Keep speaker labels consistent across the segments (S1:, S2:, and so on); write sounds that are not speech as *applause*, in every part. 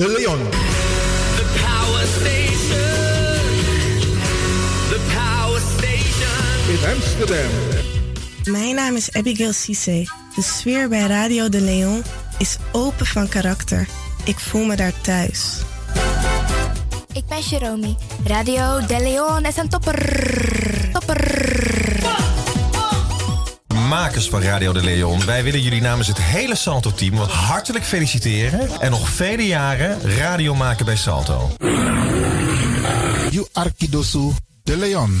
S1: De Leon.
S2: The Power Station. The Power Station.
S1: In Amsterdam.
S3: Mijn naam is Abigail Cisse. De sfeer bij Radio De Leon is open van karakter. Ik voel me daar thuis.
S4: Ik ben Jerome. Radio De Leon is een topper. Topper.
S5: Makers van Radio de Leon, wij willen jullie namens het hele Salto-team wat hartelijk feliciteren en nog vele jaren radio maken bij Salto.
S6: You Arkidosu de Leon.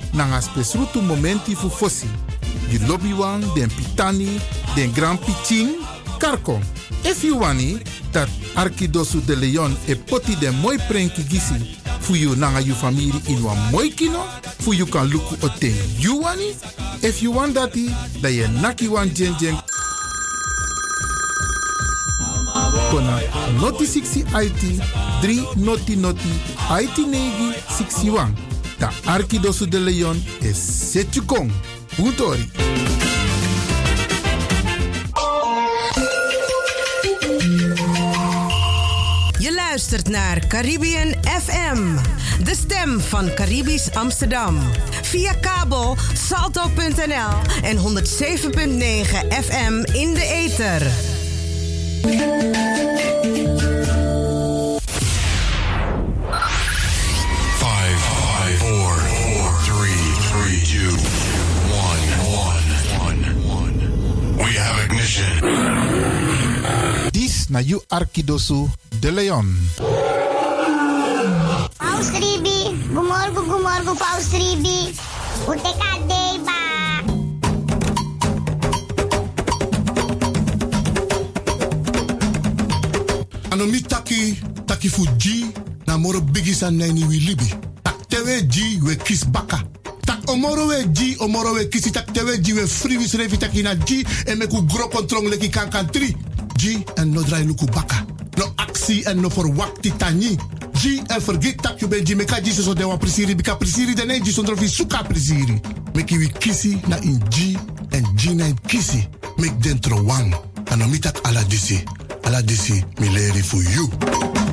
S6: nanga spesrutu momenti fu fosi. Di lobby den pitani, den grand pitin, karko. If you wani, dat Arkidosu de Leon e poti den moi prenki gisi fu you nanga you family in wan moi kino, fu you kan luku o ten you wani. If you want dati, da ye naki wan jen kona noti 60 IT 3 noti noti IT negi 61. Da Arkidosu de Leon is Setjukong. Utori.
S7: Je luistert naar Caribbean FM, de stem van Caribisch Amsterdam. Via kabel salto.nl en 107.9 FM in de ether.
S8: Ignition.
S6: Dis na you Arkidosu de Leon.
S9: Paus Ribi, gumorgo, gumorgo, Paus Ribi. Uteka deba.
S10: Anomi taki, taki fu G, na moro bigi san nani wi libi. Tak tewe we kis baka. Tak omoro we G, omoro we kisi tak tewe G, we free wis revi taki na G, en meku gro kontrong leki kan kan tri. G, en no drai luku baka. No aksi en no for wakti tani. G, en forget tak you ben G, meka G so de prisiri, bika prisiri dene G, sondro fi suka prisiri. Meki wi kisi na in G, en G na in kisi. Mek dentro wang. Anomi tak ala disi. Ala disi, mi leri for you.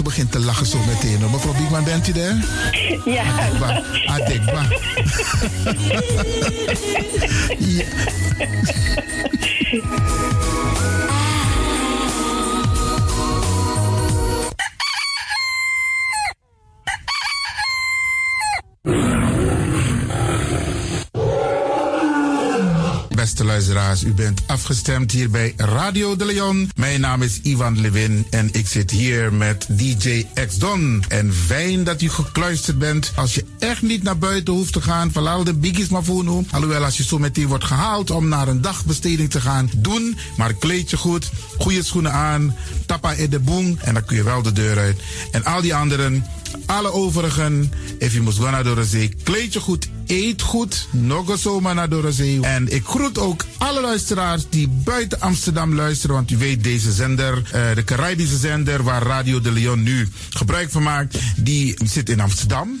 S6: Ze begint te lachen zo meteen. hoor. Mevrouw Biekman, bent u er? *laughs*
S1: Ja.
S6: Adekba. Adekba. *laughs* *laughs* ja. U bent afgestemd hier bij Radio de Leon. Mijn naam is Ivan Levin en ik zit hier met DJ X Don. En fijn dat u gekluisterd bent. Als je echt niet naar buiten hoeft te gaan, verlaal de biggies maar voor nu. Alhoewel, als je zo meteen wordt gehaald om naar een dagbesteding te gaan, doen. Maar kleed je goed, goede schoenen aan, tappa in de boom en dan kun je wel de deur uit. En al die anderen, alle overigen, if je moest gaan naar zee, kleed je goed, eet goed, nog zomaar naar de zee. En ik groet ook alle luisteraars die buiten Amsterdam luisteren, want u weet deze zender, eh, de Caribische zender waar Radio de Leon nu gebruik van maakt, die zit in Amsterdam.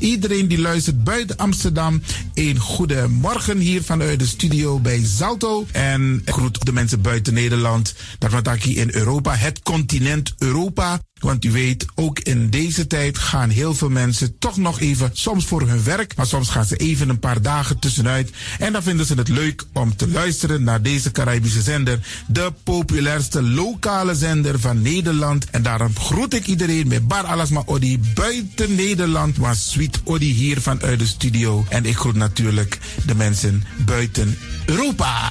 S6: Iedereen die luistert buiten Amsterdam, een goede morgen hier vanuit de studio bij Zalto. En groet de mensen buiten Nederland, dat wat ik hier in Europa, het continent Europa. Want u weet, ook in deze tijd gaan heel veel mensen toch nog even, soms voor hun werk, maar soms gaan ze even een paar dagen tussenuit. En dan vinden ze het leuk om te luisteren naar deze Caribische zender, de populairste lokale zender van Nederland. En daarom groet ik iedereen met Bar Alasma Odi buiten Nederland, maar Sweet Odi hier vanuit de studio. En ik groet natuurlijk de mensen buiten Europa.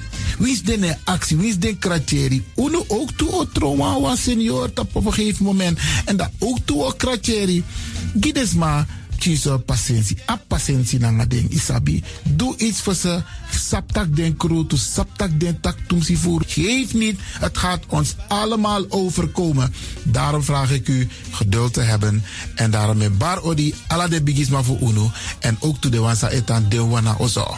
S6: Wie is de actie? Wie is de kratjeri? Uno ook toe o trauma was senior op een gegeven moment. En dat ook toe o kratjeri. Gides maar kies patiëntie. A patiëntie na ding isabi. Doe iets voor ze. Saptak den crew, to saptak den tak tumsi voer. Geef niet. Het gaat ons allemaal overkomen. Daarom vraag ik u geduld te hebben. En daarom met bar odi ala de bigisma voor uno. En ook to de wansa etan de wana ozo.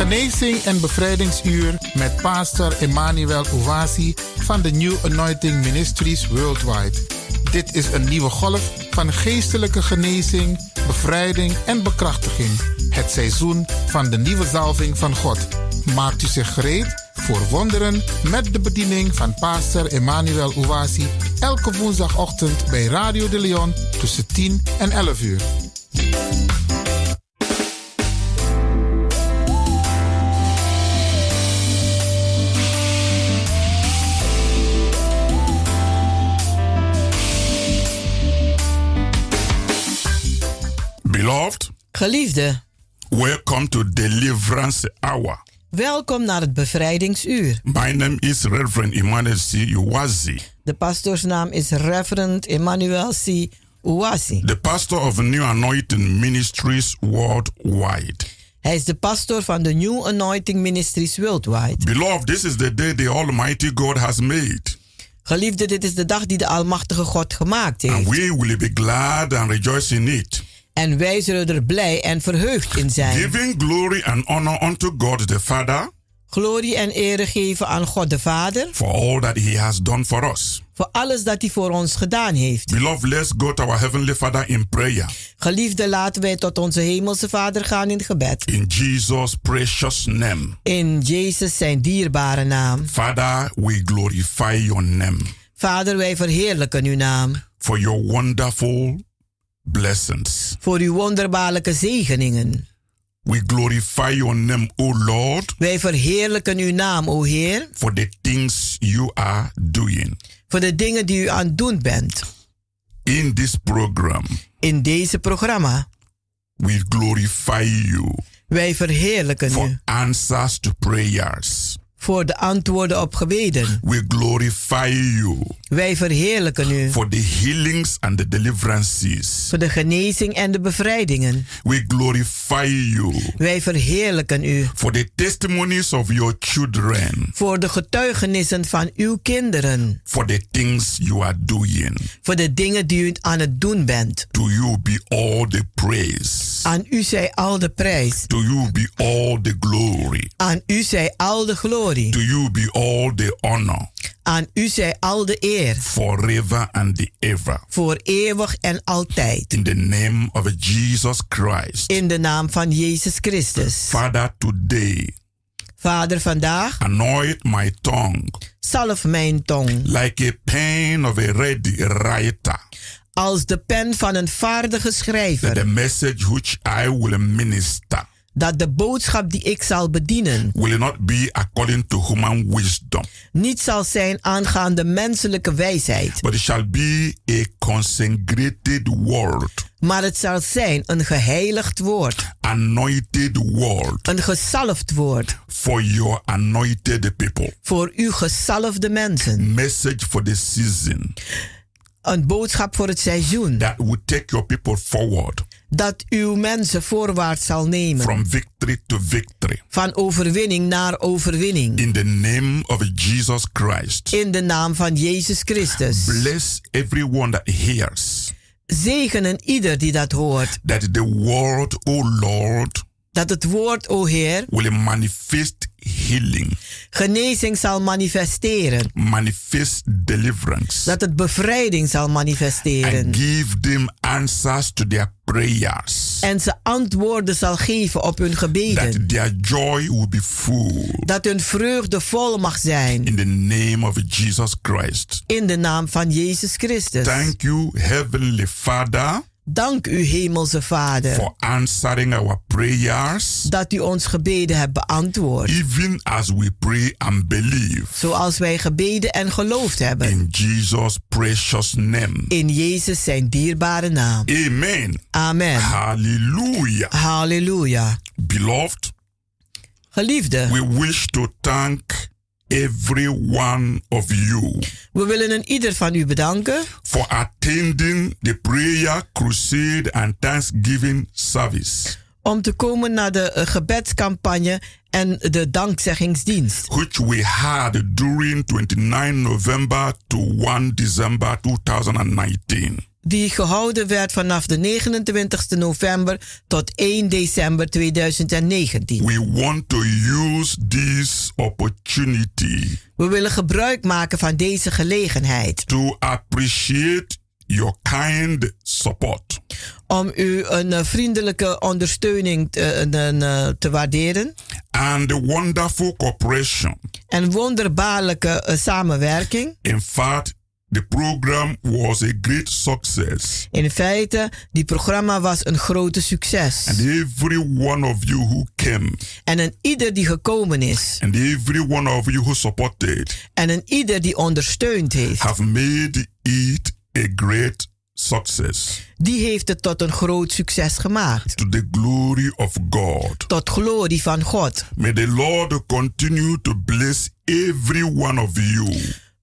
S6: Genezing en bevrijdingsuur met pastor Emmanuel Owasi van de New Anointing Ministries Worldwide. Dit is een nieuwe golf van geestelijke genezing, bevrijding en bekrachtiging. Het seizoen van de nieuwe zalving van God. Maakt u zich gereed voor wonderen met de bediening van pastor Emmanuel Owasi elke woensdagochtend bij Radio de Leon tussen 10 en 11 uur.
S11: Geliefde,
S1: welcome to Deliverance Hour.
S11: welkom naar het bevrijdingsuur.
S1: My name is Reverend Emmanuel C. Uwazi,
S11: De pastoorsnaam is Reverend Emmanuel C. Uwasi.
S1: the pastor of New Anointing Ministries worldwide.
S11: Hij is de pastor van de New Anointing Ministries Worldwide.
S1: Beloved, this is the day the Almighty God has made,
S11: Geliefde, dit is de dag die de Almachtige God gemaakt
S1: and
S11: heeft.
S1: we will be glad and rejoice in it,
S11: En wij zullen er blij en verheugd in zijn.
S1: giving glory and honor unto God the Father
S11: Glorie en ere geven aan God de Vader
S1: for all that He has done for us.
S11: voor alles dat hij voor ons gedaan heeft.
S1: Beloved, let's go to our Heavenly Father in prayer.
S11: Geliefde, laten wij tot onze Hemelse Vader gaan in gebed.
S1: In Jesus' precious name.
S11: In Jezus zijn dierbare naam.
S1: Father, we glorify your name
S11: Vader, wij verheerlijken uw naam.
S1: for your wonderful blessings.
S11: Voor uw wonderbaarlijke zegeningen.
S1: We glorify your name, O Lord,
S11: Wij verheerlijken uw naam, o Heer,
S1: for the things you are doing.
S11: voor de dingen die u aan het doen bent.
S1: In this program,
S11: In deze programma.
S1: we glorify you
S11: Wij verheerlijken u
S1: for answers to prayers.
S11: Voor de antwoorden op gebeden.
S1: We glorify you
S11: Wij verheerlijken u
S1: for the healings and the deliverances.
S11: voor de genezing en de bevrijdingen.
S1: We glorify you
S11: Wij verheerlijken u
S1: for the testimonies of your children,
S11: voor de getuigenissen van uw kinderen.
S1: for the things you are doing.
S11: Voor de dingen die u aan het doen bent.
S1: To you be all the praise.
S11: Aan u zij al de prijs.
S1: To you be all the glory.
S11: Aan u zij al de glorie.
S1: To you be all the honor.
S11: Aan u zij al de eer.
S1: Forever and ever.
S11: Voor eeuwig en altijd.
S1: In the name of Jesus Christ.
S11: In de naam van Jezus Christus.
S1: Father, today,
S11: Vader, vandaag
S1: anoint my tongue
S11: zalf mijn tong.
S1: like a pen of a ready writer.
S11: Als de pen van een vaardige
S1: That the
S11: schrijver.
S1: message which I will minister
S11: Dat de boodschap die ik zal bedienen
S1: will not be according to human wisdom,
S11: niet zal zijn aangaande menselijke wijsheid.
S1: but it shall be a consecrated word,
S11: Maar het zal zijn een geheiligd woord.
S1: anointed word
S11: Een gezalfd woord.
S1: for your anointed people.
S11: Voor uw gezalfde mensen.
S1: Message for the season
S11: Een boodschap voor het seizoen.
S1: that will take your people forward
S11: Dat uw mensen voorwaarts zal nemen.
S1: from victory to victory.
S11: Van overwinning naar overwinning.
S1: In the name of Jesus Christ.
S11: In de naam van Jezus Christus.
S1: Bless everyone that hears
S11: Zegenen ieder die dat hoort.
S1: that the word, O Lord,
S11: Dat het woord, o Heer,
S1: will manifest healing,
S11: genezing zal manifesteren.
S1: manifest deliverance,
S11: Dat het bevrijding zal manifesteren.
S1: and give them answers to their prayers.
S11: En ze antwoorden zal geven op hun gebeden.
S1: That their joy will be full.
S11: Dat hun vreugde vol mag zijn.
S1: In the name of Jesus Christ.
S11: In de naam van Jezus Christus.
S1: Thank you, Heavenly Father,
S11: Dank u, Hemelse Vader,
S1: for answering our prayers,
S11: dat u ons gebeden hebt beantwoord.
S1: even as we pray and believe.
S11: Zoals wij gebeden en geloofd hebben.
S1: In Jesus' precious name.
S11: In Jezus zijn dierbare naam.
S1: Amen.
S11: Amen.
S1: Hallelujah.
S11: Halleluja.
S1: Beloved,
S11: Geliefde,
S1: we wish to thank every one of you
S11: we willen een ieder van u bedanken
S1: for attending the prayer crusade and thanksgiving service,
S11: om te komen naar de eh, gebedscampagne en de dankzeggingsdienst.
S1: which we had during 29 November to 1 December 2019.
S11: Die gehouden werd vanaf de 29 november tot 1 december 2019.
S1: We want to use this opportunity
S11: We willen gebruik maken van deze gelegenheid
S1: to appreciate your kind support
S11: om u een eh, vriendelijke ondersteuning te, een, eh, te waarderen
S1: and the wonderful cooperation.
S11: en wonderbaarlijke eh, samenwerking.
S1: In fact, the program was a great success.
S11: In feite, die programma was een grote succes.
S1: And every one of you who came,
S11: En een ieder die gekomen is
S1: and every one of you who supported,
S11: en een ieder die ondersteund heeft,
S1: have made it a great success
S11: die heeft het tot een groot succes gemaakt.
S1: to the glory of God.
S11: Tot glorie van God.
S1: May the Lord continue to bless every one of you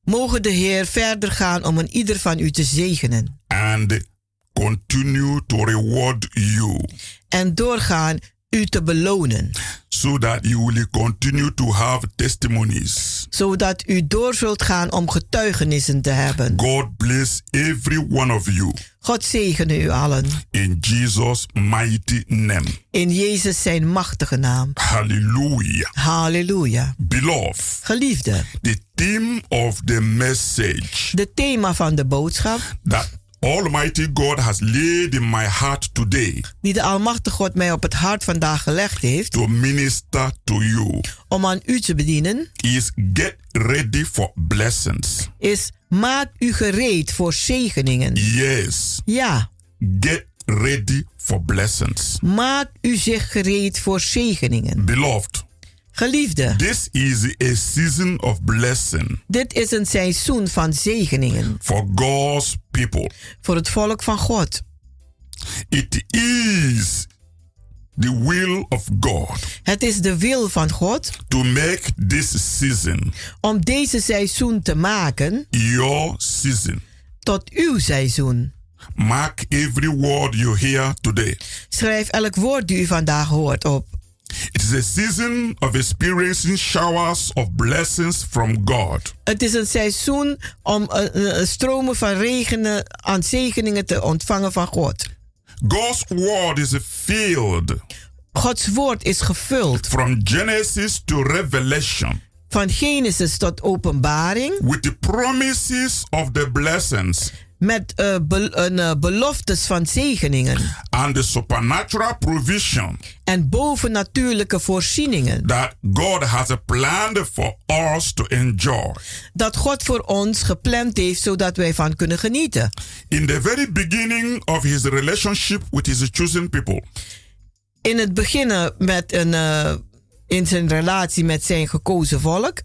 S11: Mogen de Heer verder gaan om een ieder van u te zegenen.
S1: and continue to reward you
S11: En doorgaan u te belonen.
S1: so that you will continue to have testimonies.
S11: Zodat u door zult gaan om getuigenissen te hebben.
S1: God bless every one of you
S11: God zegene u allen.
S1: in Jesus' mighty name.
S11: In Jezus zijn machtige naam.
S1: Hallelujah.
S11: Halleluja.
S1: Beloved,
S11: Geliefde,
S1: the theme of the message
S11: de thema van de boodschap
S1: that Almighty God has laid in my heart today
S11: die de Almachtige God mij op het hart vandaag gelegd heeft
S1: to minister to you
S11: om aan u te bedienen,
S1: is get ready for blessings.
S11: is maak u gereed voor zegeningen.
S1: Yes,
S11: Ja,
S1: get ready for blessings.
S11: maak u zich gereed voor zegeningen.
S1: Beloved,
S11: Geliefde,
S1: this is a season of blessing
S11: dit is een seizoen van zegeningen
S1: for God's people.
S11: voor het volk van God.
S1: It is the will of God
S11: Het is de wil van God
S1: to make this season
S11: om deze seizoen te maken
S1: your season.
S11: tot uw seizoen.
S1: Mark every word you hear today.
S11: Schrijf elk woord die u vandaag hoort op.
S1: It is a season of experiencing showers of blessings from God.
S11: Het is een seizoen om eh, stromen van regenen aan zegeningen te ontvangen van God.
S1: God's word is filled
S11: Gods woord is gevuld
S1: from Genesis to Revelation
S11: van Genesis tot Openbaring
S1: with the promises of the blessings
S11: met eh, be- een, eh, beloftes van zegeningen
S1: and the supernatural provision
S11: en bovennatuurlijke voorzieningen
S1: that God has planned for us to enjoy.
S11: dat God voor ons gepland heeft zodat wij van kunnen genieten.
S1: In the very beginning of his relationship with his chosen people,
S11: In het beginnen met een, eh, in zijn relatie met zijn gekozen volk,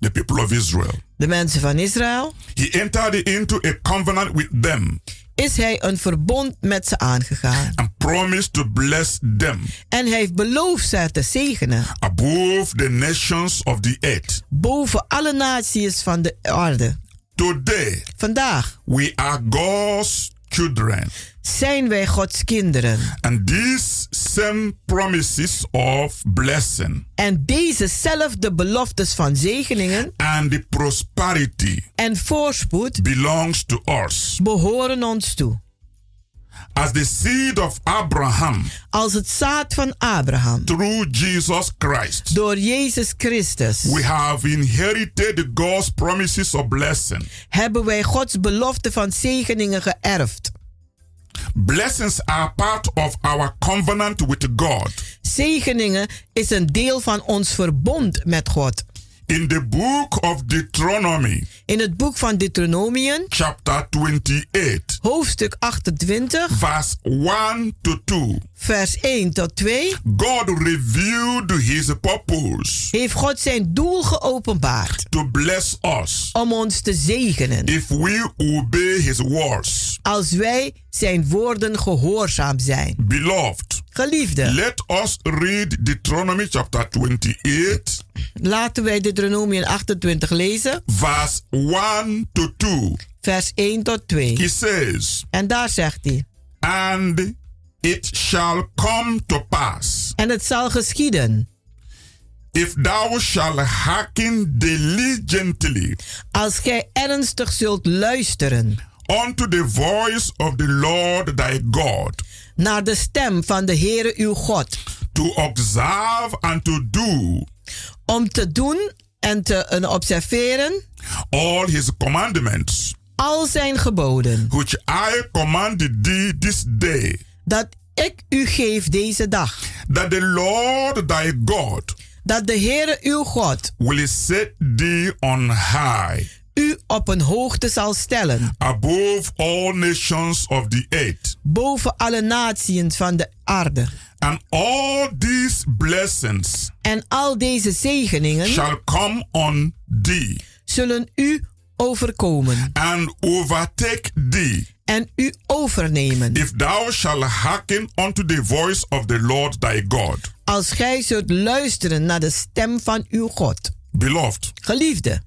S1: the people of Israel,
S11: de mensen van Israël,
S1: he entered into a covenant with them
S11: is hij een verbond met ze aangegaan.
S1: and promised to bless them
S11: En hij heeft beloofd ze te zegenen.
S1: above the nations of the earth.
S11: Boven alle naties van de aarde.
S1: Today,
S11: Vandaag
S1: we are God's children.
S11: zijn wij Gods kinderen.
S1: And these same promises of blessing
S11: En dezezelfde beloftes van zegeningen
S1: and the prosperity
S11: en voorspoed
S1: belongs to us.
S11: behoren ons toe.
S1: As the seed of Abraham
S11: Als het zaad van Abraham
S1: through Jesus Christ,
S11: door Jezus Christus
S1: we have inherited God's promises of blessing.
S11: hebben wij Gods belofte van zegeningen geërfd.
S1: Blessings are part of our covenant with God.
S11: Zegeningen is een deel van ons verbond met God.
S1: In the book of Deuteronomy,
S11: In het boek van Deuteronomium,
S1: chapter 28,
S11: hoofdstuk 28,
S1: verse 1 to 2,
S11: vers 1 tot 2,
S1: God revealed his purpose
S11: heeft God zijn doel geopenbaard
S1: to bless us
S11: om ons te zegenen.
S1: if we obey his words.
S11: Als wij zijn woorden gehoorzaam zijn.
S1: Beloved,
S11: Geliefde.
S1: Let us read Deuteronomy chapter 28,
S11: Laten wij Deuteronomium 28 lezen,
S1: verse 1 to 2.
S11: vers 1 tot 2.
S1: He says,
S11: En daar zegt hij:
S1: And it shall come to pass,
S11: En het zal geschieden,
S1: if thou shalt hearken diligently
S11: als gij ernstig zult luisteren
S1: unto the voice of the Lord thy God,
S11: naar de stem van de Heere uw God,
S1: to observe and to do
S11: om te doen en te en observeren
S1: all his commandments,
S11: al zijn geboden,
S1: which I command thee this day,
S11: dat ik u geef deze dag,
S1: that the Lord thy God
S11: dat de Heere uw God
S1: will set thee on high.
S11: u op een hoogte zal stellen,
S1: above all nations of the earth.
S11: boven alle naties van de aarde.
S1: And all these blessings
S11: En al deze zegeningen
S1: shall come on thee
S11: zullen u overkomen
S1: and overtake thee
S11: en u overnemen.
S1: if thou shalt hearken unto the voice of the Lord thy God.
S11: Als gij zult luisteren naar de stem van uw God.
S1: Beloved,
S11: Geliefde,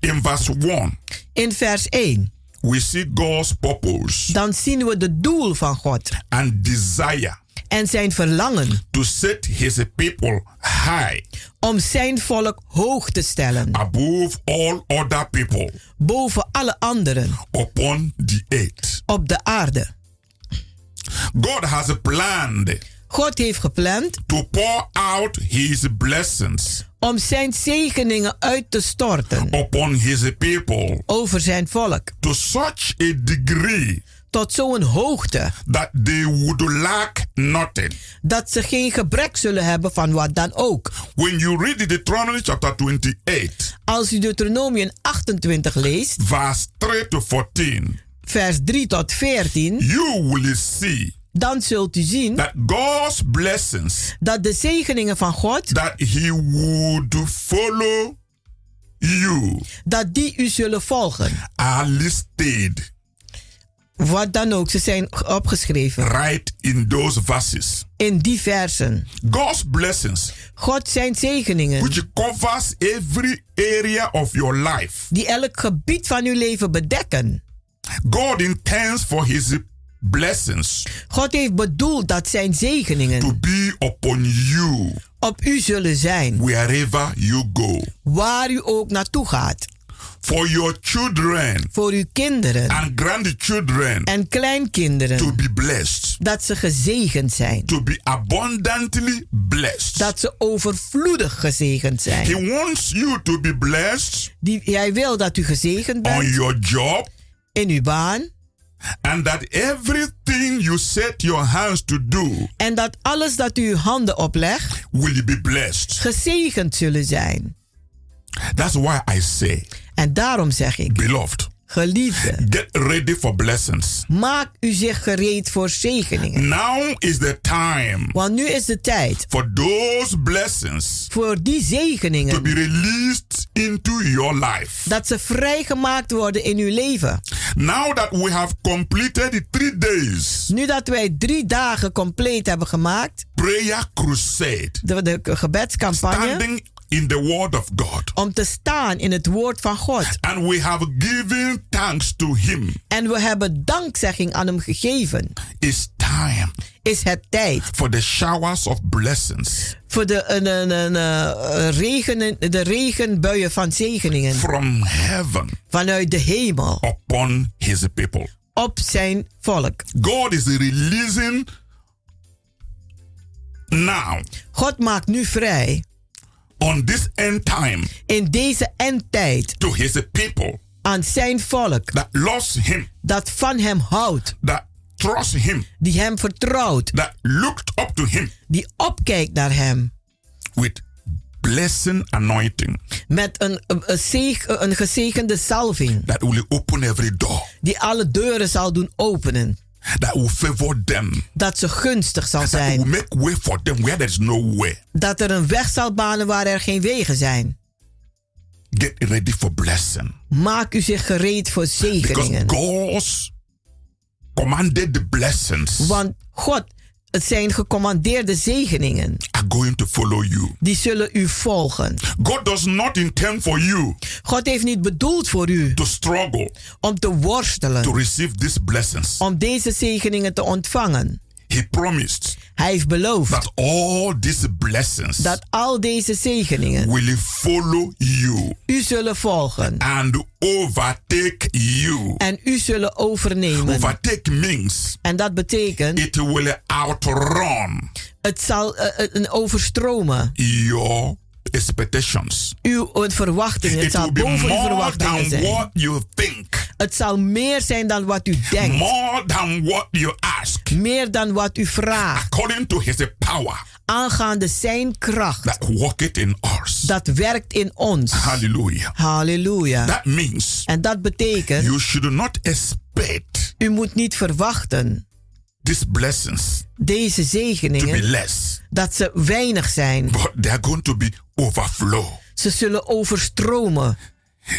S1: in verse 1,
S11: in vers 1,
S1: we see God's purpose
S11: dan zien we de doel van God
S1: and desire
S11: en zijn verlangen
S1: to set his people high
S11: om zijn volk hoog te stellen
S1: above all other people
S11: boven alle anderen
S1: upon the earth.
S11: op de aarde.
S1: God has planned
S11: God heeft gepland
S1: to pour out his blessings
S11: om zijn zegeningen uit te storten
S1: upon his people
S11: over zijn volk
S1: to such a degree
S11: tot zo'n hoogte
S1: that they would lack nothing.
S11: dat ze geen gebrek zullen hebben van wat dan ook.
S1: When you read Deuteronomy chapter 28,
S11: Als u Deuteronomium 28 leest,
S1: verse 3 to 14,
S11: vers 3 tot 14,
S1: you will see
S11: dan zult u zien
S1: that God's blessings
S11: dat de zegeningen van God,
S1: that he would follow you
S11: dat die u zullen volgen.
S1: are listed
S11: Wat dan ook, ze zijn opgeschreven
S1: right in those verses.
S11: in die versen.
S1: God's blessings
S11: God zijn zegeningen
S1: which covers every area of your life.
S11: die elk gebied van uw leven bedekken.
S1: God intends for his blessings
S11: God heeft bedoeld dat zijn
S1: to
S11: zegeningen
S1: be upon you
S11: op u zullen zijn,
S1: wherever you go.
S11: waar u ook naartoe gaat.
S1: For your children
S11: Voor uw kinderen
S1: and grandchildren
S11: en
S1: to
S11: kleinkinderen.
S1: be blessed,
S11: Dat ze gezegend zijn.
S1: to be abundantly blessed.
S11: Dat ze overvloedig gezegend
S1: He
S11: zijn.
S1: wants you to be blessed
S11: Die, hij wil dat u gezegend
S1: on
S11: bent
S1: your job
S11: in uw baan.
S1: and that everything you set your hands to do
S11: En dat alles dat u uw handen oplegt,
S1: will be blessed.
S11: gezegend zullen zijn.
S1: That's why I say,
S11: En daarom zeg ik,
S1: beloved,
S11: geliefde,
S1: get ready for blessings.
S11: maak u zich gereed voor zegeningen.
S1: Now is the time
S11: Want nu is de tijd
S1: for those blessings
S11: voor die
S1: to
S11: zegeningen
S1: be released into your life.
S11: dat ze vrijgemaakt worden in uw leven.
S1: Now that we have completed the three days
S11: Nu dat wij drie dagen compleet hebben gemaakt,
S1: prayer crusade,
S11: de, de gebedscampagne,
S1: standing in the word of God,
S11: om te staan in het woord van God.
S1: and we have given thanks to Him,
S11: En we hebben dankzegging aan hem gegeven.
S1: it's time
S11: Is het tijd
S1: for the showers of blessings
S11: voor de, een, een, een, eh, regen, de regenbuien van zegeningen
S1: from heaven
S11: vanuit de hemel
S1: upon His people.
S11: op zijn volk.
S1: God is releasing now
S11: God maakt nu vrij
S1: on this end time
S11: in deze endtijd
S1: to His people
S11: aan zijn volk.
S1: that loves Him,
S11: dat van hem houdt,
S1: that trust Him,
S11: die hem vertrouwt,
S1: that looked up to Him
S11: die opkijkt naar hem.
S1: with blessing anointing
S11: met een, een, een gezegende salving
S1: that will open every door,
S11: die alle deuren zal doen openen.
S1: That will favor them,
S11: Dat ze gunstig zal
S1: that will
S11: zijn.
S1: make way for them where there is no way.
S11: Dat er een weg zal banen waar er geen wegen zijn.
S1: Get ready for blessing
S11: Maak u zich gereed voor
S1: because
S11: zegeningen.
S1: God's commanded the blessings
S11: Want God Het zijn gecommandeerde zegeningen.
S1: Going to follow you.
S11: Die zullen u volgen.
S1: God does not intend for you
S11: God heeft niet bedoeld voor u
S1: to struggle
S11: om te worstelen.
S1: to receive these blessings.
S11: Om deze zegeningen te ontvangen.
S1: He promised
S11: Hij heeft beloofd
S1: that all these blessings
S11: dat al deze zegeningen
S1: will follow you
S11: u zullen volgen.
S1: and overtake you.
S11: En u zullen overnemen.
S1: Overtake means
S11: En dat betekent,
S1: it will outrun
S11: het zal eh, een overstromen.
S1: your expectations.
S11: Uw verwachtingen. Het
S1: It
S11: zal boven uw verwachtingen zijn.
S1: what you think,
S11: Het zal meer zijn dan wat u denkt.
S1: more than what you ask,
S11: Meer dan wat u vraagt.
S1: according to His power
S11: Aangaande zijn kracht.
S1: that worketh in us.
S11: Dat werkt in ons.
S1: Hallelujah.
S11: Halleluja.
S1: That means
S11: En dat betekent,
S1: you should not expect
S11: u moet niet verwachten
S1: these blessings
S11: deze
S1: to be
S11: zegeningen
S1: less,
S11: dat ze weinig zijn.
S1: but they are going to be overflow.
S11: Ze zullen overstromen.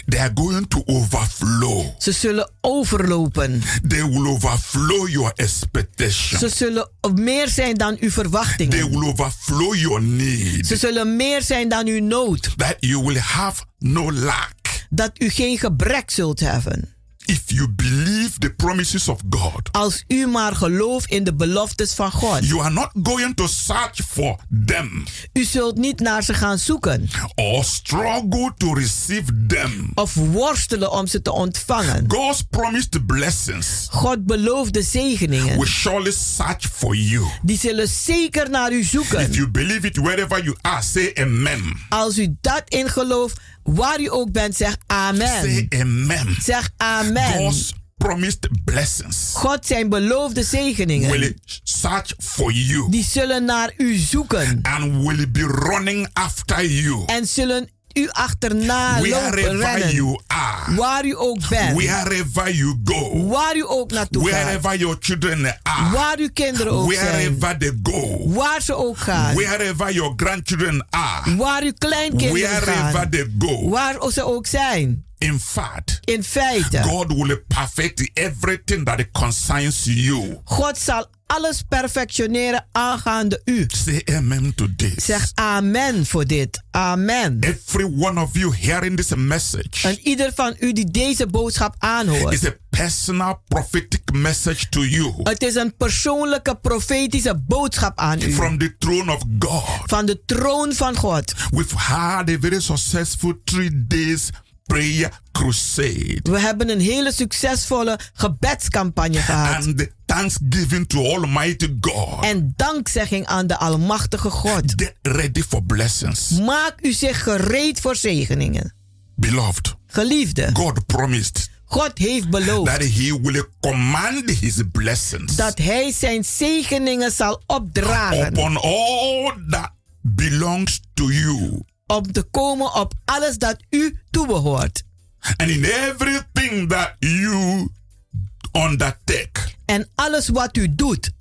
S1: They are going to overflow.
S11: Ze zullen overlopen.
S1: They will overflow your expectation.
S11: Ze zullen meer zijn dan uw
S1: They
S11: verwachtingen.
S1: will overflow your need.
S11: Ze zullen meer zijn dan uw nood.
S1: That you will have no lack.
S11: Dat u geen gebrek zult hebben.
S1: If you believe the promises of God,
S11: Als u maar gelooft in de beloftes van God.
S1: you are not going to search for them
S11: U zult niet naar ze gaan zoeken.
S1: or struggle to receive them.
S11: Of worstelen om ze te ontvangen.
S1: God's promised blessings
S11: God beloofde zegeningen.
S1: will surely search for you.
S11: Die zullen zeker naar u
S1: If
S11: zoeken.
S1: you believe it wherever you are, say amen.
S11: Als u dat in gelooft, waar u ook bent, zeg amen.
S1: Say amen.
S11: Zeg amen.
S1: God's promised blessings
S11: God zijn beloofde zegeningen.
S1: will search for you
S11: Die zullen naar u zoeken.
S1: and will be running after you
S11: En zullen u achterna lopen,
S1: wherever
S11: rennen.
S1: you are,
S11: Waar u ook bent.
S1: wherever you go,
S11: Waar u ook naartoe gaat.
S1: wherever your children are,
S11: Waar uw kinderen ook zijn.
S1: wherever they go,
S11: Waar ze ook gaan.
S1: wherever your grandchildren are,
S11: Waar uw kleinkinderen
S1: wherever
S11: gaan.
S1: they go.
S11: Waar ze ook zijn.
S1: In fact,
S11: In feite.
S1: God will perfect everything that concerns you.
S11: God zal alles perfectioneren aangaande u.
S1: Say amen to this.
S11: Zeg amen voor dit. Amen.
S1: Every one of you hearing this message
S11: En ieder van u die deze boodschap aanhoort.
S1: is a personal prophetic message to you
S11: Het is een persoonlijke profetische boodschap aan u.
S1: from the throne of God.
S11: Van de troon van God.
S1: We've had a very successful three days prayer crusade.
S11: We hebben een hele succesvolle gebedscampagne gehad.
S1: And thanksgiving to Almighty God.
S11: En dankzegging aan de Almachtige God.
S1: Get ready for blessings.
S11: Maak u zich gereed voor zegeningen.
S1: Beloved,
S11: Geliefde,
S1: God promised
S11: God heeft beloofd
S1: that He will command His blessings
S11: dat Hij zijn zegeningen zal opdragen.
S1: upon all that belongs to you.
S11: Om te komen op alles dat u toebehoort.
S1: And in everything that you undertake,
S11: En alles wat u doet,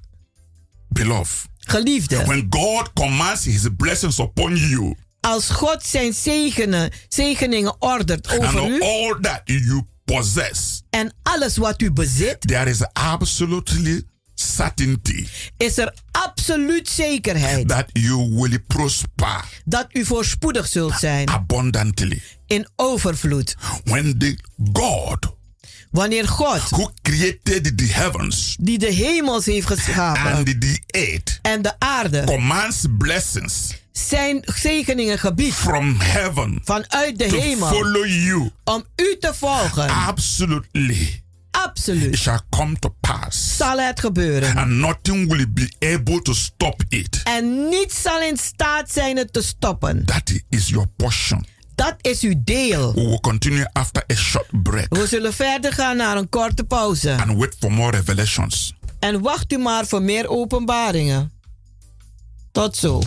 S1: beloved,
S11: geliefde.
S1: when God commands His blessings upon you
S11: Als God zijn zegenen, zegeningen ordert over
S1: and
S11: u.
S1: all that you possess,
S11: En alles wat u bezit,
S1: there is absolutely certainty
S11: is er absoluut zekerheid
S1: that you will prosper
S11: dat u voorspoedig zult zijn.
S1: abundantly.
S11: In overvloed.
S1: When the God
S11: Wanneer God,
S1: who created the heavens
S11: die de hemels heeft geschapen
S1: and the earth
S11: en de aarde,
S1: commands blessings
S11: zijn zegeningen gebiedt
S1: from heaven
S11: vanuit de
S1: to
S11: hemel
S1: follow you,
S11: om u te volgen,
S1: absolutely
S11: absoluut
S1: shall come to pass.
S11: zal het gebeuren.
S1: And nothing will be able to stop it.
S11: En niets zal in staat zijn het te stoppen.
S1: That is your portion.
S11: Dat is uw deel.
S1: We will continue after a short break
S11: We zullen verder gaan naar een korte pauze.
S1: and wait for more revelations.
S11: En wacht u maar voor meer openbaringen. Tot zo.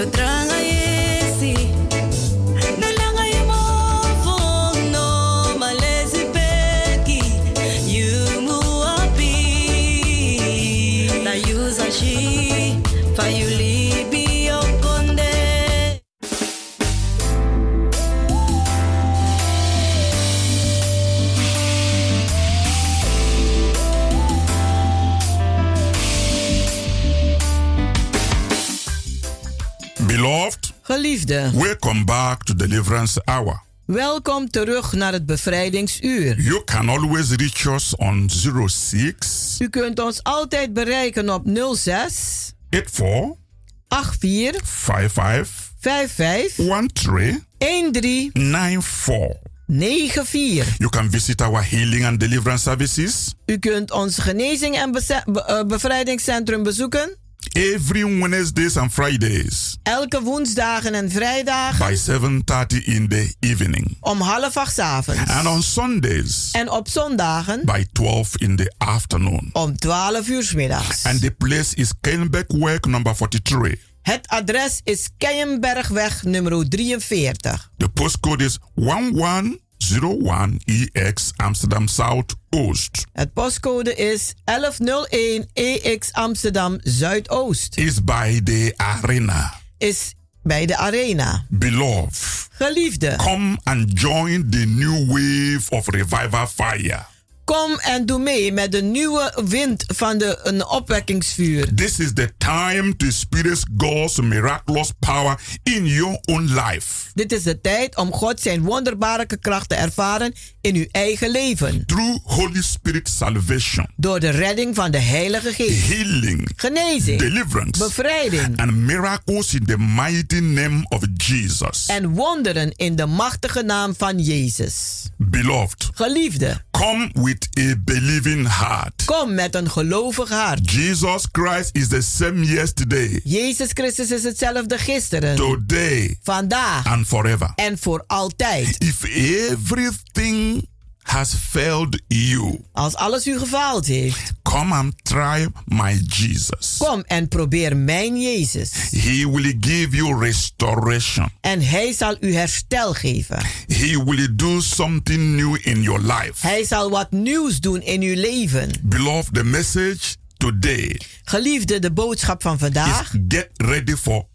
S11: cuando otra
S1: Welcome back to Deliverance Hour.
S11: welkom terug naar het bevrijdingsuur.
S1: You can always reach us on 06
S11: U kunt ons altijd bereiken op 06
S1: 84
S11: 84
S1: 55
S11: 55
S1: 13
S11: 13
S1: 94.
S11: 94.
S1: You can visit our healing and deliverance services
S11: U kunt ons genezing en be- eh, bevrijdingscentrum bezoeken.
S1: Every Wednesdays and Fridays
S11: Elke woensdagen en vrijdagen
S1: by 7:30 in the evening.
S11: om half acht 's avonds.
S1: And on Sundays
S11: En op zondagen
S1: by 12 in the afternoon.
S11: om 12 uur 's middags.
S1: And the place is Kenbeck number 43.
S11: Het adres is Keienbergweg nummer 43.
S1: The postcode is 1101EX Amsterdam South Oost.
S11: Het postcode is 1101 EX Amsterdam Zuidoost.
S1: Is by the arena.
S11: Is bij de arena.
S1: Beloved,
S11: Geliefde,
S1: come and join the new wave of revival fire.
S11: Kom en doe mee met de nieuwe wind van de een opwekkingsvuur.
S1: This is the time to experience God's miraculous power in your own life.
S11: Dit is de tijd om God zijn wonderbare kracht te ervaren in uw eigen leven.
S1: Through Holy Spirit salvation,
S11: Door de redding van de Heilige Geest.
S1: healing,
S11: Genezing,
S1: deliverance,
S11: bevrijding
S1: and miracles in the mighty name of Jesus.
S11: en wonderen in de machtige naam van Jezus.
S1: Beloved,
S11: Geliefde,
S1: come with a believing heart.
S11: kom met een gelovig hart.
S1: Jesus Christ is the same yesterday,
S11: Jezus Christus is hetzelfde gisteren,
S1: today,
S11: vandaag
S1: and forever.
S11: en voor altijd.
S1: If everything has failed you,
S11: Als alles u gefaald heeft,
S1: come and try my Jesus.
S11: kom en probeer mijn Jezus.
S1: He will give you restoration.
S11: En hij zal u herstel geven.
S1: He will do something new in your life.
S11: Hij zal wat nieuws doen in uw leven.
S1: Beloved, the message today
S11: Geliefde, de boodschap van vandaag
S1: is get ready for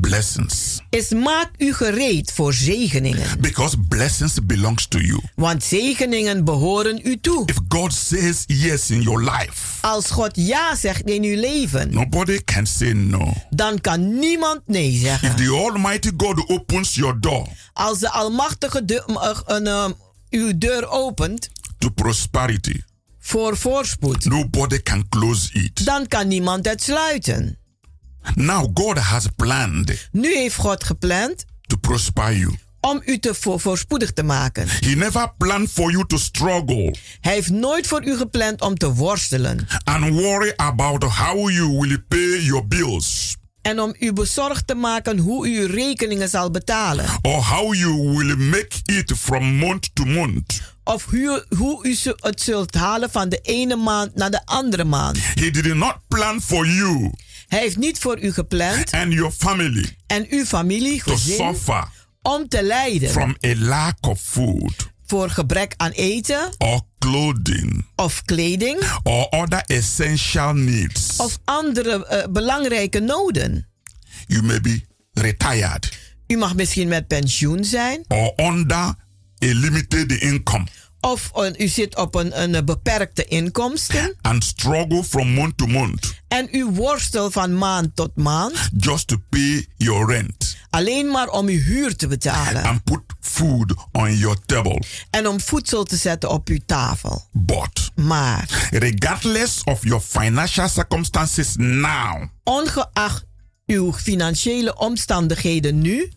S1: blessings.
S11: is maak u gereed voor zegeningen.
S1: Because blessings belongs to you.
S11: Want zegeningen behoren u toe.
S1: If God says yes in your life,
S11: Als God ja zegt in uw leven,
S1: nobody can say no.
S11: dan kan niemand nee zeggen.
S1: If the Almighty God opens your door
S11: Als de Almachtige de, uh, een, uh, uw deur opent
S1: to prosperity,
S11: voor voorspoed,
S1: nobody can close it.
S11: dan kan niemand het sluiten.
S1: Now God has planned
S11: Nu heeft God gepland
S1: to prosper you.
S11: om u te voor, voorspoedig te maken.
S1: He never planned for you to struggle
S11: Hij heeft nooit voor u gepland om te worstelen
S1: and worry about how you will pay your bills
S11: en om u bezorgd te maken hoe u uw rekeningen zal betalen.
S1: or how you will make it from month to month.
S11: Of hoe, hoe u het zult halen van de ene maand naar de andere maand.
S1: He did not plan for you
S11: Hij heeft niet voor u gepland
S1: and your family.
S11: en uw familie,
S1: to suffer
S11: om te lijden.
S1: from a lack of food.
S11: Voor gebrek aan eten.
S1: Or clothing.
S11: Of kleding.
S1: Or other essential needs.
S11: of andere eh, belangrijke noden.
S1: You may be retired.
S11: U mag misschien met pensioen zijn.
S1: Or under a limited income
S11: of eh, u zit op een, een beperkte inkomsten.
S1: And struggle from month to month.
S11: En u worstelt van maand tot maand.
S1: Just to pay your rent.
S11: Alleen maar om uw huur te betalen.
S1: And put food on your table.
S11: en om voedsel te zetten op uw tafel.
S1: But
S11: Maar
S1: regardless of your financial circumstances now,
S11: ongeacht uw financiële omstandigheden nu,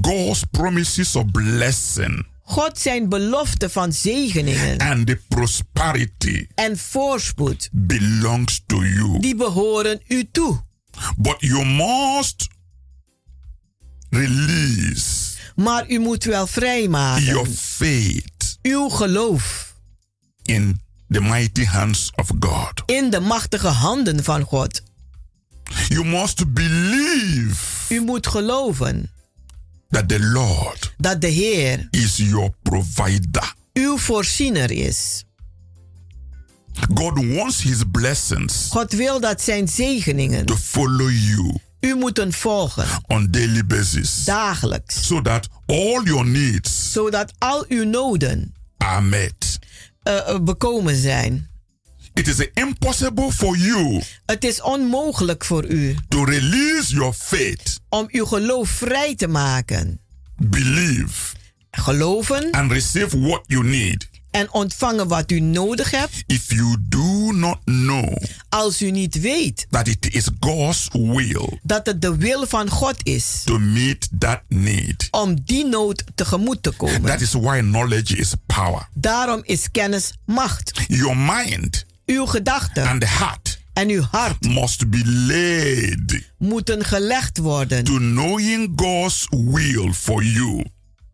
S1: God's promises of blessing
S11: God zijn belofte van zegeningen
S1: and the prosperity
S11: en voorspoed,
S1: belongs to you.
S11: die behoren u toe.
S1: But you must release
S11: Maar u moet wel vrijmaken
S1: your faith
S11: uw geloof
S1: in the mighty hands of God.
S11: in de machtige handen van God.
S1: You must believe
S11: U moet geloven
S1: that the Lord
S11: dat de Heer
S1: is your provider.
S11: uw voorziener is.
S1: God wants his blessings
S11: God wil dat zijn zegeningen
S1: to follow you
S11: u moeten volgen
S1: on daily basis
S11: dagelijks,
S1: so that all your needs
S11: zodat al uw noden
S1: are met.
S11: eh, bekomen zijn.
S1: It is impossible for you
S11: Het is onmogelijk voor u
S1: to release your faith,
S11: om uw geloof vrij te maken.
S1: believe,
S11: Geloven
S1: and receive what you need
S11: en ontvangen wat u nodig hebt
S1: if you do not know
S11: als u niet weet
S1: that it is God's will
S11: dat het de wil van God is
S1: to meet that need.
S11: om die nood tegemoet te komen.
S1: That is why knowledge is power.
S11: Daarom is kennis macht.
S1: Your mind
S11: Uw gedachten
S1: and the heart
S11: en uw hart
S1: must be led
S11: moeten gelegd worden.
S1: to knowing God's will for you,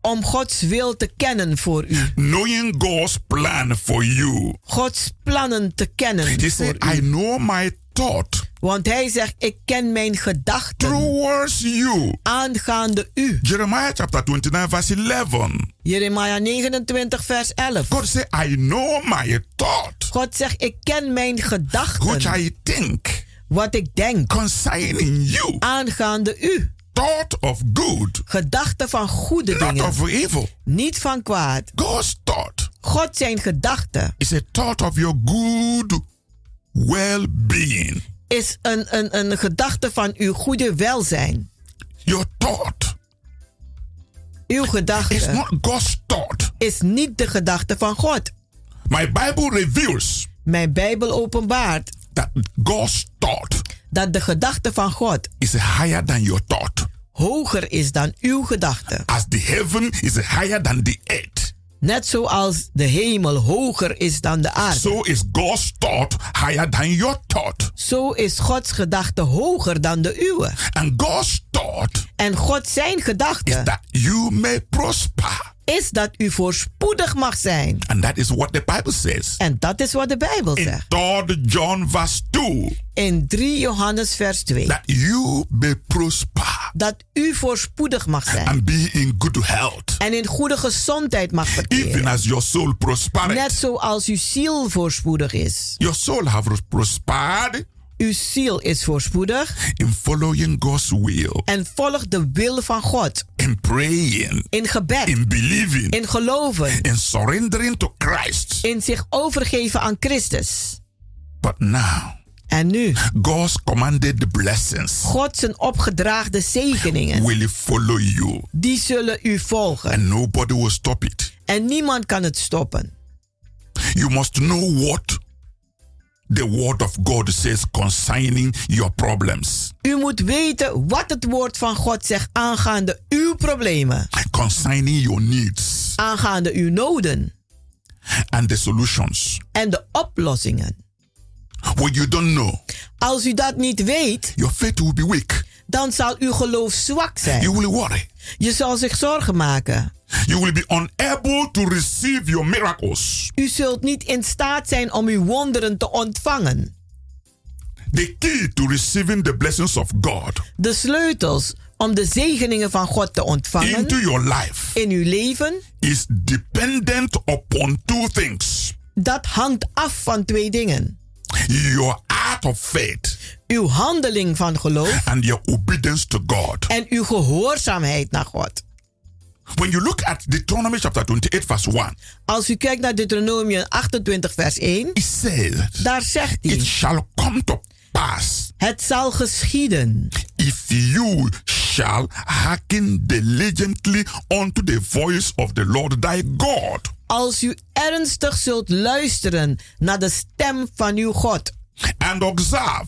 S11: om Gods wil te kennen voor u.
S1: knowing God's plan for you.
S11: Gods plannen te kennen
S1: He
S11: voor
S1: said, I
S11: u.
S1: know my thought
S11: Want hij zegt, ik ken mijn gedachten
S1: towards you.
S11: aangaande u.
S1: Jeremiah chapter 29, verse 11.
S11: Jeremia 29 vers 11.
S1: God said, I know my thought,
S11: God zegt, ik ken mijn
S1: which
S11: gedachten.
S1: I think
S11: Wat ik denk
S1: concerning you.
S11: aangaande u.
S1: Thought of good,
S11: Gedachten van goede
S1: not
S11: dingen.
S1: of evil.
S11: Niet van kwaad.
S1: God's thought
S11: God zijn gedachten
S1: is a thought of your good well-being.
S11: is een, een, een gedachte van uw goede welzijn.
S1: Your thought
S11: Uw
S1: is
S11: gedachte
S1: not God's thought.
S11: is niet de gedachte van God.
S1: My Bible reveals
S11: Mijn Bijbel openbaart
S1: that God's thought
S11: dat de gedachte van God
S1: is higher than your thought.
S11: hoger is dan uw gedachte.
S1: As the heaven is higher than the earth,
S11: Net zoals de hemel hoger is dan de aarde.
S1: so is God's thought higher than your thought.
S11: Zo is Gods gedachte hoger dan de uwe.
S1: And God's thought
S11: En God zijn
S1: is
S11: gedachte
S1: that you may prosper.
S11: Is dat u voorspoedig mag zijn.
S1: And that is what the Bible says.
S11: En dat is wat de Bijbel
S1: In
S11: zegt.
S1: 3 John verse 2,
S11: In 3 Johannes vers 2.
S1: that you may prosper
S11: Dat u voorspoedig mag zijn.
S1: and be in good health,
S11: En in goede gezondheid mag
S1: even
S11: verkeren.
S1: as your soul
S11: Net
S1: prospered.
S11: zoals uw ziel voorspoedig is.
S1: Your soul have prospered
S11: Uw ziel is voorspoedig
S1: in following God's will,
S11: en volgt de wil van God.
S1: in praying,
S11: In gebed,
S1: in believing,
S11: in geloven,
S1: in surrendering to Christ.
S11: in zich overgeven aan Christus.
S1: But now,
S11: En nu,
S1: God's commanded blessings
S11: God zijn opgedraagde zegeningen,
S1: will follow you,
S11: die zullen u volgen.
S1: and nobody will stop it.
S11: En niemand kan het stoppen.
S1: You must know what the word of God says concerning your problems,
S11: U moet weten wat het woord van God zegt aangaande uw problemen,
S1: concerning your needs,
S11: aangaande uw noden
S1: and the solutions.
S11: en de oplossingen.
S1: When you don't know,
S11: Als u dat niet weet,
S1: your faith will be weak.
S11: dan zal uw geloof zwak
S1: You
S11: zijn.
S1: will worry.
S11: Je zal zich zorgen maken.
S1: You will be unable to receive your miracles.
S11: U zult niet in staat zijn om uw wonderen te ontvangen.
S1: The key to receiving the blessings of God
S11: De sleutels om de zegeningen van God te
S1: into
S11: ontvangen
S1: your life
S11: in uw leven,
S1: is dependent upon two things
S11: dat hangt af van twee dingen.
S1: your act of faith
S11: Uw handeling van geloof
S1: and your obedience to God.
S11: en uw gehoorzaamheid naar God.
S1: When you look at Deuteronomy chapter 28, verse 1,
S11: Als u kijkt naar Deuteronomium 28 vers 1,
S1: it says,
S11: daar zegt
S1: It
S11: hij,
S1: shall come to pass
S11: het zal geschieden.
S1: if you shall hearken diligently unto the voice of the Lord thy God,
S11: als u ernstig zult luisteren naar de stem van uw God.
S1: And observe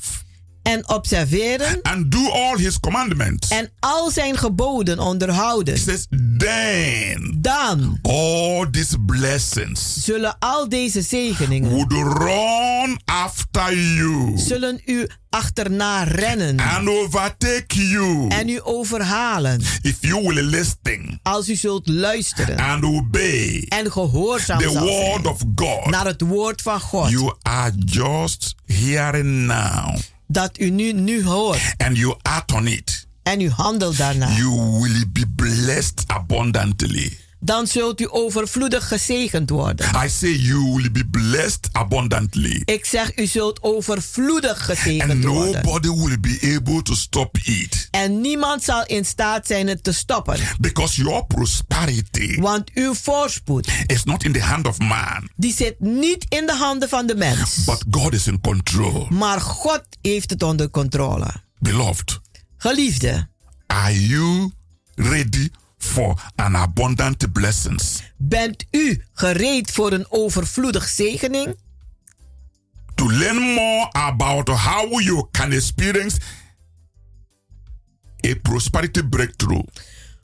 S11: en observeren
S1: and do all his commandments.
S11: en al zijn geboden onderhouden,
S1: It says, then
S11: dan
S1: all these blessings
S11: zullen al deze zegeningen
S1: would run after you
S11: zullen u achterna rennen
S1: and overtake you
S11: en u overhalen
S1: if you will listen
S11: als u zult luisteren
S1: and obey
S11: en gehoorzaam
S1: the word
S11: zijn
S1: of God.
S11: naar het woord van God
S1: You are just hearing now
S11: dat u nu, nu hoort
S1: and you act on it.
S11: en u handelt daarna,
S1: You will be blessed abundantly.
S11: Dan zult u overvloedig gezegend worden.
S1: I say you will be blessed abundantly.
S11: Ik zeg, u zult overvloedig
S1: And
S11: gezegend worden.
S1: nobody will be able to stop it.
S11: En niemand zal in staat zijn het te stoppen.
S1: Because your prosperity
S11: Want uw voorspoed,
S1: is not in the hand of man,
S11: die zit niet in de handen van de mens.
S1: but God is in control.
S11: Maar God heeft het onder controle.
S1: Beloved,
S11: Geliefde,
S1: are you ready for an abundant blessings?
S11: bent u gereed voor een overvloedig zegening?
S1: To learn more about how you can experience a prosperity breakthrough.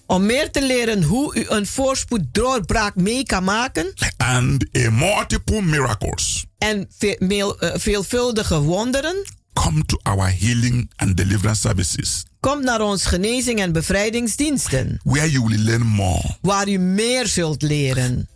S11: Om meer te leren hoe u een voorspoed doorbraak mee kan maken?
S1: And a multiple miracles,
S11: en ve- meel- eh, veelvuldige wonderen,
S1: come to our healing and deliverance services,
S11: kom naar ons genezing- en bevrijdingsdiensten,
S1: where you will learn more,
S11: waar u meer zult leren,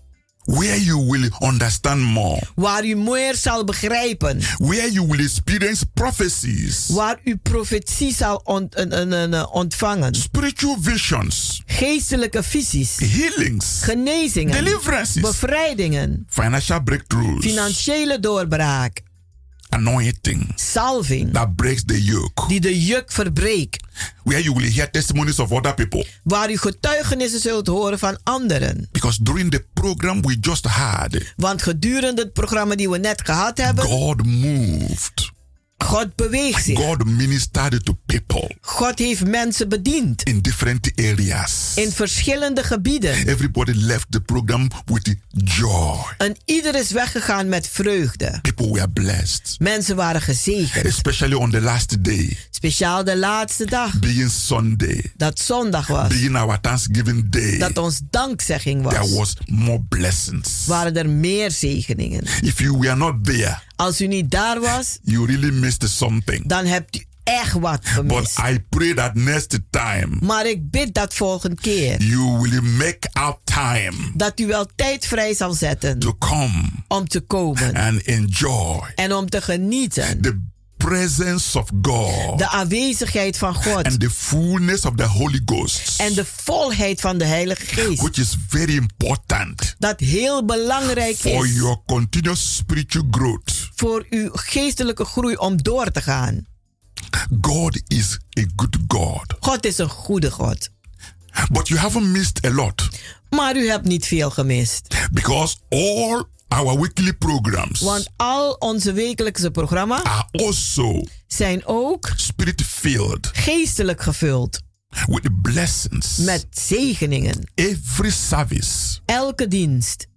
S1: where you will understand more,
S11: waar u meer zal begrijpen,
S1: where you will experience prophecies,
S11: waar u profetie zal ont- en- en- en, ontvangen,
S1: spiritual visions,
S11: geestelijke visies,
S1: healings,
S11: genezingen,
S1: deliverances,
S11: bevrijdingen,
S1: financial breakthroughs,
S11: financiële doorbraak,
S1: anointing
S11: salving,
S1: that breaks the yoke,
S11: die de juk verbreekt,
S1: where you will hear testimonies of other people.
S11: waar u getuigenissen zult horen van anderen.
S1: Because during the program we just had,
S11: Want gedurende het programma die we net gehad hebben,
S1: God moved.
S11: God beweegt zich.
S1: God ministered to people
S11: God heeft mensen bediend
S1: in different areas.
S11: in verschillende gebieden.
S1: Everybody left the program with joy.
S11: En ieder is weggegaan met vreugde.
S1: People were blessed,
S11: Mensen waren gezegend.
S1: especially on the last day,
S11: Speciaal de laatste dag,
S1: being Sunday,
S11: dat zondag was.
S1: being our Thanksgiving day.
S11: Dat ons dankzegging
S1: There
S11: was.
S1: was more blessings.
S11: Waren er meer zegeningen.
S1: If you were not there,
S11: Als u niet daar was,
S1: you really missed something.
S11: dan hebt u echt wat
S1: But
S11: gemist.
S1: I pray that next time
S11: Maar ik bid dat volgende keer.
S1: you will make out time
S11: Dat u wel tijd vrij zal zetten
S1: to come
S11: om te komen.
S1: and enjoy
S11: En om te genieten.
S1: the presence of God
S11: De aanwezigheid van God.
S1: and the fullness of the Holy Ghost,
S11: En de volheid van de Heilige Geest.
S1: which is very important
S11: Dat heel belangrijk
S1: for
S11: is
S1: your continuous spiritual growth.
S11: voor uw geestelijke groei om door te gaan.
S1: God is a good God.
S11: God is een goede God.
S1: But you haven't missed a lot
S11: Maar u hebt niet veel gemist.
S1: because all our weekly programs
S11: Want al onze wekelijkse programma's
S1: are also
S11: zijn ook
S1: spirit filled
S11: geestelijk gevuld.
S1: with blessings.
S11: Met zegeningen.
S1: Every service,
S11: Elke dienst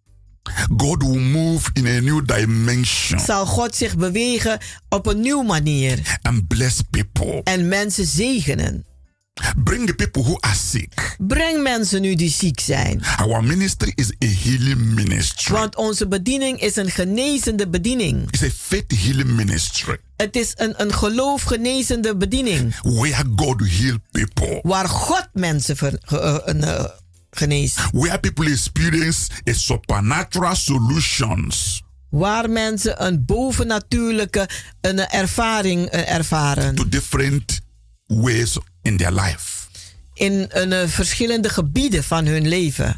S1: God will move in a new dimension
S11: zal God zich bewegen op een nieuwe manier.
S1: and bless people.
S11: En mensen zegenen.
S1: Bring the people who are sick.
S11: Breng mensen nu die ziek zijn.
S1: Our ministry is a healing ministry.
S11: Want onze bediening is een genezende bediening.
S1: It's a faith healing ministry
S11: Het is een, een geloofgenezende bediening.
S1: where God heal people,
S11: Waar God mensen ver- eh, eh, geneest.
S1: where people experience a supernatural solutions
S11: Waar mensen een bovennatuurlijke een ervaring eh, ervaren.
S1: to different ways in their life.
S11: In een, eh, verschillende gebieden van hun leven.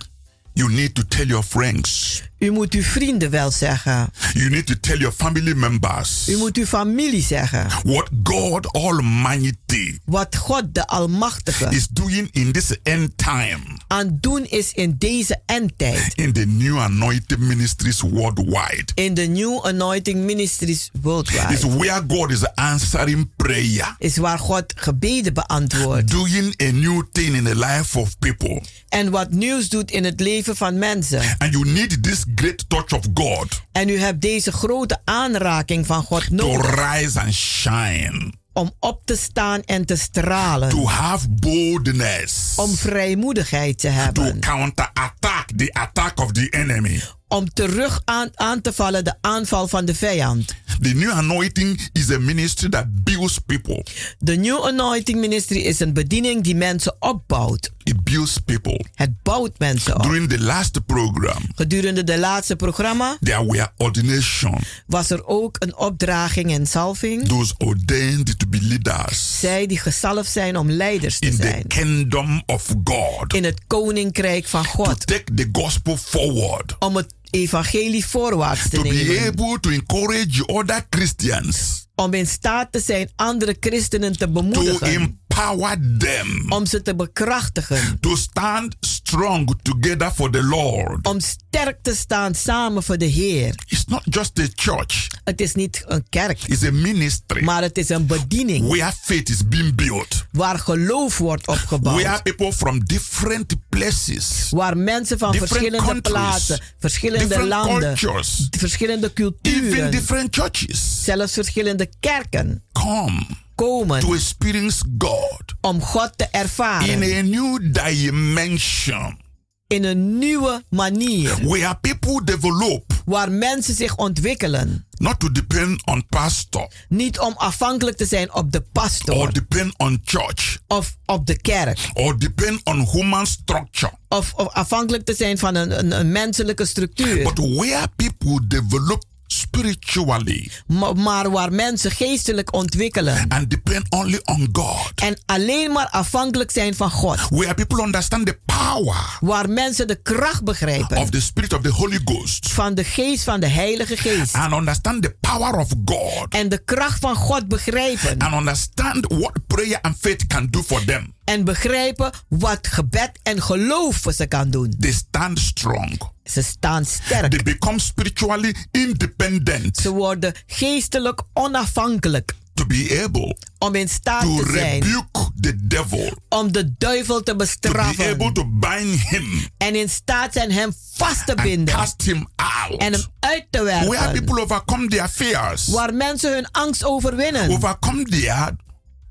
S1: You need to tell your friends.
S11: U moet uw vrienden wel zeggen.
S1: You need to tell your family members
S11: U moet uw familie zeggen.
S1: what God Almighty
S11: Wat God de Almachtige
S1: is doing in this end time
S11: aan doen is in deze endtijd.
S1: in the new anointed ministries worldwide.
S11: In de New Anointing Ministries worldwide.
S1: where God is answering prayer,
S11: Is waar God gebeden beantwoordt.
S1: doing a new thing in the life of people.
S11: En wat nieuws doet in het leven van mensen.
S1: And you need this great touch of God
S11: En u hebt deze grote aanraking van God
S1: to
S11: nodig.
S1: rise and shine,
S11: Om op te staan en te stralen.
S1: to have boldness,
S11: Om vrijmoedigheid te
S1: to
S11: hebben.
S1: counterattack the attack of the enemy.
S11: Om terug aan, aan te vallen de aanval van de vijand.
S1: The new anointing is a ministry that builds people.
S11: De New Anointing Ministry is een bediening die mensen opbouwt.
S1: It builds people.
S11: Het bouwt mensen op.
S1: During the last program,
S11: Gedurende de laatste programma
S1: there were ordination.
S11: was er ook een opdraging en salving.
S1: Those ordained to be leaders
S11: Zij die gezalfd zijn om leiders te
S1: in the
S11: zijn.
S1: kingdom of God.
S11: In het koninkrijk van
S1: To
S11: God.
S1: take the gospel forward.
S11: Om het evangelie voorwaarts te
S1: To be
S11: nemen.
S1: able to encourage other Christians.
S11: Om in staat te zijn andere christenen te
S1: To
S11: bemoedigen.
S1: Empower them.
S11: Om ze te bekrachtigen.
S1: To stand strong together for the Lord.
S11: Om sterk te staan samen voor de Heer.
S1: It's not just a church.
S11: Het is niet een kerk.
S1: It's a ministry.
S11: Maar het is een bediening.
S1: Where faith is being built.
S11: Waar geloof wordt opgebouwd.
S1: Where people from different places.
S11: Waar mensen van
S1: different
S11: verschillende plaatsen, verschillende landen,
S1: cultures,
S11: verschillende
S1: even
S11: culturen,
S1: different churches
S11: zelfs verschillende kerken
S1: come
S11: komen
S1: to experience God
S11: om God te ervaren
S1: in a new dimension.
S11: in een nieuwe manier.
S1: Where people develop
S11: Waar mensen zich ontwikkelen.
S1: not to depend on pastor
S11: Niet om afhankelijk te zijn op de
S1: or
S11: pastor
S1: depend on church
S11: of op de kerk.
S1: or depend on human structure.
S11: Of, of afhankelijk te zijn van een, een, een menselijke structuur.
S1: But where people develop spiritually
S11: Ma- maar waar mensen geestelijk ontwikkelen.
S1: and depend only on God.
S11: En alleen maar afhankelijk zijn van God.
S1: Where people understand the power
S11: Waar mensen de kracht begrijpen.
S1: of the Spirit of the Holy Ghost
S11: van de geest van de Heilige Geest.
S1: and understand the power of God
S11: En de kracht van God begrijpen.
S1: and understand what prayer and faith can do for them.
S11: En begrijpen wat gebed en geloof voor ze kan doen.
S1: They stand strong.
S11: Ze staan sterk.
S1: They become spiritually independent
S11: Ze worden geestelijk onafhankelijk.
S1: to be able
S11: Om in staat
S1: to
S11: te zijn
S1: rebuke the devil,
S11: om de duivel te
S1: to be
S11: bestraffen.
S1: able to bind him
S11: En in staat zijn hem vast te
S1: and
S11: binden.
S1: cast him out.
S11: En hem uit te
S1: Where
S11: werpen.
S1: people overcome their fears,
S11: Waar mensen hun angst overwinnen.
S1: overcome their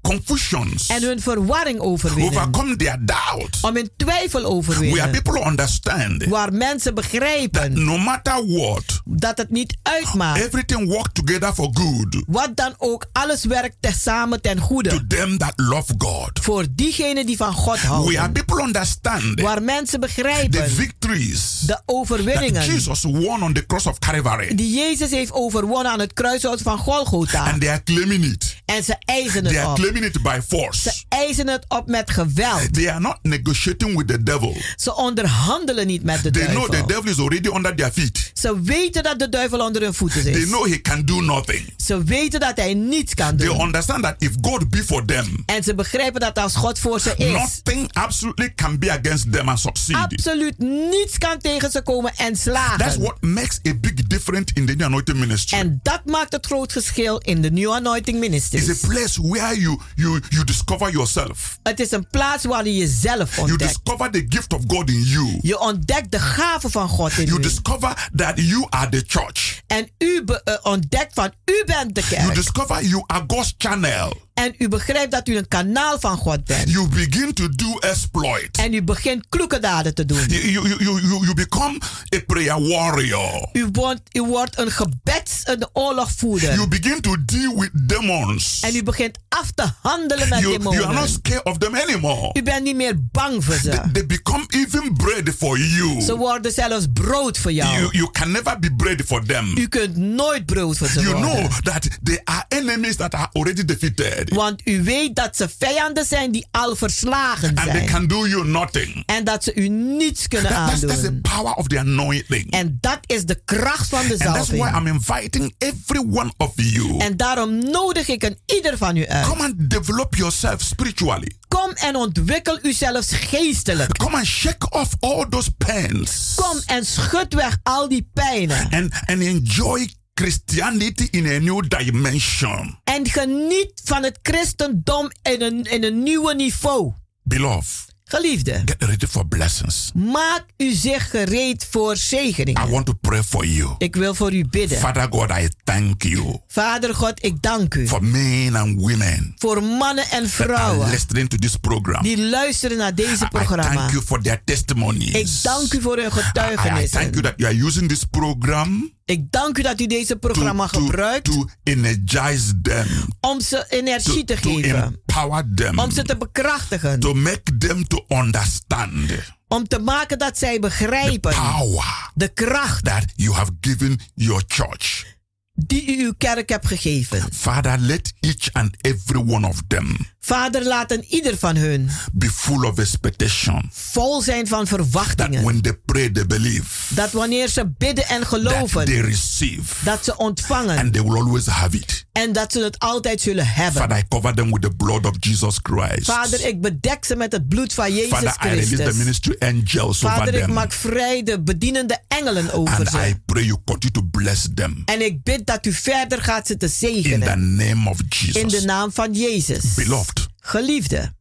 S1: confusions,
S11: En hun verwarring overwinnen.
S1: overcome their doubt.
S11: Om hun twijfel
S1: Where
S11: overwinnen.
S1: people understand
S11: Waar mensen begrijpen
S1: no matter what,
S11: dat het niet uitmaakt.
S1: everything works together for good
S11: Wat dan ook, alles werkt tezamen ten
S1: to
S11: goede.
S1: them that love God.
S11: Voor diegenen die van God
S1: Where
S11: houden.
S1: people understand
S11: Waar mensen
S1: the
S11: begrijpen
S1: victories
S11: de
S1: that
S11: overwinningen
S1: Jesus won on the cross of Calvary,
S11: die Jezus heeft overwonnen aan het kruishout van Golgotha.
S1: and they are claiming it.
S11: En ze eisen
S1: They
S11: het
S1: are
S11: op.
S1: claiming it by force.
S11: Ze eisen het op met geweld.
S1: They are not negotiating with the devil.
S11: Ze onderhandelen niet met de
S1: They know the
S11: duivel.
S1: devil is already under their feet.
S11: Ze weten dat de duivel onder hun voeten
S1: They
S11: is.
S1: know he can do nothing.
S11: Ze weten dat hij niets kan
S1: They
S11: doen.
S1: understand that if God be for them,
S11: En ze begrijpen dat als God voor ze is,
S1: nothing absolutely can be against them and succeed.
S11: absoluut niets kan tegen ze komen en
S1: That's
S11: slagen.
S1: what makes a big difference in the New Anointing Ministry.
S11: En dat maakt het groot verschil in de New Anointing
S1: It's
S11: Ministries.
S1: a place where you you you discover yourself.
S11: Het is een plaats waar je jezelf
S1: You
S11: ontdekt.
S1: discover the gift of God in you.
S11: Je ontdekt de gaven van God in
S1: You
S11: u.
S1: discover that you are the church.
S11: En u eh, ontdekt van u bent de
S1: You
S11: kerk.
S1: discover you are God's channel.
S11: En u begrijpt dat u een kanaal van God bent.
S1: You begin to do exploit.
S11: En u begint kloeke daden te doen.
S1: You, you, you, you, you become a prayer warrior.
S11: U wordt, u wordt een gebeds- een oorlogvoerder.
S1: You begin to deal with demons.
S11: En u begint af te handelen met
S1: You, you are not
S11: demonen.
S1: scared of them anymore.
S11: U bent niet meer bang voor ze.
S1: They become even bread for you.
S11: Ze worden zelfs brood voor jou.
S1: You, you can never be bread for them.
S11: U kunt nooit brood voor ze
S1: You
S11: worden.
S1: know that they are enemies that are already defeated.
S11: Want u weet dat ze vijanden zijn die al verslagen
S1: And they
S11: zijn.
S1: can do you nothing.
S11: En dat ze u niets kunnen
S1: That- that's, that's the
S11: aandoen.
S1: power of the anointing.
S11: En dat is de kracht van de
S1: And that's why
S11: zalving.
S1: I'm inviting every one of you.
S11: En daarom nodig ik een ieder van u uit.
S1: Come and develop yourself spiritually.
S11: Kom en ontwikkel u zelfs geestelijk.
S1: Come and shake off all those pains.
S11: Kom en schud weg al die pijnen.
S1: And, and enjoy Christianity in a new dimension.
S11: En geniet van het christendom in een, in een nieuwe niveau.
S1: Beloved,
S11: Geliefde,
S1: get ready for blessings.
S11: maak u zich gereed voor
S1: I
S11: zegeningen.
S1: want to pray for you.
S11: Ik wil voor u bidden.
S1: Father God, I thank you
S11: Vader God, ik dank u
S1: for men and women
S11: voor mannen en vrouwen
S1: listening to this program.
S11: die luisteren naar deze
S1: I
S11: programma.
S1: thank you for their testimonies.
S11: Ik dank u voor hun
S1: I, I thank you
S11: getuigenissen.
S1: that you are using this program
S11: Ik dank u dat u deze
S1: to,
S11: programma
S1: to,
S11: gebruikt
S1: to energize them,
S11: om ze
S1: to,
S11: energie te
S1: to
S11: geven.
S1: empower them,
S11: Om ze te bekrachtigen.
S1: to make them to understand
S11: Om te maken dat zij begrijpen
S1: power
S11: de kracht
S1: that you have given your church.
S11: die u uw kerk hebt gegeven.
S1: Father, let each and every one of them
S11: Vader, laten ieder van hun
S1: be full of expectation.
S11: vol zijn van
S1: That
S11: verwachtingen.
S1: when they pray, they believe.
S11: Dat wanneer ze bidden en
S1: That
S11: geloven,
S1: they receive.
S11: dat ze ontvangen
S1: And they will always have it.
S11: en dat ze het altijd zullen hebben.
S1: Father, I cover them with the blood of Jesus Christ.
S11: Vader, ik bedek ze met het bloed van Jezus
S1: Father, I release the
S11: Christus.
S1: ministry angels over
S11: Vader, ik
S1: them.
S11: maak vrij de bedienende engelen over
S1: And
S11: ze.
S1: I pray you continue to bless them.
S11: En ik bid dat u verder gaat ze te
S1: In the
S11: zegenen.
S1: name of
S11: In de
S1: Jesus.
S11: naam van Jezus.
S1: Beloved,
S11: Geliefde,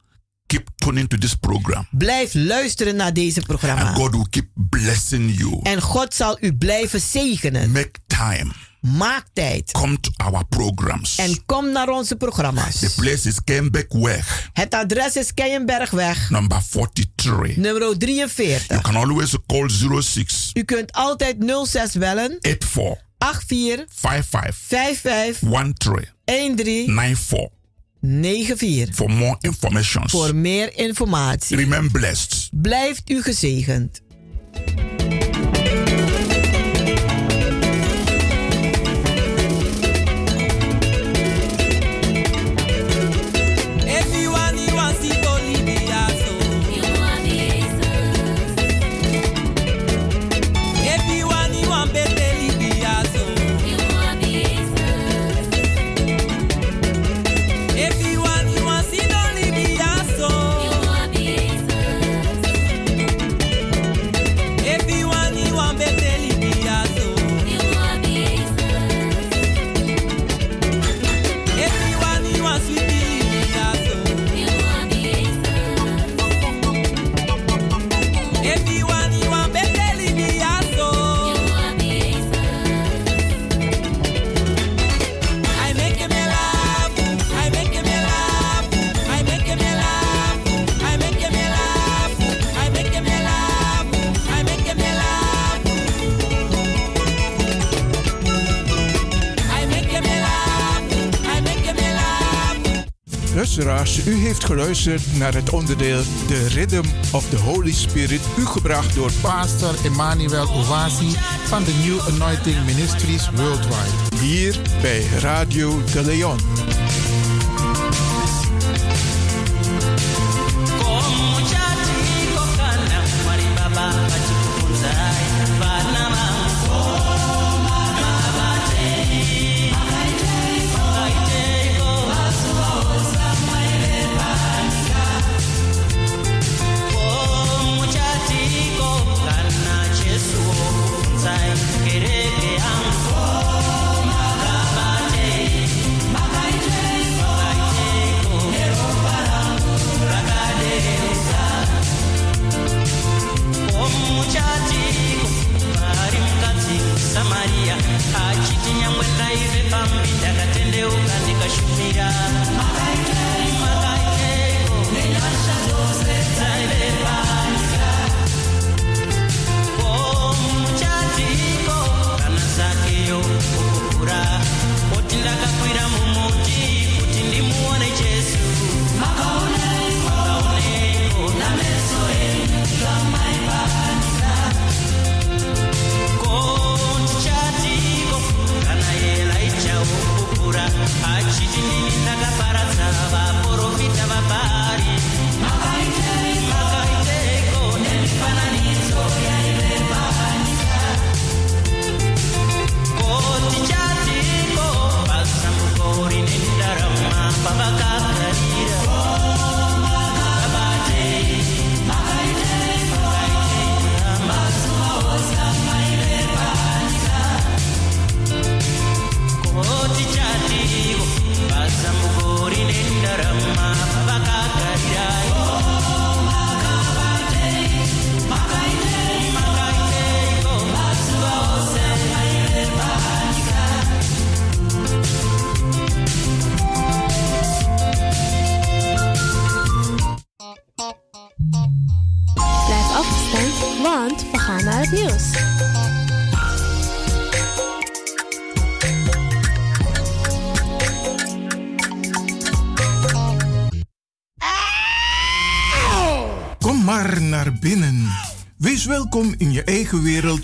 S1: keep tuning to this program.
S11: blijf luisteren naar deze
S1: And
S11: programma.
S1: God will keep blessing you.
S11: En God zal u blijven zegenen.
S1: Make time.
S11: Maak tijd.
S1: Come to our programs.
S11: En kom naar onze programma's.
S1: The place is Kembekweg,
S11: Het adres is Keienbergweg,
S1: number 43.
S11: nummer 43.
S1: You can always call 06
S11: U kunt altijd 06 bellen
S1: 84
S11: 84
S1: 55
S11: 55
S1: 13
S11: 13
S1: 94
S11: 94
S1: for more information.
S11: voor meer informatie.
S1: Remain blessed.
S11: Blijft u gezegend.
S12: Geluisterd naar het onderdeel The Rhythm of the Holy Spirit, u gebracht door
S6: Pastor Emmanuel Owasi van de New Anointing Ministries Worldwide.
S12: hier bij Radio de Leon.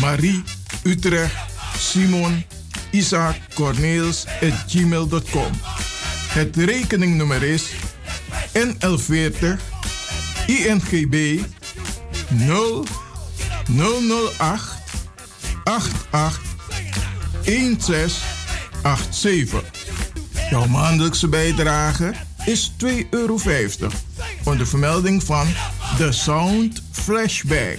S13: Marie, Utrecht, Simon, Isaac, Corneels at gmail.com Het rekeningnummer is NL40 INGB 0 008 88 1687. Jouw maandelijkse bijdrage is 2,50 euro. Onder vermelding van The Sound Flashback.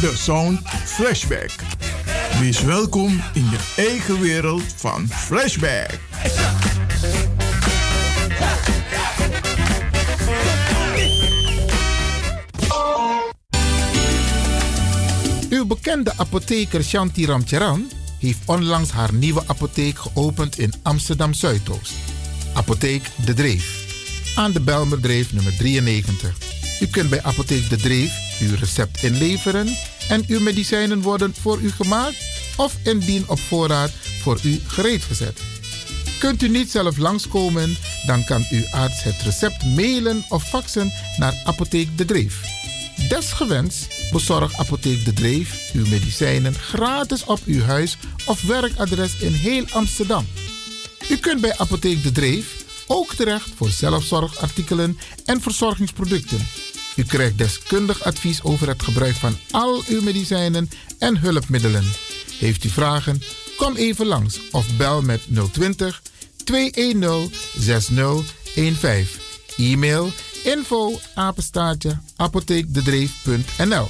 S13: De Sound Flashback. Wees welkom in je eigen wereld van Flashback.
S6: Uw bekende apotheker Shanti Ramcharan heeft onlangs haar nieuwe apotheek geopend in Amsterdam Zuidoost. Apotheek De Dreef. Aan de Belmerdreef nummer 93. U kunt bij Apotheek De Dreef uw recept inleveren en uw medicijnen worden voor u gemaakt of indien op voorraad voor u gereed gezet. Kunt u niet zelf langskomen, dan kan uw arts het recept mailen of faxen naar Apotheek De Dreef. Desgewenst bezorgt Apotheek De Dreef uw medicijnen gratis op uw huis of werkadres in heel Amsterdam. U kunt bij Apotheek De Dreef ook terecht voor zelfzorgartikelen en verzorgingsproducten. U krijgt deskundig advies over het gebruik van al uw medicijnen en hulpmiddelen. Heeft u vragen? Kom even langs of bel met 020 210 6015. E-mail info apenstaartje apotheekdedreef.nl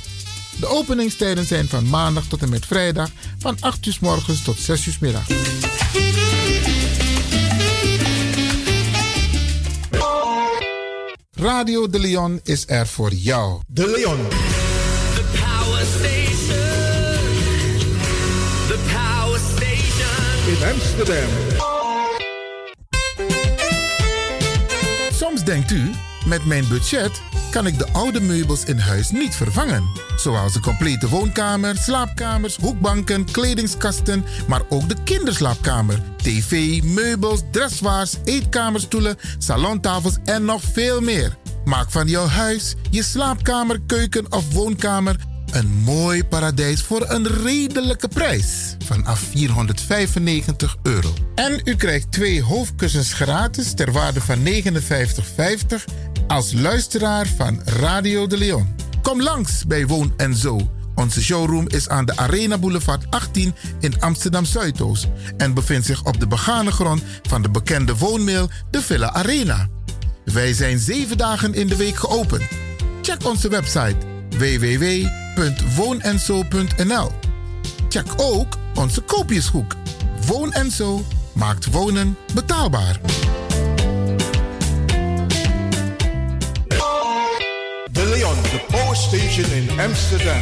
S6: De openingstijden zijn van maandag tot en met vrijdag van 8 uur s morgens tot 6 uur s middag. Radio De Leon is er voor jou.
S13: De Leon.
S14: The power station. The power station.
S13: In Amsterdam.
S6: Soms denkt u, met mijn budget kan ik de oude meubels in huis niet vervangen. Zoals de complete woonkamer, slaapkamers, hoekbanken, kledingskasten, maar ook de kinderslaapkamer, tv, meubels, dressoirs, eetkamerstoelen, salontafels en nog veel meer. Maak van jouw huis, je slaapkamer, keuken of woonkamer een mooi paradijs voor een redelijke prijs. Vanaf 495 euro. En u krijgt twee hoofdkussens gratis ter waarde van 59,50 als luisteraar van Radio de Leon. Kom langs bij Woon en Zo. Onze showroom is aan de Arena Boulevard 18 in Amsterdam Zuidoost en bevindt zich op de begane grond van de bekende woonmail de Villa Arena. Wij zijn zeven dagen in de week geopend. Check onze website www.woonenzo.nl. Check ook onze koopjeshoek. Woon en Zo maakt wonen betaalbaar.
S13: De Leon, the power station in Amsterdam.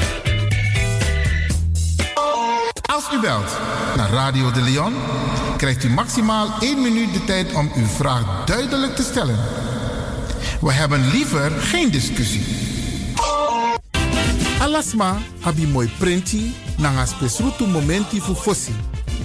S6: Als u belt naar Radio de Leon, krijgt u maximaal 1 minuut de tijd om uw vraag duidelijk te stellen. We hebben liever geen discussie. Alasma abi mooi printi nanga spesrutu momenti fu fossi.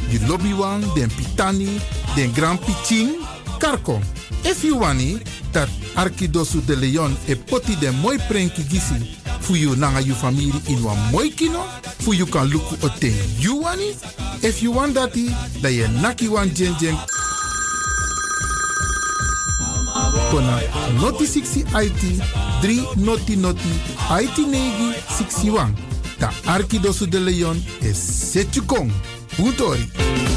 S6: Di lobby wan, den pitani, den grand piching, karko. If you wani, dat Arkidosu de Leon e poti den mooi prenki gisi fu you nanga you family in wan mooi kino, fu you kan luku o ten you wani. If you want dati, da ye naki wan jen jen Kona noti 60 IT 3 noti noti IT negi 61. Ta Arkidosu de Leon is Setjukong. Utori.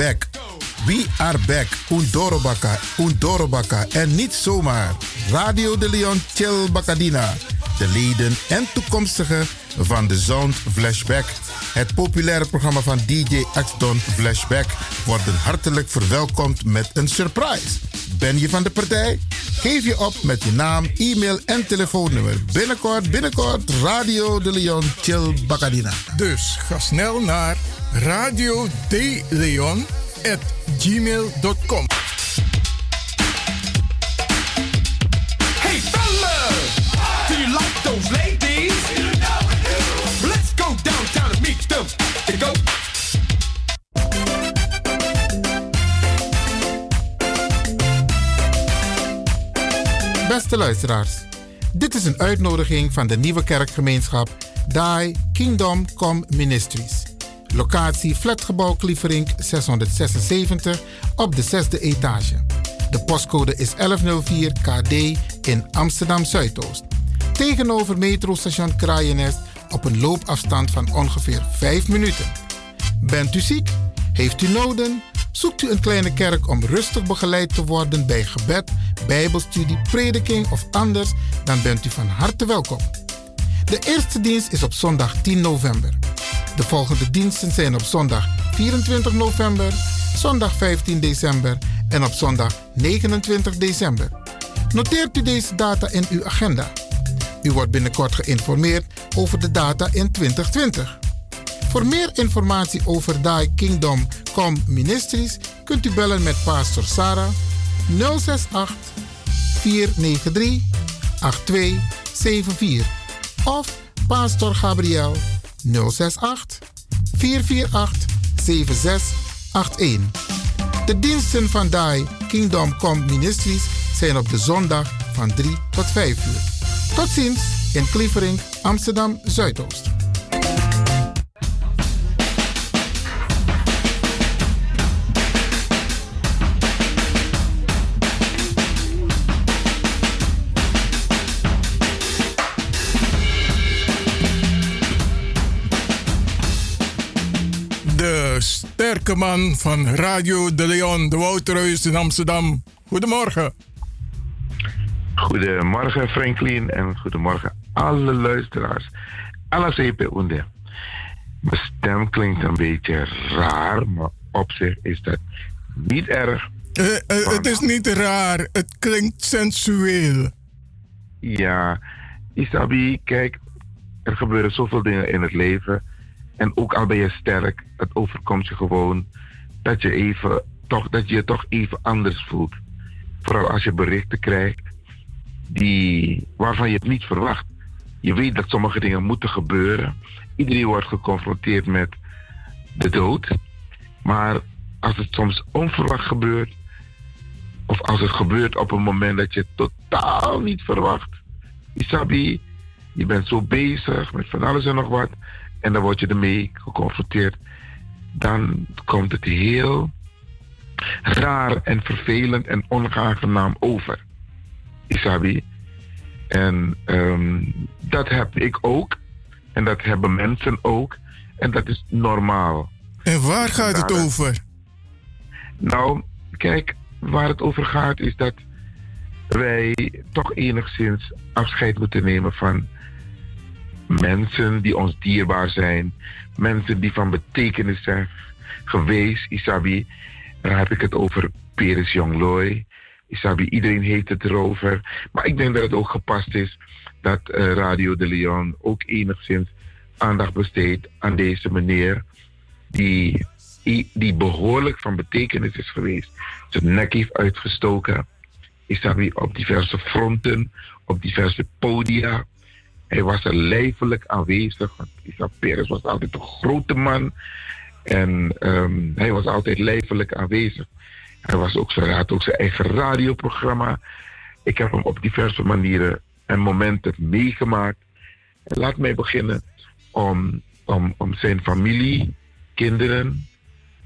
S6: Back. We are back. Undorobaka, Undorobaka. En niet zomaar. Radio de Leon Chill Bacadina. De leden en toekomstigen van de Sound Flashback. Het populaire programma van DJ X-Don Flashback worden hartelijk verwelkomd met een surprise. Ben je van de partij? Geef je op met je naam, e-mail en telefoonnummer. Binnenkort, binnenkort, Radio de Leon Chill Bacadina.
S13: Dus ga snel naar radio Leon at gmail.com.
S15: Hey fellas, do you like those ladies? Let's go downtown and meet them. Go.
S6: Beste luisteraars, dit is een uitnodiging van de nieuwe kerkgemeenschap Die Kingdom Come Ministries. Locatie Flatgebouw Klieverink 676 op de zesde etage. De postcode is 1104 KD in Amsterdam Zuidoost. Tegenover metrostation Kraaienest op een loopafstand van ongeveer 5 minuten. Bent u ziek? Heeft u noden? Zoekt u een kleine kerk om rustig begeleid te worden bij gebed, bijbelstudie, prediking of anders? Dan bent u van harte welkom. De eerste dienst is op zondag 10 november. De volgende diensten zijn op zondag 24 november, zondag 15 december en op zondag 29 december. Noteert u deze data in uw agenda. U wordt binnenkort geïnformeerd over de data in 2020. Voor meer informatie over Die Kingdom Come Ministries kunt u bellen met Pastor Sarah 068 493 8274 of Pastor Gabriel 068 448 7681. De diensten van Die Kingdom Come Ministries zijn op de zondag van 3 tot 5 uur. Tot ziens in Klievering, Amsterdam Zuidoost.
S13: De sterke man van Radio de Leon, de Wouterhuis in Amsterdam. Goedemorgen.
S16: Goedemorgen Franklin en goedemorgen alle luisteraars. Alla CP Unde. Mijn stem klinkt een beetje raar, maar op zich is dat niet erg.
S13: Eh, eh, het is niet raar, het klinkt sensueel.
S16: Ja, Isabi, kijk, er gebeuren zoveel dingen in het leven. En ook al ben je sterk, het overkomt je gewoon dat je, even, toch, dat je toch even anders voelt. Vooral als je berichten krijgt die, waarvan je het niet verwacht. Je weet dat sommige dingen moeten gebeuren. Iedereen wordt geconfronteerd met de dood. Maar als het soms onverwacht gebeurt, of als het gebeurt op een moment dat je het totaal niet verwacht, Isabi, je bent zo bezig met van alles en nog wat, en dan word je ermee geconfronteerd, dan komt het heel raar en vervelend en onaangenaam over. Isabi. En ehm, dat heb ik ook. En dat hebben mensen ook. En dat is normaal.
S13: En waar gaat het over?
S16: Nou, kijk, waar het over gaat is dat wij toch enigszins afscheid moeten nemen van mensen die ons dierbaar zijn. Mensen die van betekenis zijn geweest, Isabi. Dan heb ik het over Peres Jonglooi, Isabi, iedereen heeft het erover. Maar ik denk dat het ook gepast is dat eh, Radio de Leon ook enigszins aandacht besteedt aan deze meneer. Die, die behoorlijk van betekenis is geweest. Zijn nek heeft uitgestoken. Isabi op diverse fronten, op diverse podia. Hij was er lijfelijk aanwezig. Isaac Peres was altijd een grote man. En ehm, hij was altijd lijfelijk aanwezig. Hij was ook, had ook zijn eigen radioprogramma. Ik heb hem op diverse manieren en momenten meegemaakt. En laat mij beginnen om, om, om zijn familie, kinderen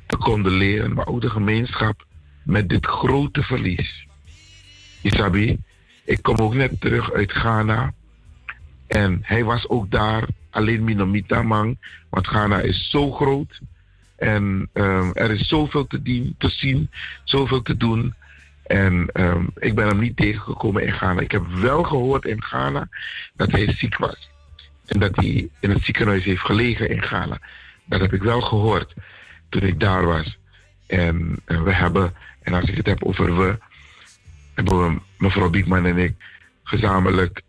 S16: te condoleren, maar ook de gemeenschap met dit grote verlies. Isabi, ik kom ook net terug uit Ghana. En hij was ook daar, alleen Minomita man, want Ghana is zo groot. En ehm, er is zoveel te, te zien, zoveel te doen. En ehm, ik ben hem niet tegengekomen in Ghana. Ik heb wel gehoord in Ghana dat hij ziek was. En dat hij in het ziekenhuis heeft gelegen in Ghana. Dat heb ik wel gehoord toen ik daar was. En, en we hebben, en als ik het heb over we, hebben we, mevrouw Biekman en ik, gezamenlijk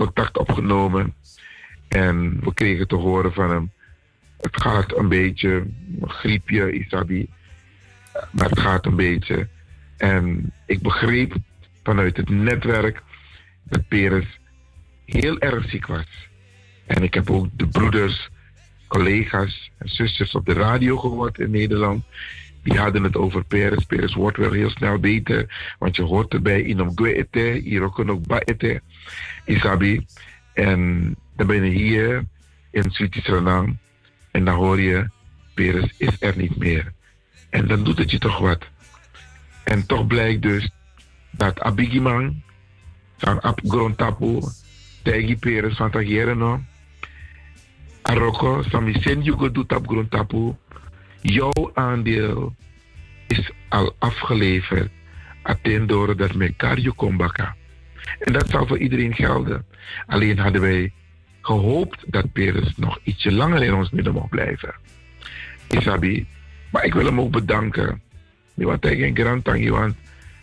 S16: contact opgenomen. En we kregen te horen van hem. Het gaat een beetje, een griepje, Isabi. Maar het gaat een beetje. En ik begreep vanuit het netwerk dat Peres heel erg ziek was. En ik heb ook de broeders, collega's en zusters op de radio gehoord in Nederland. Die hadden het over Peres. Peres wordt wel heel snel beter. Want je hoort erbij in om Gwete, hier ook nog Baete, Isabi. En dan ben je hier in Suriname en dan hoor je, Peres is er niet meer. En dan doet het je toch wat. En toch blijkt dus dat Abigiman, van Ab Grontapu, Tegi Peres van Tagiereno, Aroko, Samisen Yugo doet op Grontapu, jouw aandeel is al afgeleverd. Atendoro dat met Karjo Kombaka. En dat zou voor iedereen gelden. Alleen hadden wij gehoopt dat Peres nog ietsje langer in ons midden mocht blijven. Isabi. Maar ik wil hem ook bedanken. Nu wat geen grand tangi want.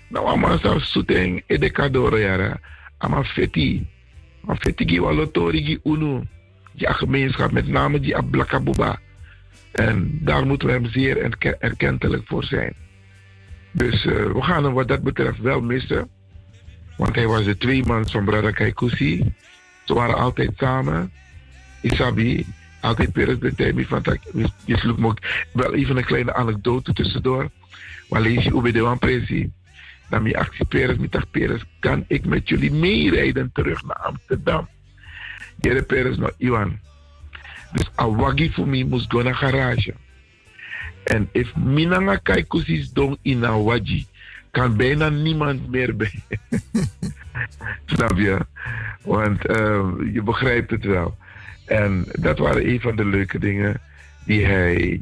S16: Nou, allemaal zou soeteng edekadore jaren. Ama feti. Ma feti gi walotori gi unu. Die gemeenschap, met name die Ablakabuba. En daar moeten we hem zeer erke- erkentelijk voor zijn. Dus eh, we gaan hem wat dat betreft wel missen. Want hij was de tweeman van Brada Kaikusi. Ze waren altijd samen. Isabi, altijd Peres de Temi van ook wel even een kleine anekdote tussendoor. Maar lees je over de wan presi. Dan mi actie Peres, mi tak Peres, kan ik met jullie meerijden terug naar Amsterdam. Jere Peres nog Iwan. Dus awagi voor mij moest gaan naar garage. En if minanga kaikusis don in waji, kan bijna niemand meer bij. *laughs* Snap je? Want ehm, je begrijpt het wel. En dat waren een van de leuke dingen die, hij,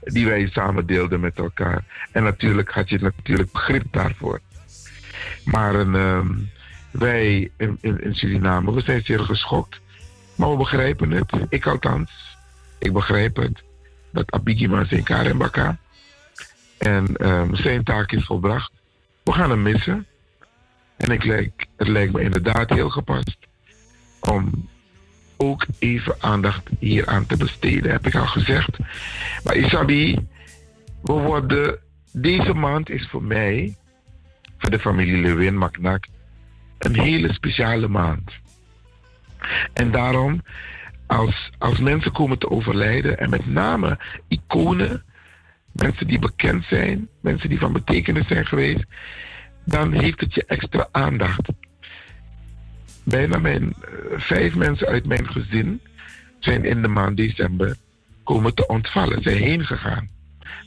S16: die wij samen deelden met elkaar. En natuurlijk had je natuurlijk begrip daarvoor. Maar ehm, wij in, in, in Suriname, we zijn zeer geschokt. Maar we begrijpen het. Ik althans. Ik begrijp het. Dat Abigima zijn Karembaka. En ehm, zijn taak is volbracht. We gaan hem missen. En ik lijk, het lijkt me inderdaad heel gepast om ook even aandacht hier aan te besteden, heb ik al gezegd. Maar Isabi, we worden, deze maand is voor mij, voor de familie Lewin Maknak, een hele speciale maand. En daarom, als, als mensen komen te overlijden, en met name iconen, mensen die bekend zijn, mensen die van betekenis zijn geweest, dan heeft het je extra aandacht. Bijna mijn eh, vijf mensen uit mijn gezin zijn in de maand december komen te ontvallen, zijn heen gegaan.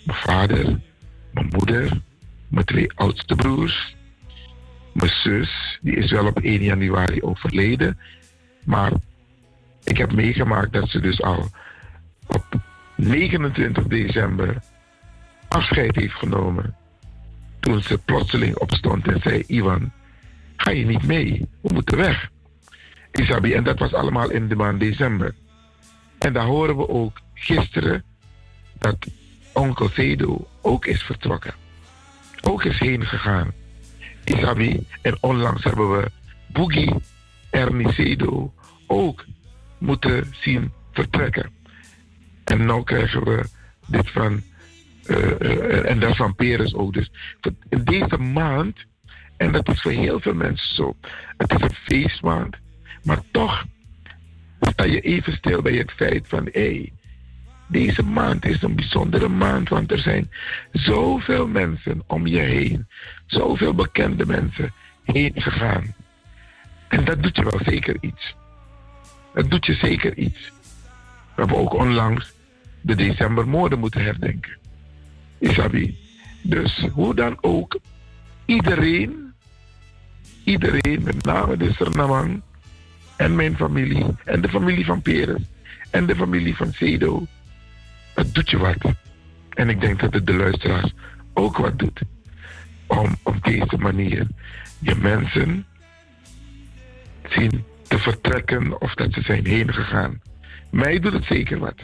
S16: Mijn vader, mijn moeder, mijn twee oudste broers, mijn zus, die is wel op 1 januari overleden. Maar ik heb meegemaakt dat ze dus al op 29 december afscheid heeft genomen. Toen ze plotseling opstond en zei: Ivan, ga je niet mee? We moeten weg. Isabi, en dat was allemaal in de maand december. En daar horen we ook gisteren dat onkel Vedo ook is vertrokken. Ook is heen gegaan. Isabi. En onlangs hebben we Boogie Ernicedo ook moeten zien vertrekken. En nu krijgen we dit van, en dat van Peres ook. Dus in deze maand, en dat is voor heel veel mensen zo, het is een feestmaand, maar toch sta je even stil bij het feit van, hé, hey, deze maand is een bijzondere maand, want er zijn zoveel mensen om je heen, zoveel bekende mensen heen gegaan. En dat doet je wel zeker iets. Dat doet je zeker iets. We hebben ook onlangs de decembermoorden moeten herdenken. Isabi. Dus hoe dan ook, iedereen, iedereen, met name de Sernamang en mijn familie, en de familie van Peres, en de familie van Sedo, het doet je wat. En ik denk dat het de luisteraars ook wat doet. Om op deze manier je mensen zien te vertrekken of dat ze zijn heen gegaan. Mij doet het zeker wat.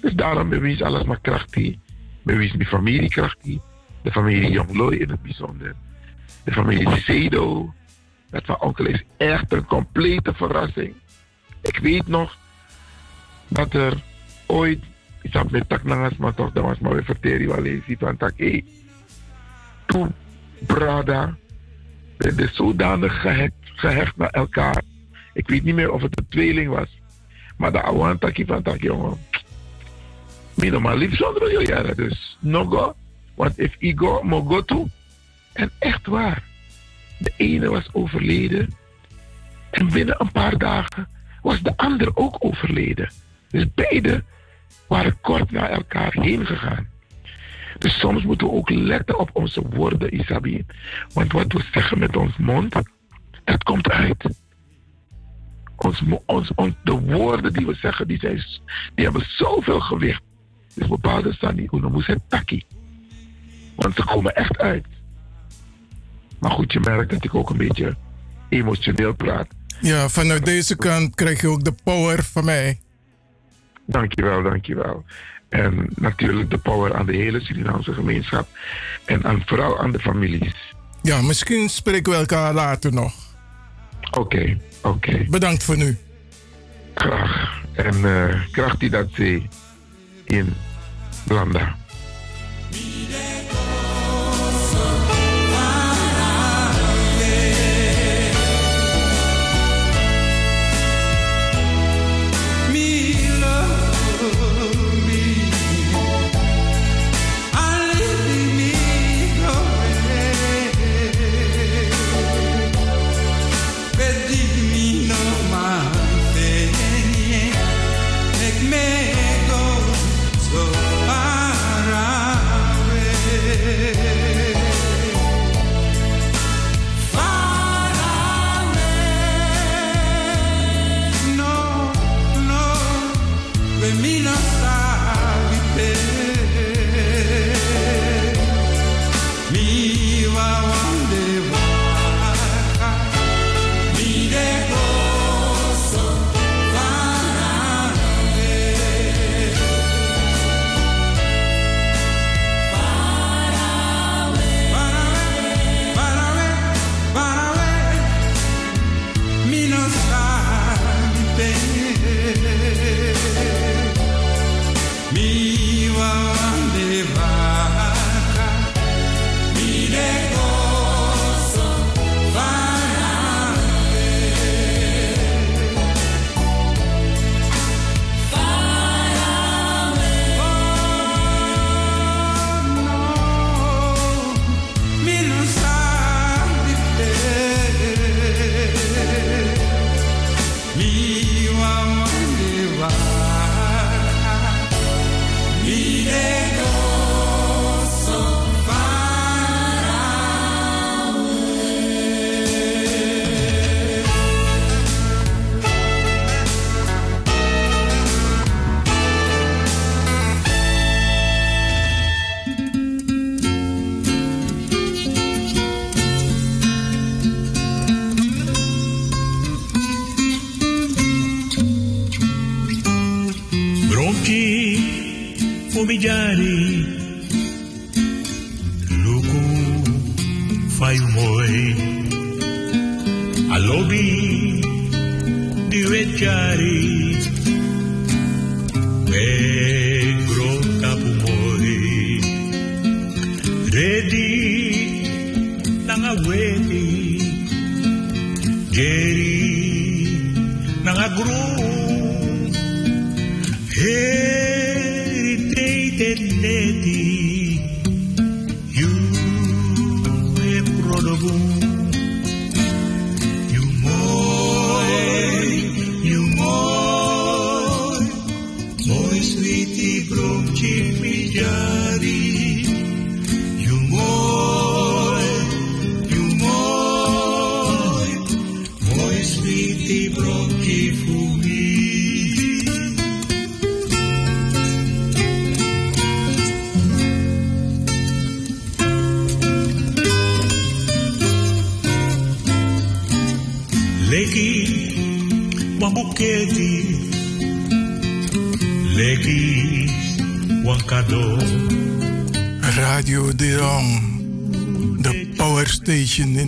S16: Dus daarom is alles maar krachtig. Bij is mijn familie krachtig. De familie Jonglooi in het bijzonder. De familie Sedo. Dat van onkel is echt een complete verrassing. Ik weet nog dat er ooit, ik zat met Taknangas, maar toch, dat was maar weer verteren wel eens van tak, toen Brada werden zodanig gehecht, gehecht naar elkaar. Ik weet niet meer of het een tweeling was. Maar de oude takkie van tak, jongen. Minimaal lief zonder jaren. Dus no go. Want if I go. En echt waar. De ene was overleden. En binnen een paar dagen was de ander ook overleden. Dus beide waren kort na elkaar heen gegaan. Dus soms moeten we ook letten op onze woorden, Isabi. Want wat we zeggen met ons mond, dat komt uit. Ons, ons, ons, de woorden die we zeggen, die, zijn, die hebben zoveel gewicht. Dus bepaalde staan niet, hoe noemen ze takkie. Want ze komen echt uit. Maar goed, je merkt dat ik ook een beetje emotioneel praat.
S13: Ja, vanuit deze kant krijg je ook de power van mij.
S16: Dankjewel, dankjewel. En natuurlijk de power aan de hele Surinaamse gemeenschap. En aan, vooral aan de families.
S13: Ja, misschien spreken we elkaar later nog.
S16: Oké, okay, oké. Okay.
S13: Bedankt voor nu.
S16: Graag. En uh, kracht die dat ze in Blanda.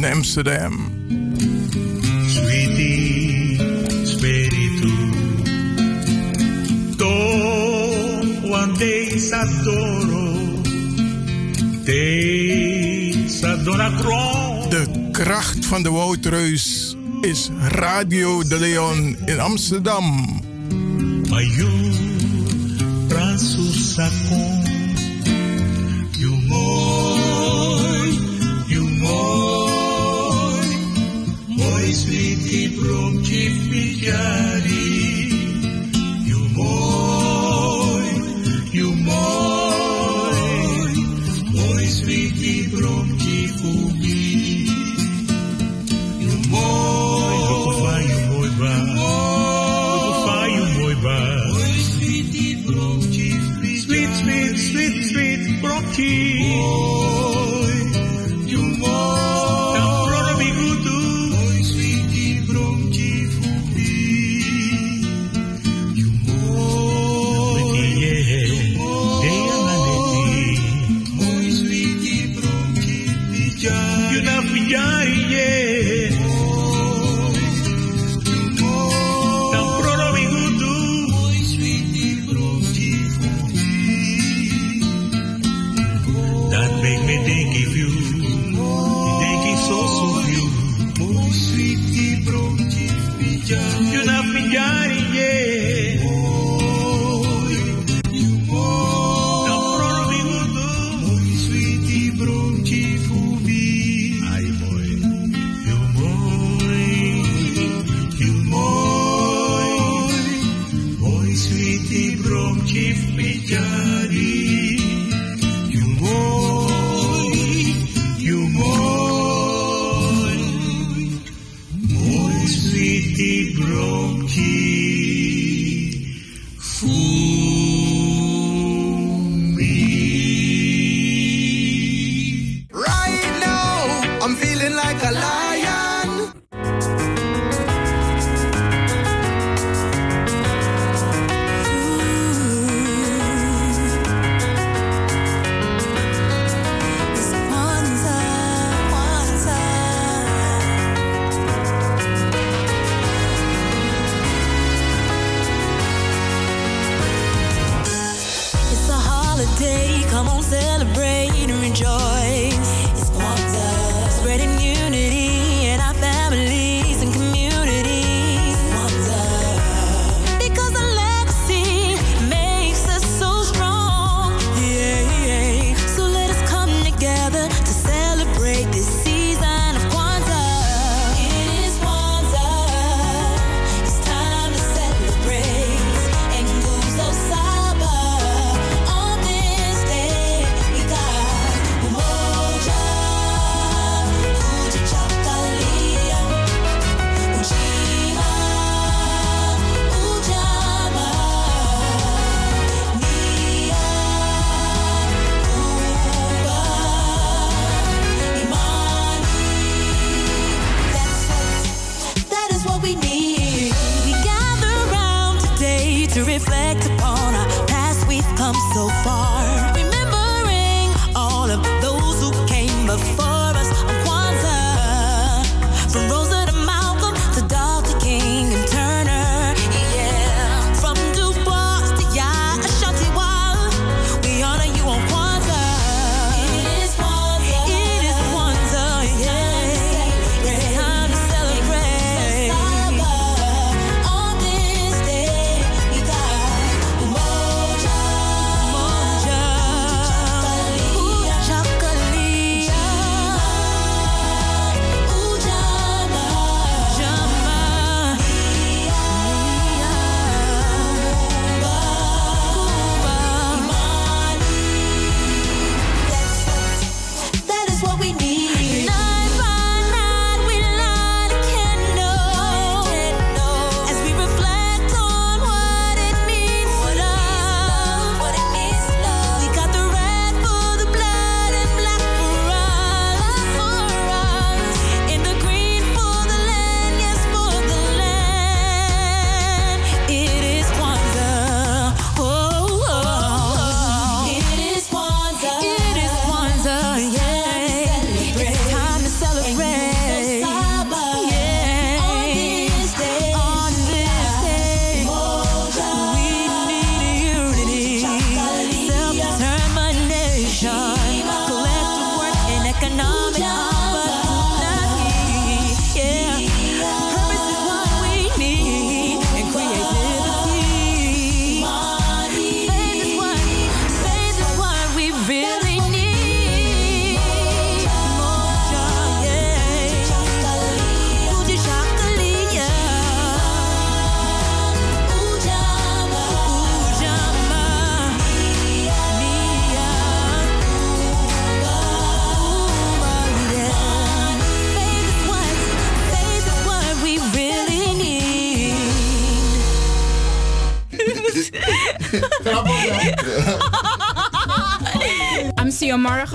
S17: in Amsterdam.
S13: Sweetie, spiritu, to one day s'adoro, te
S17: De kracht van de woudreus is Radio de Leon in Amsterdam.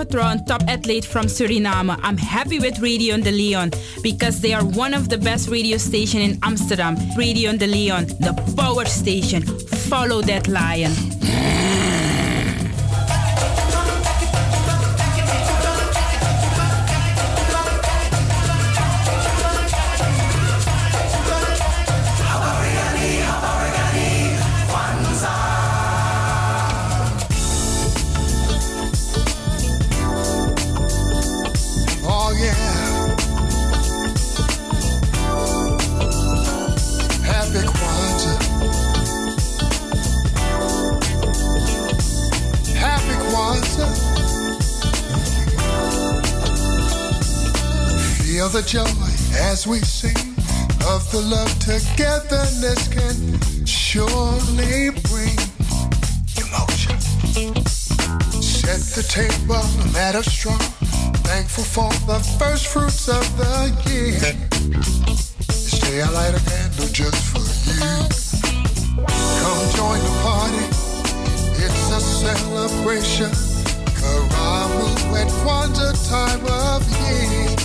S18: Top athlete from Suriname. I'm happy with Radio de Leon because they are one of the best radio station in Amsterdam. Radio de Leon, the power station. Follow that lion.
S19: We sing of the love togetherness can surely bring emotion. Set the table, a matter strong. Thankful for the first fruits of the year. This day I light a candle just for you. Come join the party. It's a celebration. Karamu at Kwanzaa time of year.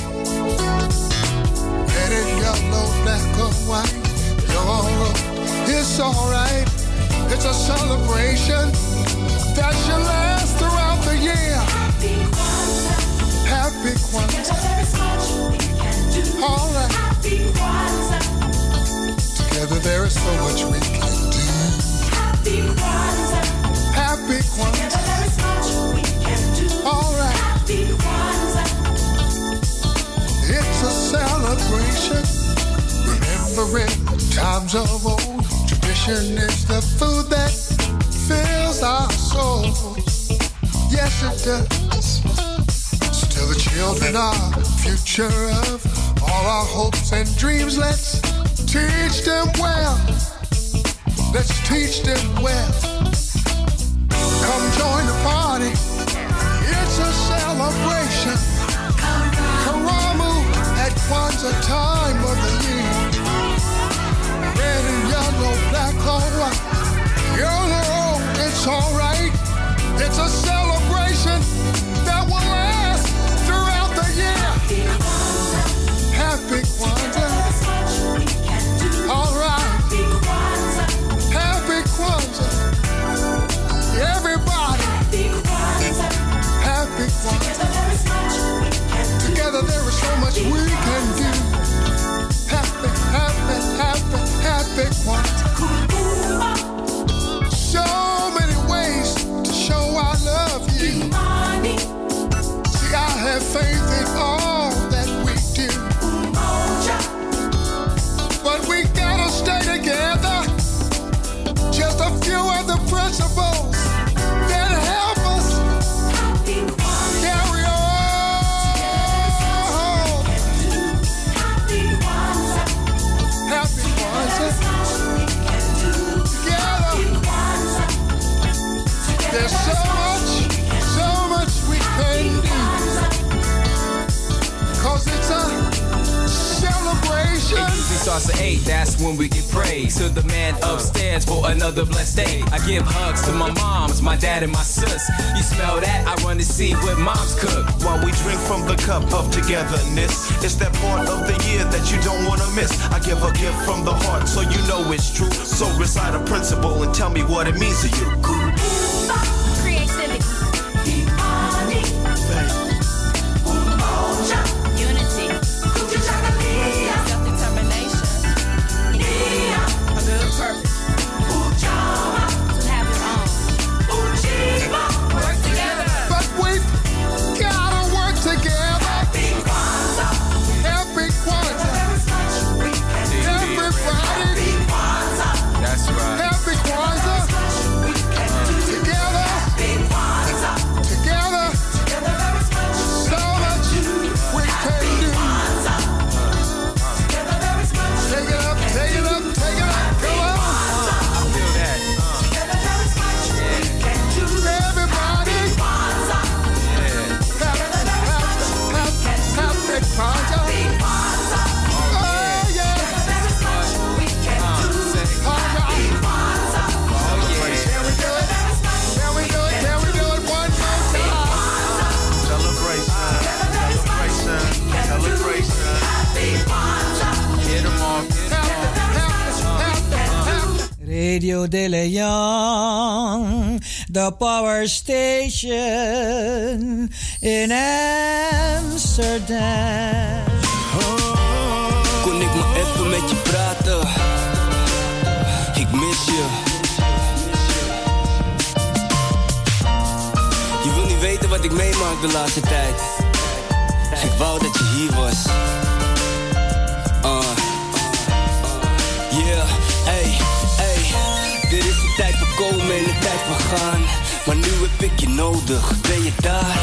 S19: Red and yellow, black or white. Your it's alright. It's a celebration that shall last throughout the year. Happy Kwanzaa. All right. Together there is so much we can do. Happy Kwanzaa. All right. It's a celebration. Remembering times of old. Tradition is the food that fills our souls. Yes, it does. Still, the children are future of all our hopes and dreams. Let's teach them well. Let's teach them well. Come join the party. It's a celebration. At Kwanzaa time of the year. Red and yellow, black or white. Yellow, it's alright. It's a celebration
S20: starts at 8, that's when we get praise. To the man upstairs for another blessed day. I give hugs to my moms, my dad, and my sis. You smell that? I run to see what moms cook.
S21: While we drink from the cup of togetherness, it's that part of the year that you don't want to miss. I give a gift from the heart so you know it's true. So recite a principle and tell me what it means to you.
S22: Station in Amsterdam.
S23: Kon ik maar even met je praten? Ik mis je. Je wil niet weten wat ik meemaak de laatste tijd. Ik wou dat je hier was. Uh. Yeah, hey, hey. Er is een tijd van komen en een tijd van gaan. Heb ik je nodig. Ben je daar?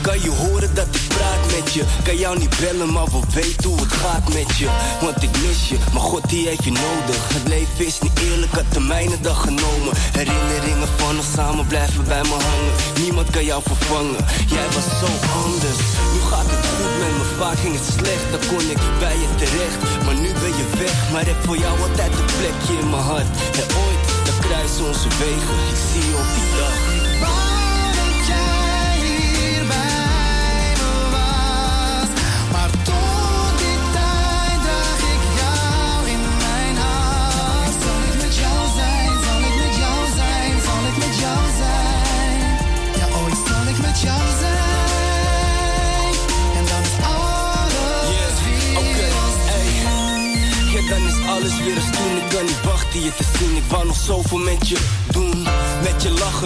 S23: Kan je horen dat ik praat met je? Kan jou niet bellen, maar we weten hoe het gaat met je. Want ik mis je, maar God die heeft je nodig. Het leven is niet eerlijk, had de mijne dag genomen. Herinneringen van ons samen blijven bij me hangen. Niemand kan jou vervangen, jij was zo anders. Nu gaat het goed met me, vaak ging het slecht. Dan kon ik bij je terecht, maar nu ben je weg. Maar heb voor jou altijd een plekje in mijn hart. En ooit, dan kruisen onze wegen. Ik zie je op die dag.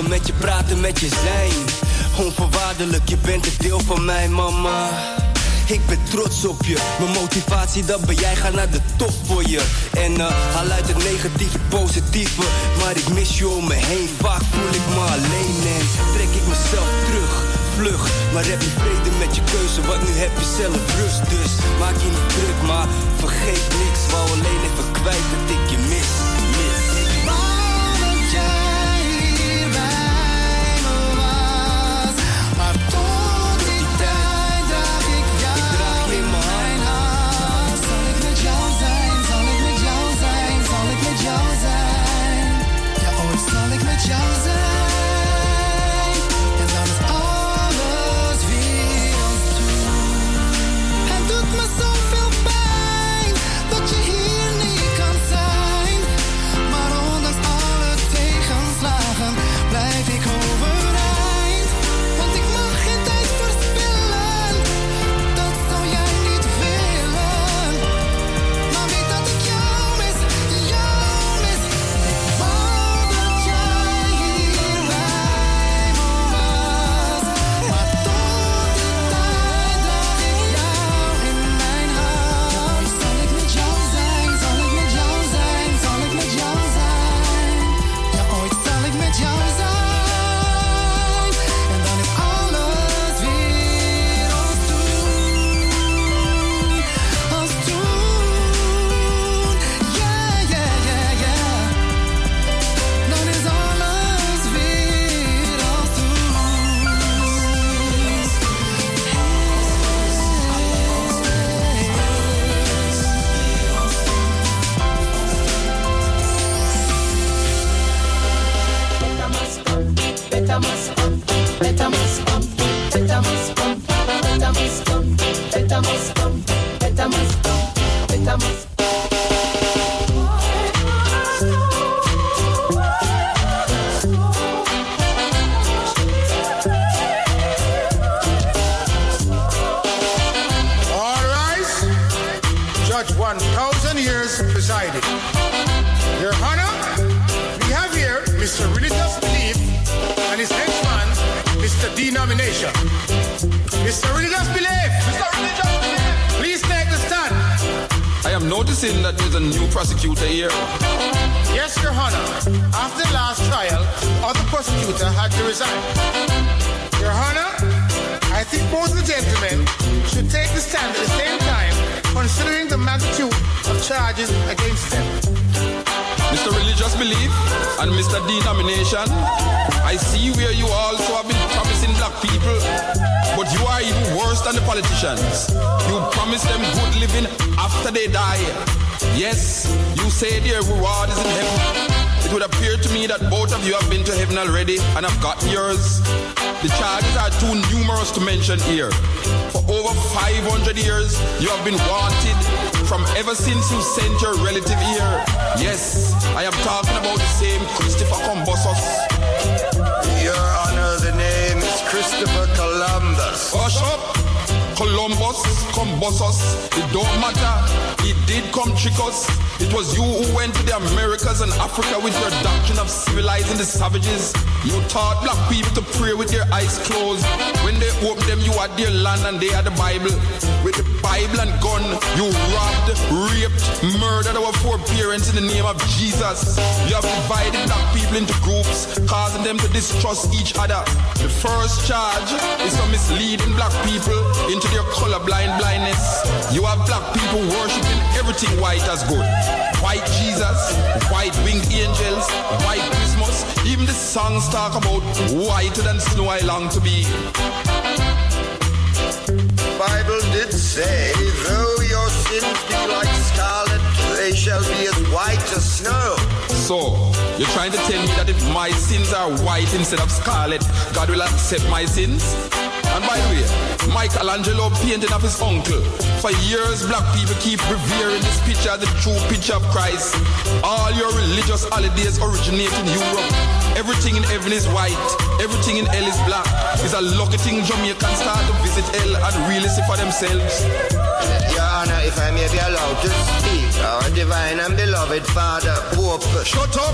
S2: Met
S23: je praten, met je zijn. Onvoorwaardelijk, je bent een deel van mij, mama. Ik ben trots op je. Mijn motivatie, dat ben jij. Ga naar de top voor je. En eh, haal uit het negatieve positieve. Maar ik mis je om me heen. Vaak voel ik me alleen en trek ik mezelf terug. Vlug, maar heb je vrede met je keuze, want nu heb je zelf rust. Dus maak je niet druk, maar vergeet niks. Wou alleen even kwijt dat ik je mis.
S24: Numerous to mention here. For over 500 years, you have been wanted,
S1: from ever since you sent your relative here. Yes, I am talking about the same Christopher Columbus.
S25: Your Honor, the name is Christopher Columbus.
S1: Oh, Hush up! Columbus, Columbus, it don't matter. He did come trick us. It was you who went to the Americas and Africa with your doctrine of civilizing the savages. You taught black people to pray with their eyes closed. When they opened them, you had their land and they had the Bible. With the Bible and gun, you robbed, raped, murdered our foreparents in the name of Jesus. You have divided black people into groups, causing them to distrust each other. The first charge is for misleading black people into their colorblind blindness. You have black people worshiping everything white as good. White Jesus, white winged angels, white Christmas. Even the songs talk about whiter than snow I long to be.
S25: Bible did say, though your sins be like scarlet, they shall be as white as snow.
S1: So, you're trying to tell me that if my sins are white instead of scarlet, God will accept my sins? And by the way, Michelangelo painting of his uncle. For years, black people keep revering this picture the true picture of Christ. All your religious holidays originate in Europe. Everything in heaven is white. Everything in hell is black. It's a lucky thing Jamaicans start to visit hell and really see for themselves.
S25: If I may be allowed to speak, our divine and beloved Father, Pope.
S1: Shut up!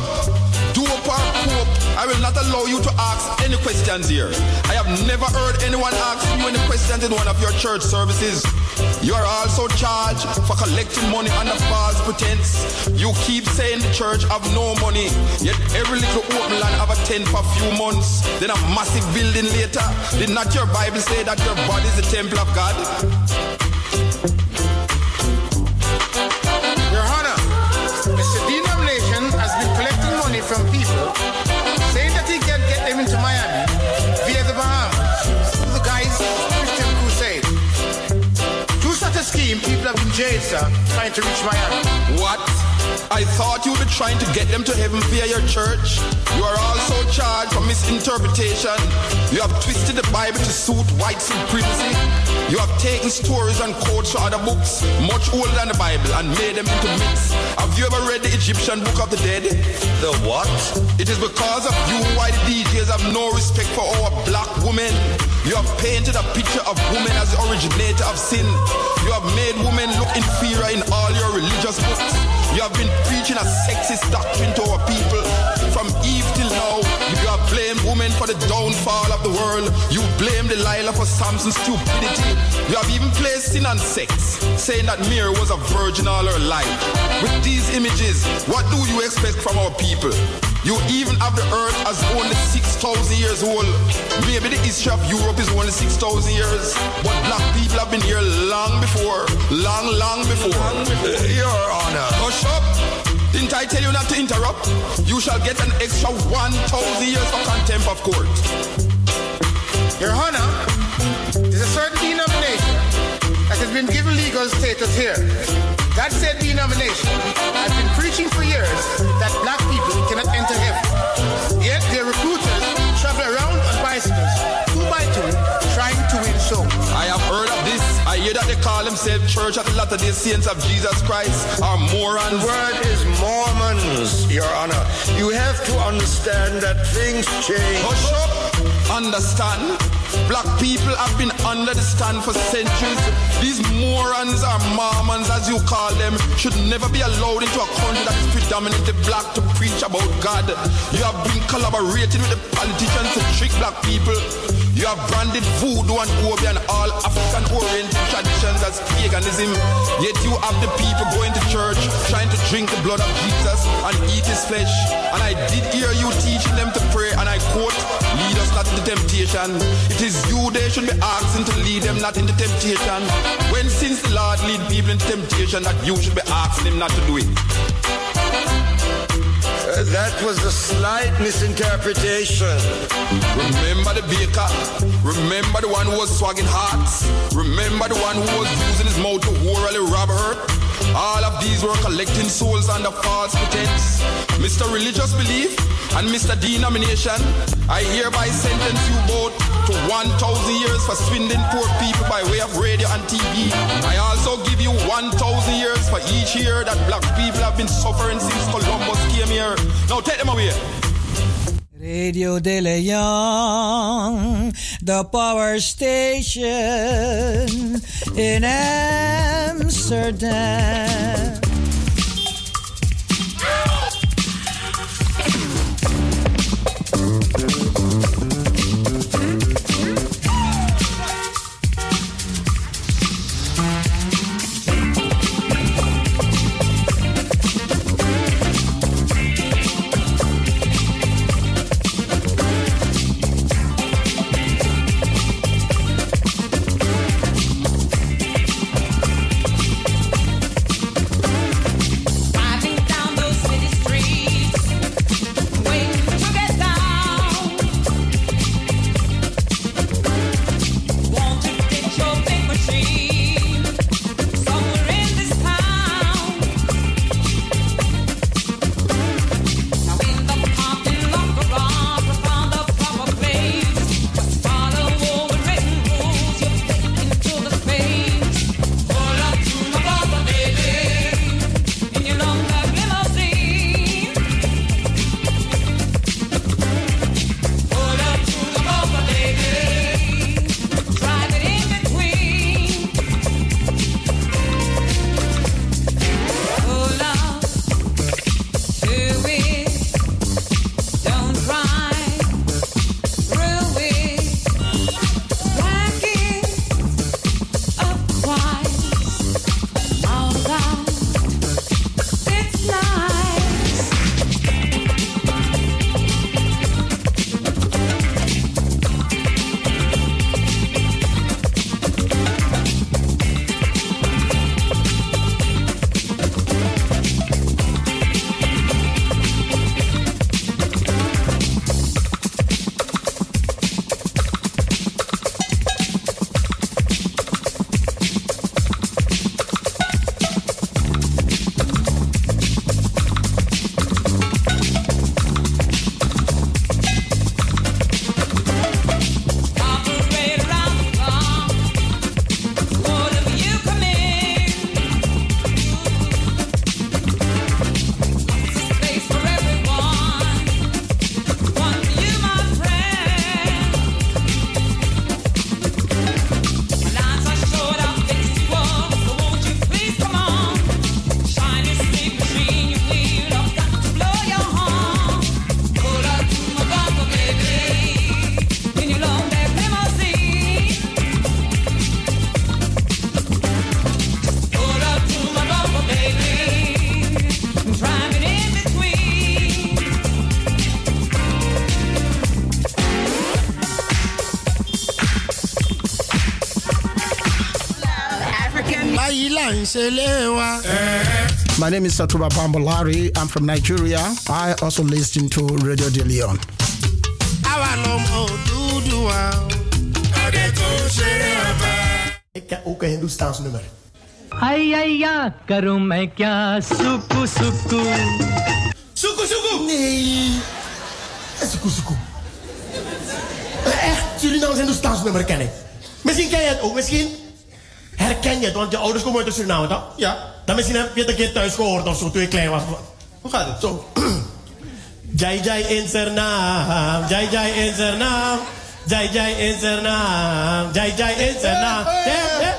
S1: Dope or Pope, I will not allow you to ask any questions here. I have never heard anyone ask you any questions in one of your church services. You are also charged for collecting money under false pretense. You keep saying the church have no money, yet every little open land have a tent for a few months, then a massive building later. Did not your Bible say that your body is the temple of God?
S26: From people, saying that he can get them into Miami via the Bahamas through the guise of Christian Crusade. Through such a scheme, people have been jailed, sir, trying to reach Miami.
S1: What? I thought you were trying to get them to heaven via your church. You are also charged for misinterpretation. You have twisted the Bible to suit white supremacy. You have taken stories and quotes from other books, much older than the Bible, and made them into myths. Have you ever read the Egyptian Book of the Dead?
S25: The what?
S1: It is because of you why the DJs have no respect for our black women. You have painted a picture of women as the originator of sin. You have made women look inferior in all your religious books. You have been preaching a sexist doctrine to our people. For the downfall of the world. You blame Delilah for Samson's stupidity. You have even placed sin on sex, saying that Mary was a virgin all her life. With these images, what do you expect from our people? You even have the earth as only 6,000 years old. Maybe the history of Europe is only 6,000 years. But black people have been here long before. Long, long before.
S25: Your Honor.
S1: Hush up. Didn't I tell you not to interrupt? You shall get an extra 1,000 years of contempt of court.
S26: Your Honor, there's a certain denomination that has been given legal status here. That said denomination has been preaching for years that black
S1: they call themselves Church of the Latter-day Saints of Jesus Christ are morons.
S25: The word is Mormons, Your Honor. You have to understand that things change.
S1: Hush up. Understand? Black people have been under the stand for centuries. These morons or Mormons, as you call them, should never be allowed into a country that is predominantly black to preach about God. You have been collaborating with the politicians to trick black people. You have branded voodoo and obi and all African-oriented traditions as paganism. Yet you have the people going to church, trying to drink the blood of Jesus and eat his flesh. And I did hear you teaching them to pray, and I quote, not into temptation. It is you they should be asking to lead them not into temptation. When since the Lord lead people into temptation, that you should be asking him not to do it.
S25: Uh, that was a slight misinterpretation.
S1: Remember the baker. Remember the one who was swagging hearts. Remember the one who was using his mouth to orally rob her. All of these were collecting souls under false pretense. Mr. Religious Belief and Mr. Denomination, I hereby sentence you both to
S24: 1,000 years for swindling poor people by way of radio and TV. I also give you 1,000 years for each year that black people have been suffering since Columbus came here. Now take them away.
S22: Radio De Leon, the power station in Amsterdam.
S2: My
S27: name is Satuba Bambolari. I'm from Nigeria. I also listen to Radio De Leon.
S28: Ik ken ook een Hindoestaans nummer.
S29: Ai, ai, ja, karum, ik ja, suku, suku.
S28: Suku, suku! Nee. Eh, suku, suku. Echt, Surinaams Hindoestaans nummer ken. Misschien ken oh, je het ook, misschien herken je het, want je ouders komen uit Suriname, toch? Ja. Dan misschien heb je het een keer thuis gehoord of zo, toen je klein was. Hoe gaat het? Zo. Jai Jai in Suriname, Jai Jai in Suriname, Jai Jai in Suriname, Jai Jai in. Ja, ja.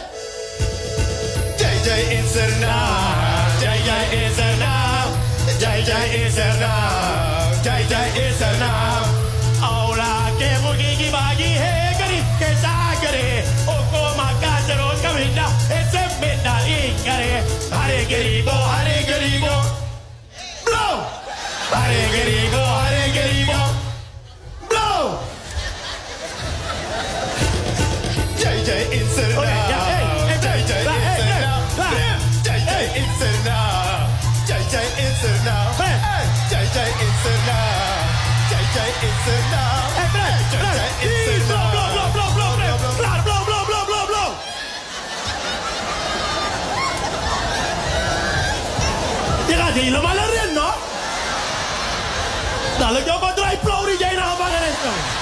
S28: Jai Jai in Suriname, Jai Jai in Suriname, Jai Jai in Suriname, Jai Jai in Suriname. Aula Hare Krishna, Hare Krishna, Krishna Krishna, Hare Blow! Nederland.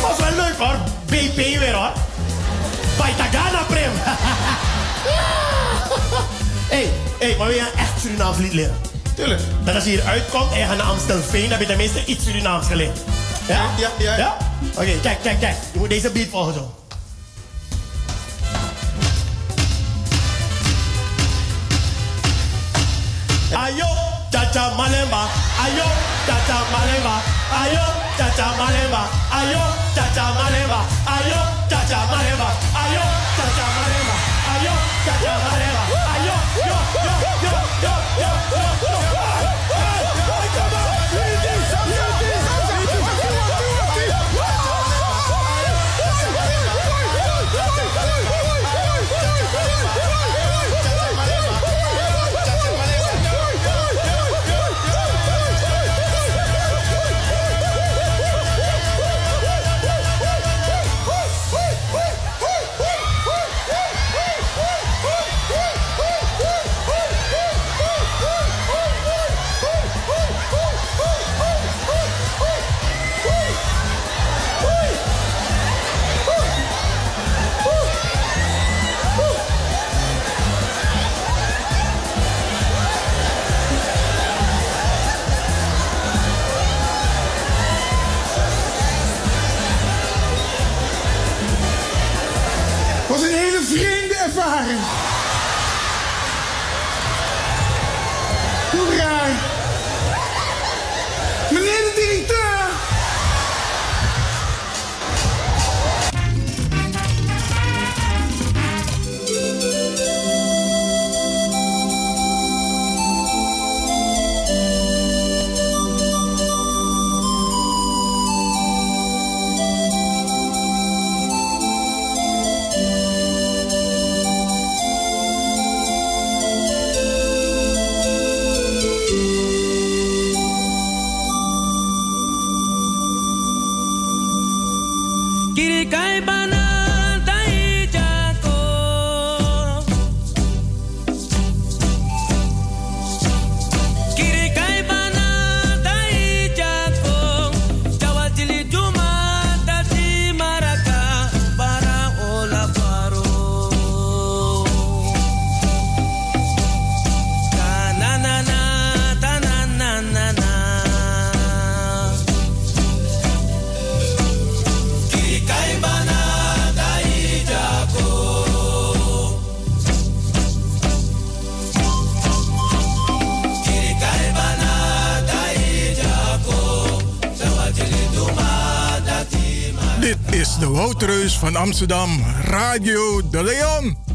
S28: Was wel leuk hoor, BP weer hoor. Baitagana Prim. Hé, *laughs* hey, maar wil je echt Surinaams lied leren? Tuurlijk. Dat als je hier uitkomt en je gaat naar Amstelveen, dan heb je tenminste iets Surinaams geleerd. Ja? Ja, ja. ja? Oké, okay, kijk, kijk, kijk. Je moet deze beat volgen zo. ayo chacha malemba, ayo chacha malemba, ayo chacha malemba, ayo chacha malemba, ayo chacha malemba, ayo chacha malemba, ayo yo yo.
S30: van Amsterdam, Radio de Leon.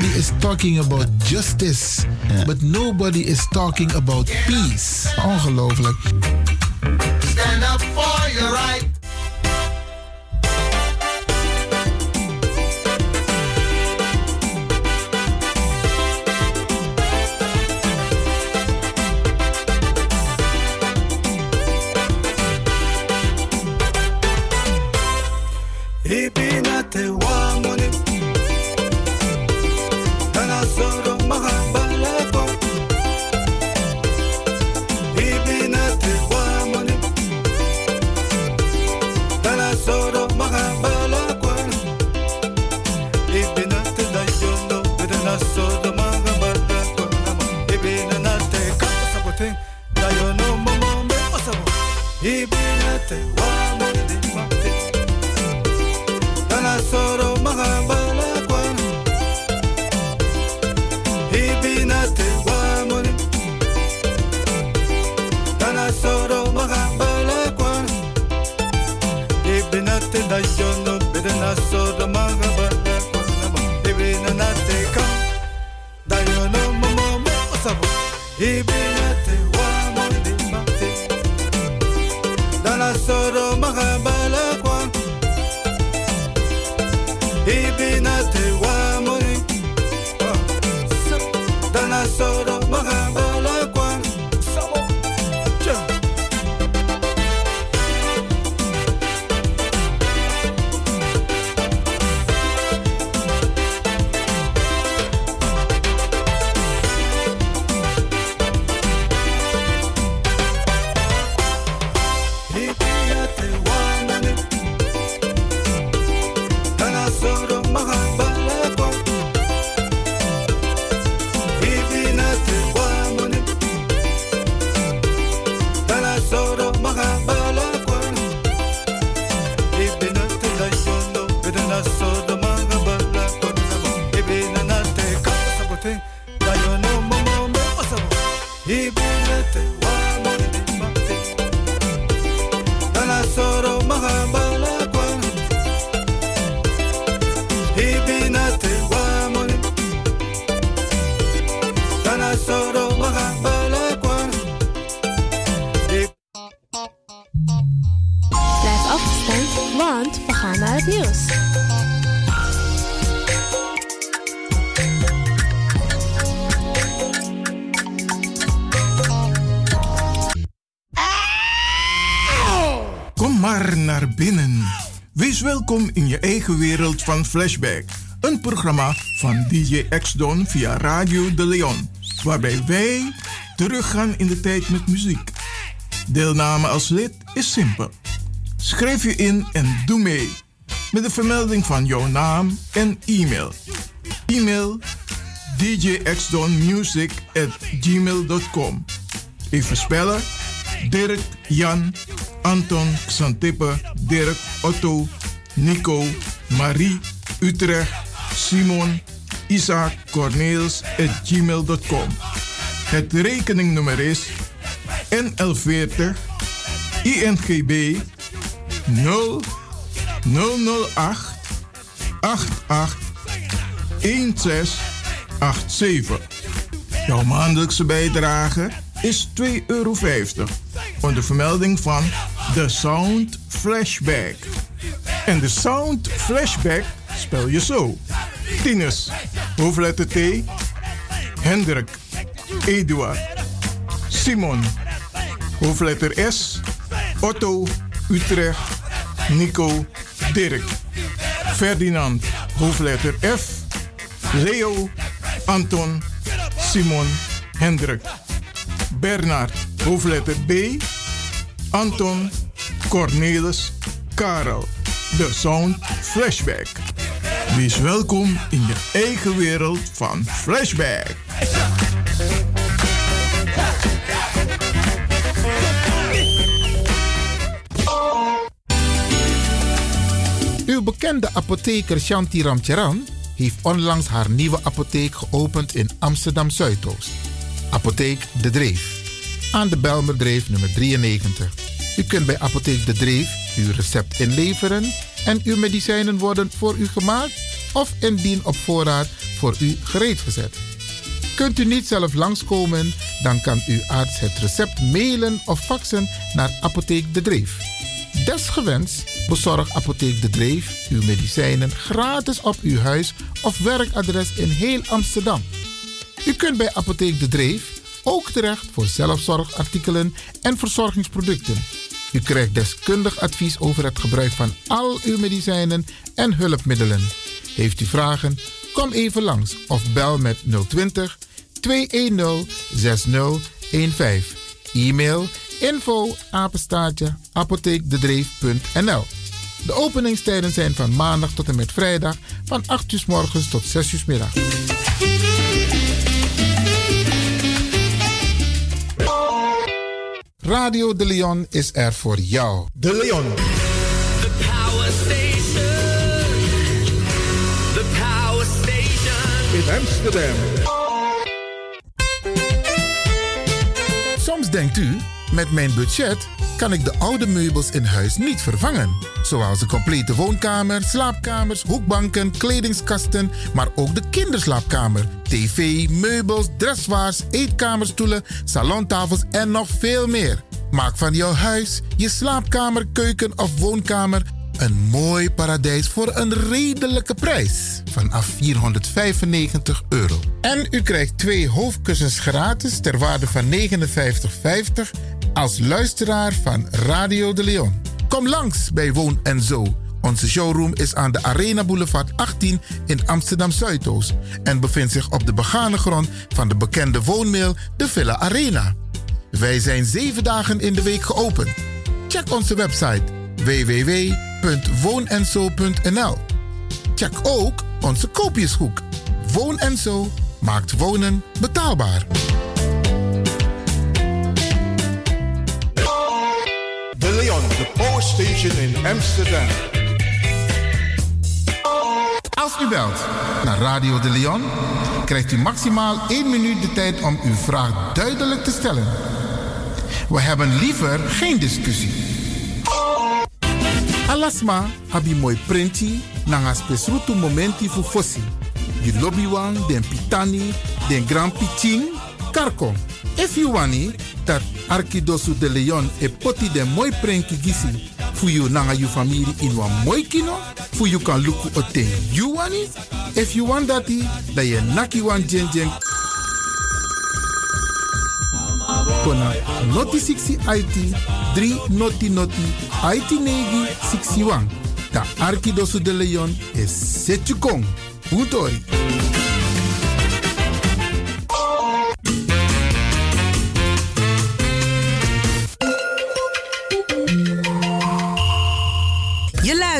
S6: Everybody is talking about justice, but nobody is talking about peace. Ongelooflijk.
S2: Stand up for your right.
S13: Flashback. Een programma van DJ X-Don via Radio De Leon. Waarbij wij teruggaan in de tijd met muziek. Deelname als lid is simpel. Schrijf je in en doe mee. Met de vermelding van jouw naam en e-mail. E-mail djxdonmusic at gmail.com Even spellen. Dirk, Jan, Anton, Xantippe, Dirk, Otto, Nico, Marie, Utrecht, Simon, Isaac, Corneels gmail.com. Het rekeningnummer is NL40 INGB 0 008 88 1687. Jouw maandelijkse bijdrage is 2,50 euro. Onder vermelding van The Sound Flashback. En de Sound Flashback spel je zo. Tinus, hoofdletter T. Hendrik, Eduard, Simon, hoofdletter S. Otto, Utrecht, Nico, Dirk. Ferdinand, hoofdletter F. Leo, Anton, Simon, Hendrik. Bernard, hoofdletter B. Anton, Cornelis, Karel. De Sound Flashback. Wees welkom in je eigen wereld van Flashback.
S6: Uw bekende apotheker Shanti Ramcharan heeft onlangs haar nieuwe apotheek geopend in Amsterdam Zuidoost. Apotheek De Dreef. Aan de Belmerdreef nummer 93. U kunt bij Apotheek De Dreef uw recept inleveren en uw medicijnen worden voor u gemaakt of indien op voorraad voor u gereed gezet. Kunt u niet zelf langskomen, dan kan uw arts het recept mailen of faxen naar Apotheek De Dreef. Desgewenst bezorgt Apotheek De Dreef uw medicijnen gratis op uw huis of werkadres in heel Amsterdam. U kunt bij Apotheek De Dreef ook terecht voor zelfzorgartikelen en verzorgingsproducten. U krijgt deskundig advies over het gebruik van al uw medicijnen en hulpmiddelen. Heeft u vragen? Kom even langs of bel met 020 210 6015. E-mail info apenstaartje apotheekdedreef.nl De openingstijden zijn van maandag tot en met vrijdag van 8 uur morgens tot 6 uur middag. Radio De Leon is er voor jou.
S28: De Leon.
S6: In Amsterdam. Soms denkt u, met mijn budget kan ik de oude meubels in huis niet vervangen. Zoals de complete woonkamer, slaapkamers, hoekbanken, kledingskasten, maar ook de kinderslaapkamer, tv, meubels, dressoirs, eetkamerstoelen, salontafels en nog veel meer. Maak van jouw huis, je slaapkamer, keuken of woonkamer een mooi paradijs voor een redelijke prijs. Vanaf 495 euro. En u krijgt twee hoofdkussens gratis ter waarde van 59,50 als luisteraar van Radio de Leon. Kom langs bij Woon en Zo. Onze showroom is aan de Arena Boulevard 18 in Amsterdam Zuidoost en bevindt zich op de begane grond van de bekende woonmail de Villa Arena. Wij zijn zeven dagen in de week geopend. Check onze website www.woonenzo.nl. Check ook onze koopjeshoek. Woon en Zo maakt wonen betaalbaar.
S31: De Leon, the power station in Amsterdam.
S6: Als u belt naar Radio de Leon, krijgt u maximaal 1 minuut de tijd om uw vraag duidelijk te stellen. We hebben liever geen discussie. Alasma habi mooi printi nanga spesrutu momenti fu fossi. Di lobby wan, den pitani, den grand piching, karko. If you wani, dat Arkidosu de Leon e poti den mooi prenki gisi fu you nanga you family in wan mooi kino, fu you kan luku oten you wani. If you want dati, da ye naki wan jen jen kona noti 60 IT 3 noti noti IT negi 61. Ta Arkidosu de Leon is Setjukong. Utori.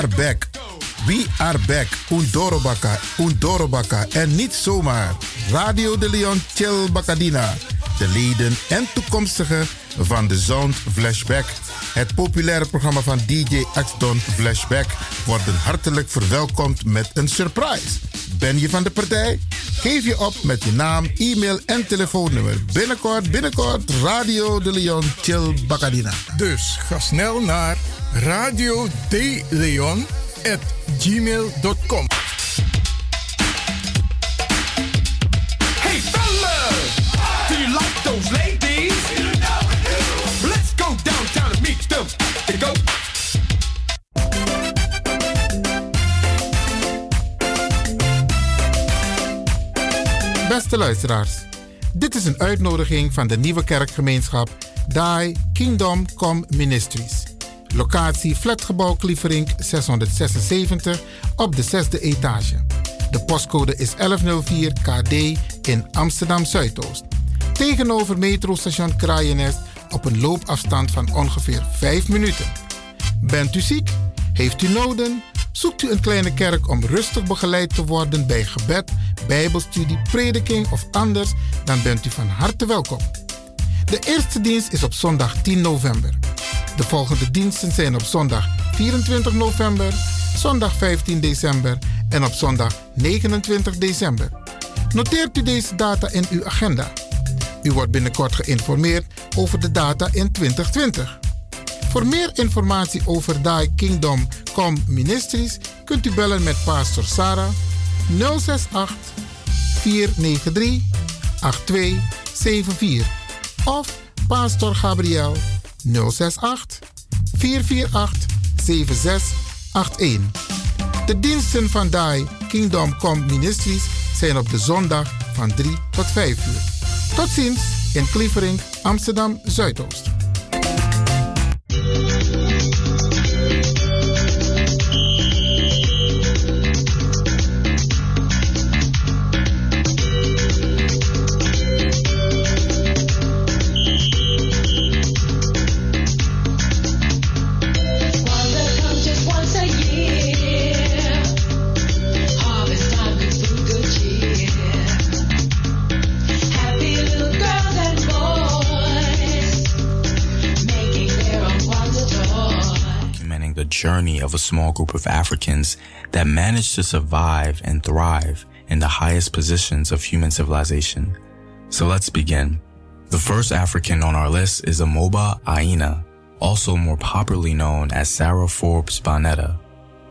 S6: Are back. We are back. Undorobaka, Undorobaka. En niet zomaar. Radio de Leon Chill Bacadina. De leden en toekomstigen van de Sound Flashback. Het populaire programma van DJ X-Don Flashback worden hartelijk verwelkomd met een surprise. Ben je van de partij? Geef je op met je naam, e-mail en telefoonnummer. Binnenkort, binnenkort, Radio de Leon Chill Bacadina.
S13: Dus ga snel naar radio de Leon at gmail.com.
S15: Hey fellas, do you like those ladies? Let's go downtown and meet them. Go.
S6: Beste luisteraars, dit is een uitnodiging van de nieuwe kerkgemeenschap Die Kingdom Come Ministries. Locatie Flatgebouw Klieverink 676 op de zesde etage. De postcode is 1104 KD in Amsterdam Zuidoost. Tegenover metrostation Kraaienest op een loopafstand van ongeveer 5 minuten. Bent u ziek? Heeft u noden? Zoekt u een kleine kerk om rustig begeleid te worden bij gebed, bijbelstudie, prediking of anders, dan bent u van harte welkom. De eerste dienst is op zondag 10 november. De volgende diensten zijn op zondag 24 november, zondag 15 december en op zondag 29 december. Noteert u deze data in uw agenda. U wordt binnenkort geïnformeerd over de data in 2020. Voor meer informatie over Die Kingdom Come Ministries kunt u bellen met Pastor Sarah 068 493 8274 of Pastor Gabriel 068 448 7681. De diensten van Die Kingdom Come Ministries zijn op de zondag van 3 tot 5 uur. Tot ziens in Klievering, Amsterdam Zuidoost.
S32: Journey of a small group of Africans that managed to survive and thrive in the highest positions of human civilization. So let's begin. The first African on our list is Amoba Aina, also more popularly known as Sarah Forbes Bonetta.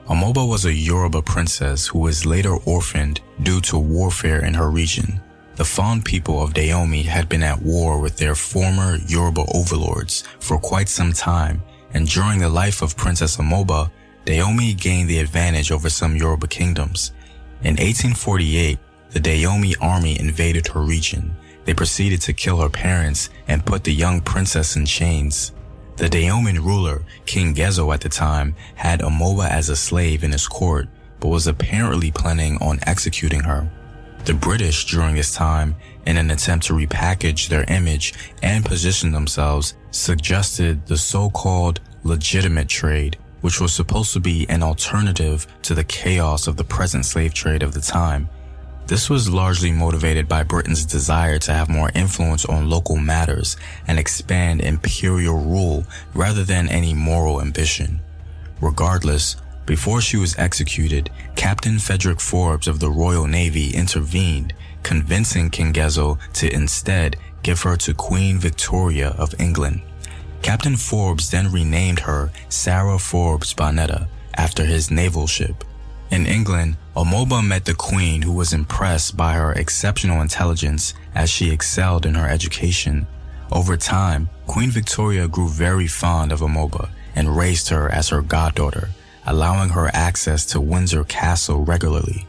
S32: Amoba was a Yoruba princess who was later orphaned due to warfare in her region. The Fon people of Daomi had been at war with their former Yoruba overlords for quite some time, and during the life of Princess Amoba, Daomi gained the advantage over some Yoruba kingdoms. In 1848, the Daomi army invaded her region. They proceeded to kill her parents and put the young princess in chains. The Daomin ruler, King Gezo at the time, had Amoba as a slave in his court, but was apparently planning on executing her. The British during this time, in an attempt to repackage their image and position themselves, suggested the so-called legitimate trade, which was supposed to be an alternative to the chaos of the present slave trade of the time. This was largely motivated by Britain's desire to have more influence on local matters and expand imperial rule rather than any moral ambition. Regardless, before she was executed, Captain Frederick Forbes of the Royal Navy intervened, convincing King Gezo to instead give her to Queen Victoria of England. Captain Forbes then renamed her Sarah Forbes Bonetta after his naval ship. In England, Omoba met the queen who was impressed by her exceptional intelligence as she excelled in her education. Over time, Queen Victoria grew very fond of Omoba and raised her as her goddaughter, allowing her access to Windsor Castle regularly.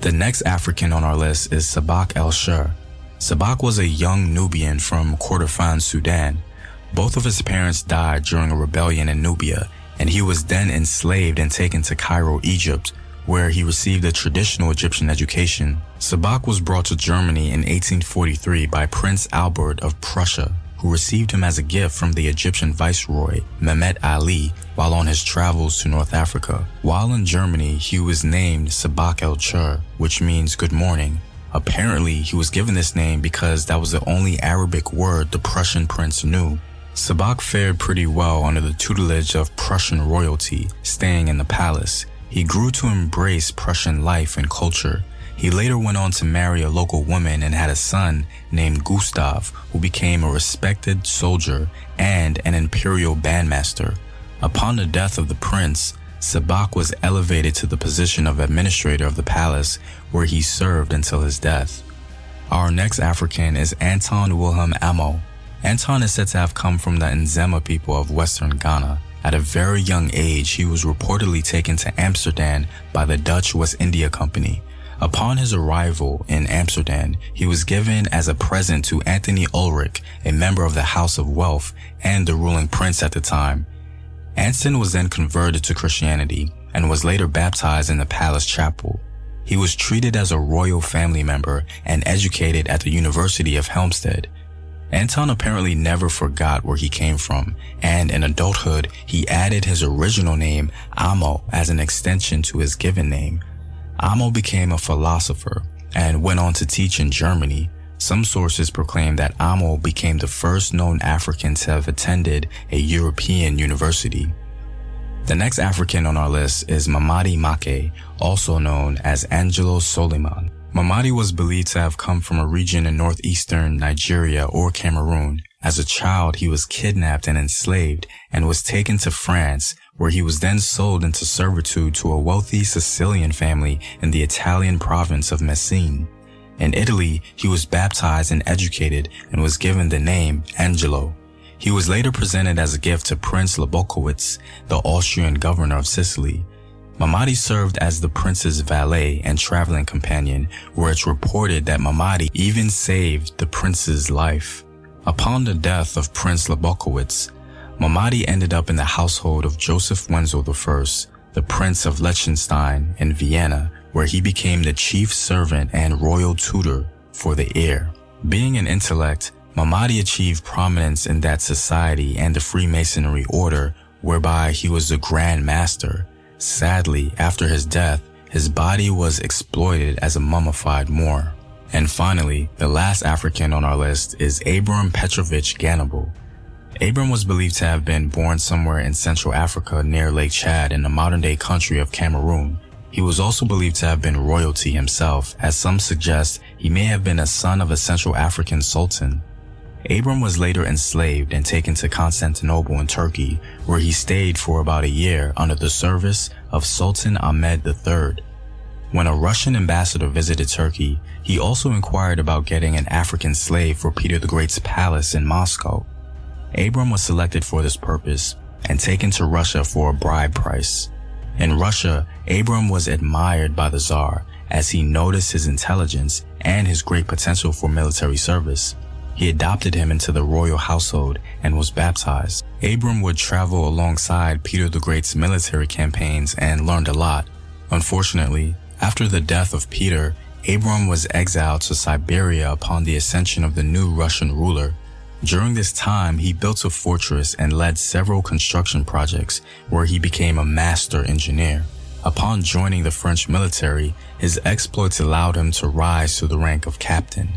S32: The next African on our list is Sabak El Shur. Sabak was a young Nubian from Kordofan, Sudan. Both of his parents died during a rebellion in Nubia, and he was then enslaved and taken to Cairo, Egypt, where he received a traditional Egyptian education. Sabak was brought to Germany in 1843 by Prince Albert of Prussia, who received him as a gift from the Egyptian viceroy, Mehmet Ali, while on his travels to North Africa. While in Germany, he was named Sabak el Chur, which means good morning. Apparently, he was given this name because that was the only Arabic word the Prussian prince knew. Sabak fared pretty well under the tutelage of Prussian royalty, staying in the palace. He grew to embrace Prussian life and culture. He later went on to marry a local woman and had a son named Gustav, who became a respected soldier and an imperial bandmaster. Upon the death of the prince, Sabak was elevated to the position of administrator of the palace, where he served until his death. Our next African is Anton Wilhelm Amo. Anton is said to have come from the Nzema people of western Ghana. At a very young age, he was reportedly taken to Amsterdam by the Dutch West India Company. Upon his arrival in Amsterdam, he was given as a present to Anthony Ulrich, a member of the House of Wealth and the ruling prince at the time. Anson was then converted to Christianity and was later baptized in the palace chapel. He was treated as a royal family member and educated at the University of Helmstead. Anton apparently never forgot where he came from, and in adulthood, he added his original name, Amo, as an extension to his given name. Amo became a philosopher and went on to teach in Germany. Some sources proclaim that Amo became the first known African to have attended a European university. The next African on our list is Mamadi Make, also known as Angelo Soliman. Mamadi was believed to have come from a region in northeastern Nigeria or Cameroon. As a child, he was kidnapped and enslaved and was taken to France, where he was then sold into servitude to a wealthy Sicilian family in the Italian province of Messine. In Italy, he was baptized and educated and was given the name Angelo. He was later presented as a gift to Prince Lobkowitz, the Austrian governor of Sicily. Mamadi served as the prince's valet and traveling companion, where it's reported that Mamadi even saved the prince's life. Upon the death of Prince Lobkowitz, Mamadi ended up in the household of Joseph Wenzel I, the Prince of Liechtenstein in Vienna, where he became the chief servant and royal tutor for the heir. Being an intellect, Mamadi achieved prominence in that society and the Freemasonry order, whereby he was the Grand Master. Sadly, after his death, his body was exploited as a mummified Moor. And finally, the last African on our list is Abram Petrovich Ganable. Abram was believed to have been born somewhere in Central Africa near Lake Chad in the modern day country of Cameroon. He was also believed to have been royalty himself, as some suggest he may have been a son of a Central African sultan. Abram was later enslaved and taken to Constantinople in Turkey, where he stayed for about a year under the service of Sultan Ahmed III. When a Russian ambassador visited Turkey, he also inquired about getting an African slave for Peter the Great's palace in Moscow. Abram was selected for this purpose and taken to Russia for a bribe price. In Russia, Abram was admired by the Tsar as he noticed his intelligence and his great potential for military service. He adopted him into the royal household and was baptized. Abram would travel alongside Peter the Great's military campaigns and learned a lot. Unfortunately, after the death of Peter, Abram was exiled to Siberia upon the ascension of the new Russian ruler. During this time, he built a fortress and led several construction projects where he became a master engineer. Upon joining the French military, his exploits allowed him to rise to the rank of captain.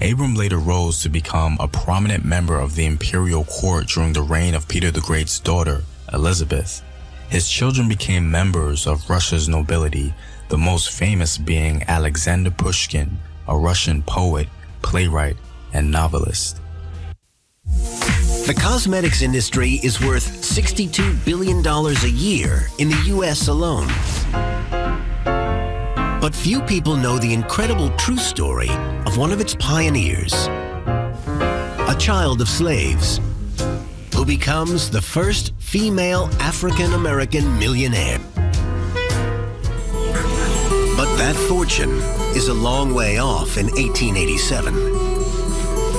S32: Abram later rose to become a prominent member of the imperial court during the reign of Peter the Great's daughter, Elizabeth. His children became members of Russia's nobility, the most famous being Alexander Pushkin, a Russian poet, playwright, and novelist.
S33: The cosmetics industry is worth $62 billion a year in the US alone. But few people know the incredible true story of one of its pioneers. A child of slaves who becomes the first female African American millionaire. But that fortune is a long way off in 1887.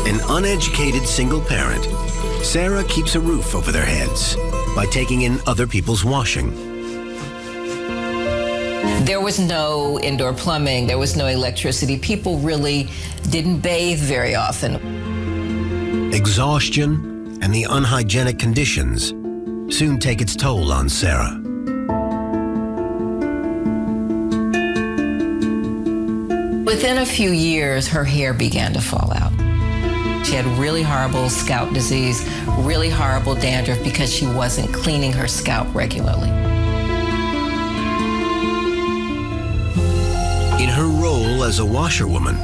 S33: An uneducated single parent, Sarah keeps a roof over their heads by taking in other people's washing.
S34: There was no indoor plumbing, there was no electricity. People really didn't bathe very often.
S33: Exhaustion and the unhygienic conditions soon take its toll on Sarah.
S34: Within a few years, her hair began to fall out. She had really horrible scalp disease, really horrible dandruff because she wasn't cleaning her scalp regularly.
S33: In her role as a washerwoman,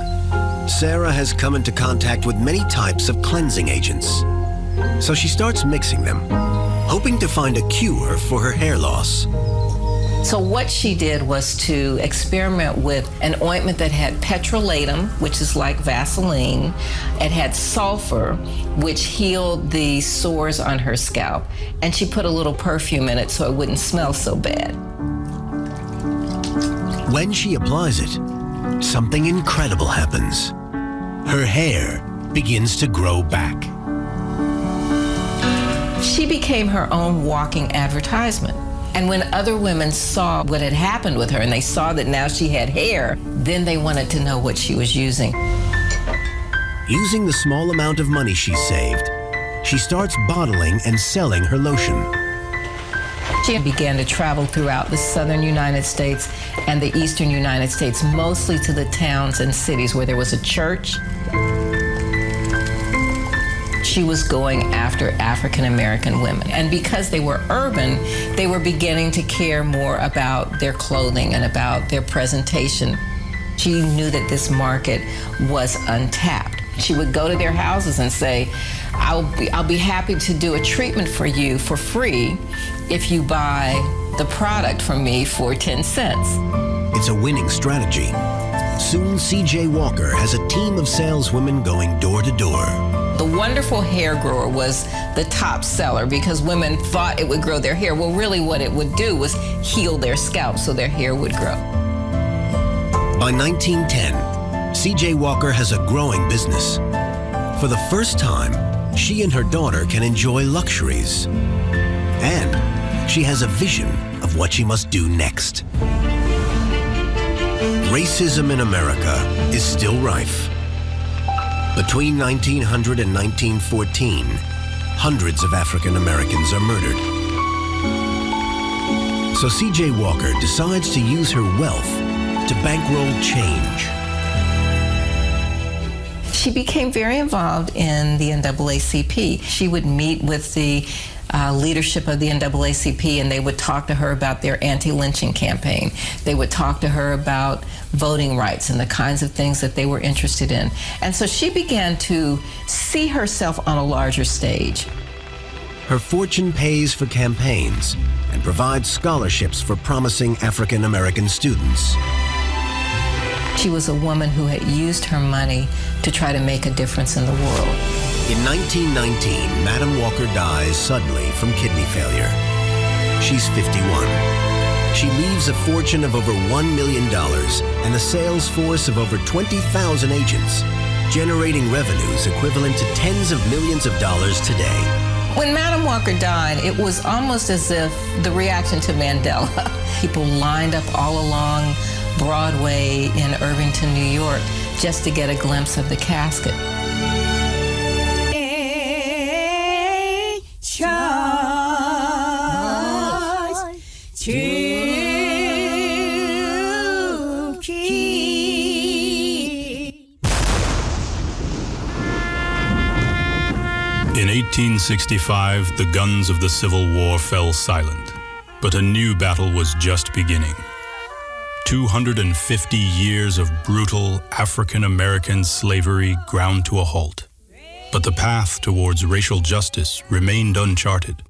S33: Sarah has come into contact with many types of cleansing agents. So she starts mixing them, hoping to find a cure for her hair loss.
S34: So what she did was to experiment with an ointment that had petrolatum, which is like Vaseline. It had sulfur, which healed the sores on her scalp. And she put a little perfume in it so it wouldn't smell so bad.
S33: When she applies it, something incredible happens. Her hair begins to grow back.
S34: She became her own walking advertisement. And when other women saw what had happened with her and they saw that now she had hair, then they wanted to know what she was using.
S33: Using the small amount of money she saved, she starts bottling and selling her lotion.
S34: She began to travel throughout the southern United States and the eastern United States, mostly to the towns and cities where there was a church. She was going after African American women. And because they were urban, they were beginning to care more about their clothing and about their presentation. She knew that this market was untapped. She would go to their houses and say, I'll be, I'll be happy to do a treatment for you for free if you buy the product from me for 10 cents.
S33: It's a winning strategy. Soon, CJ Walker has a team of saleswomen going door to door.
S34: The wonderful hair grower was the top seller because women thought it would grow their hair. Well, really, what it would do was heal their scalp so their hair would grow.
S33: By 1910, CJ Walker has a growing business. For the first time, she and her daughter can enjoy luxuries. And she has a vision of what she must do next. Racism in America is still rife. Between 1900 and 1914, hundreds of African Americans are murdered. So CJ Walker decides to use her wealth to bankroll change.
S34: She became very involved in the NAACP. She would meet with the uh, leadership of the NAACP and they would talk to her about their anti lynching campaign. They would talk to her about voting rights and the kinds of things that they were interested in. And so she began to see herself on a larger stage.
S33: Her fortune pays for campaigns and provides scholarships for promising African American students.
S34: She was a woman who had used her money to try to make a difference in the world.
S33: In 1919, Madam Walker dies suddenly from kidney failure. She's 51. She leaves a fortune of over $1 million and a sales force of over 20,000 agents, generating revenues equivalent to tens of millions of dollars today.
S34: When Madam Walker died, it was almost as if the reaction to Mandela. *laughs* People lined up all along Broadway in Irvington, New York, just to get a glimpse of the casket.
S35: 1865, the guns of the Civil War fell silent, but a new battle was just beginning. 250 years of brutal African American slavery ground to a halt. But the path towards racial justice remained uncharted.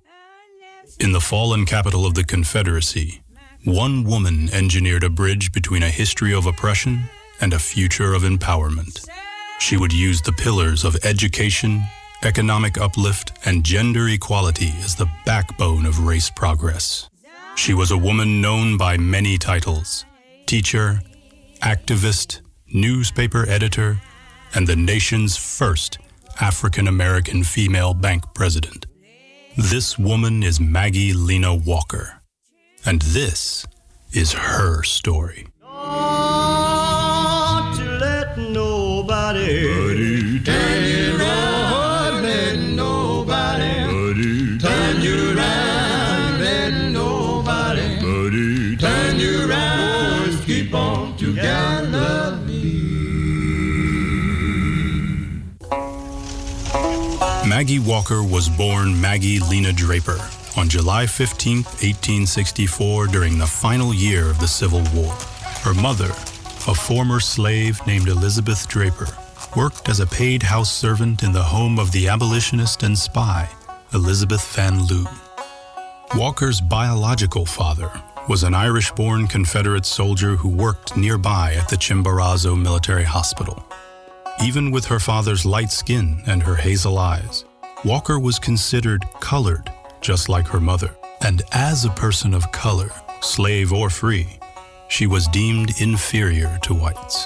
S35: In the fallen capital of the Confederacy, one woman engineered a bridge between a history of oppression and a future of empowerment. She would use the pillars of education, economic uplift, and gender equality as the backbone of race progress. She was a woman known by many titles teacher, activist, newspaper editor, and the nation's first African American female bank president. This woman is Maggie Lena Walker. And this is her story.
S17: Not
S35: Maggie Walker was born Maggie Lena Draper on July 15, 1864, during the final year of the Civil War. Her mother, a former slave named Elizabeth Draper, worked as a paid house servant in the home of the abolitionist and spy, Elizabeth Van Lew. Walker's biological father was an Irish born Confederate soldier who worked nearby at the Chimborazo Military Hospital. Even with her father's light skin and her hazel eyes, Walker was considered colored, just like her mother. And as a person of color, slave or free, she was deemed inferior to whites.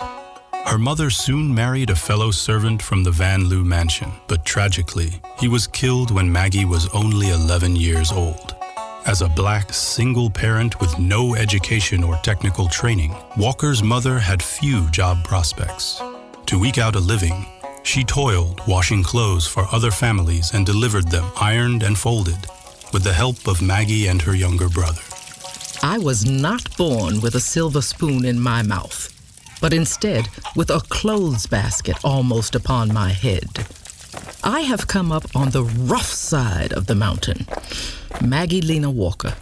S35: Her mother soon married a fellow servant from the Van Lew mansion, but tragically, he was killed when Maggie was only 11 years old. As a black single parent with no education or technical training, Walker's mother had few job prospects. To eke out a living, She toiled washing clothes for other families and delivered them ironed and folded with the help of Maggie and her younger brother.
S36: I was not born with a silver spoon in my mouth, but instead with a clothes basket almost upon my head. I have come up on the rough side of the mountain. Maggie Lena Walker.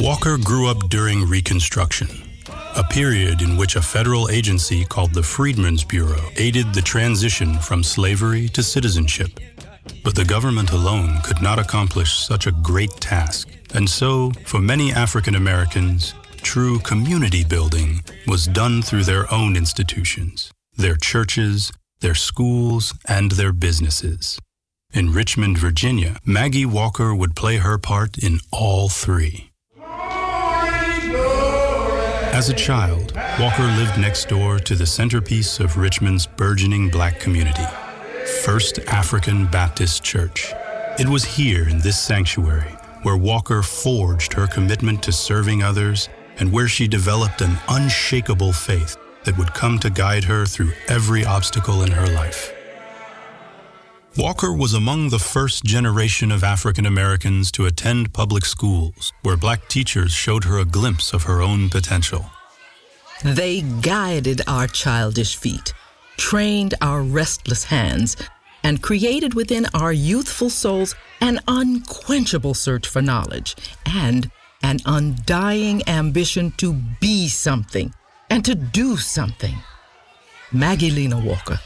S35: Walker grew up during Reconstruction, a period in which a federal agency called the Freedmen's Bureau aided the transition from slavery to citizenship. But the government alone could not accomplish such a great task. And so, for many African Americans, true community building was done through their own institutions, their churches, their schools, and their businesses. In Richmond, Virginia, Maggie Walker would play her part in all three. As a child, Walker lived next door to the centerpiece of Richmond's burgeoning black community, First African Baptist Church. It was here in this sanctuary where Walker forged her commitment to serving others and where she developed an unshakable faith that would come to guide her through every obstacle in her life. Walker was among the first generation of African Americans to attend public schools, where black teachers showed her a glimpse of her own potential.
S36: They guided our childish feet, trained our restless hands, and created within our youthful souls an unquenchable search for knowledge and an undying ambition to be something and to do something. Maggie Lena Walker.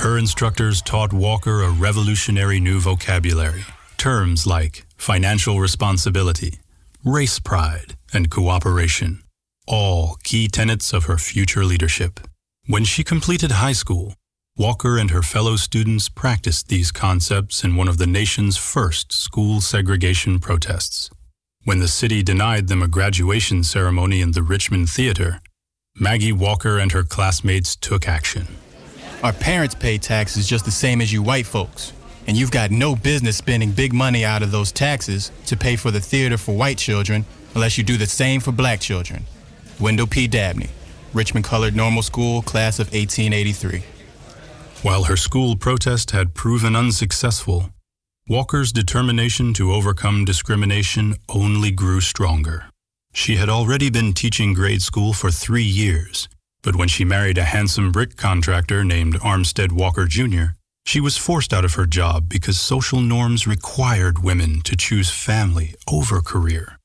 S35: Her instructors taught Walker a revolutionary new vocabulary. Terms like financial responsibility, race pride, and cooperation. All key tenets of her future leadership. When she completed high school, Walker and her fellow students practiced these concepts in one of the nation's first school segregation protests. When the city denied them a graduation ceremony in the Richmond Theater, Maggie Walker and her classmates took action.
S37: Our parents pay taxes just the same as you white folks. And you've got no business spending big money out of those taxes to pay for the theater for white children unless you do the same for black children. Wendell P. Dabney, Richmond Colored Normal School, class of 1883.
S35: While her school protest had proven unsuccessful, Walker's determination to overcome discrimination only grew stronger. She had already been teaching grade school for three years, but when she married a handsome brick contractor named Armstead Walker Jr., she was forced out of her job because social norms required women to choose family over career.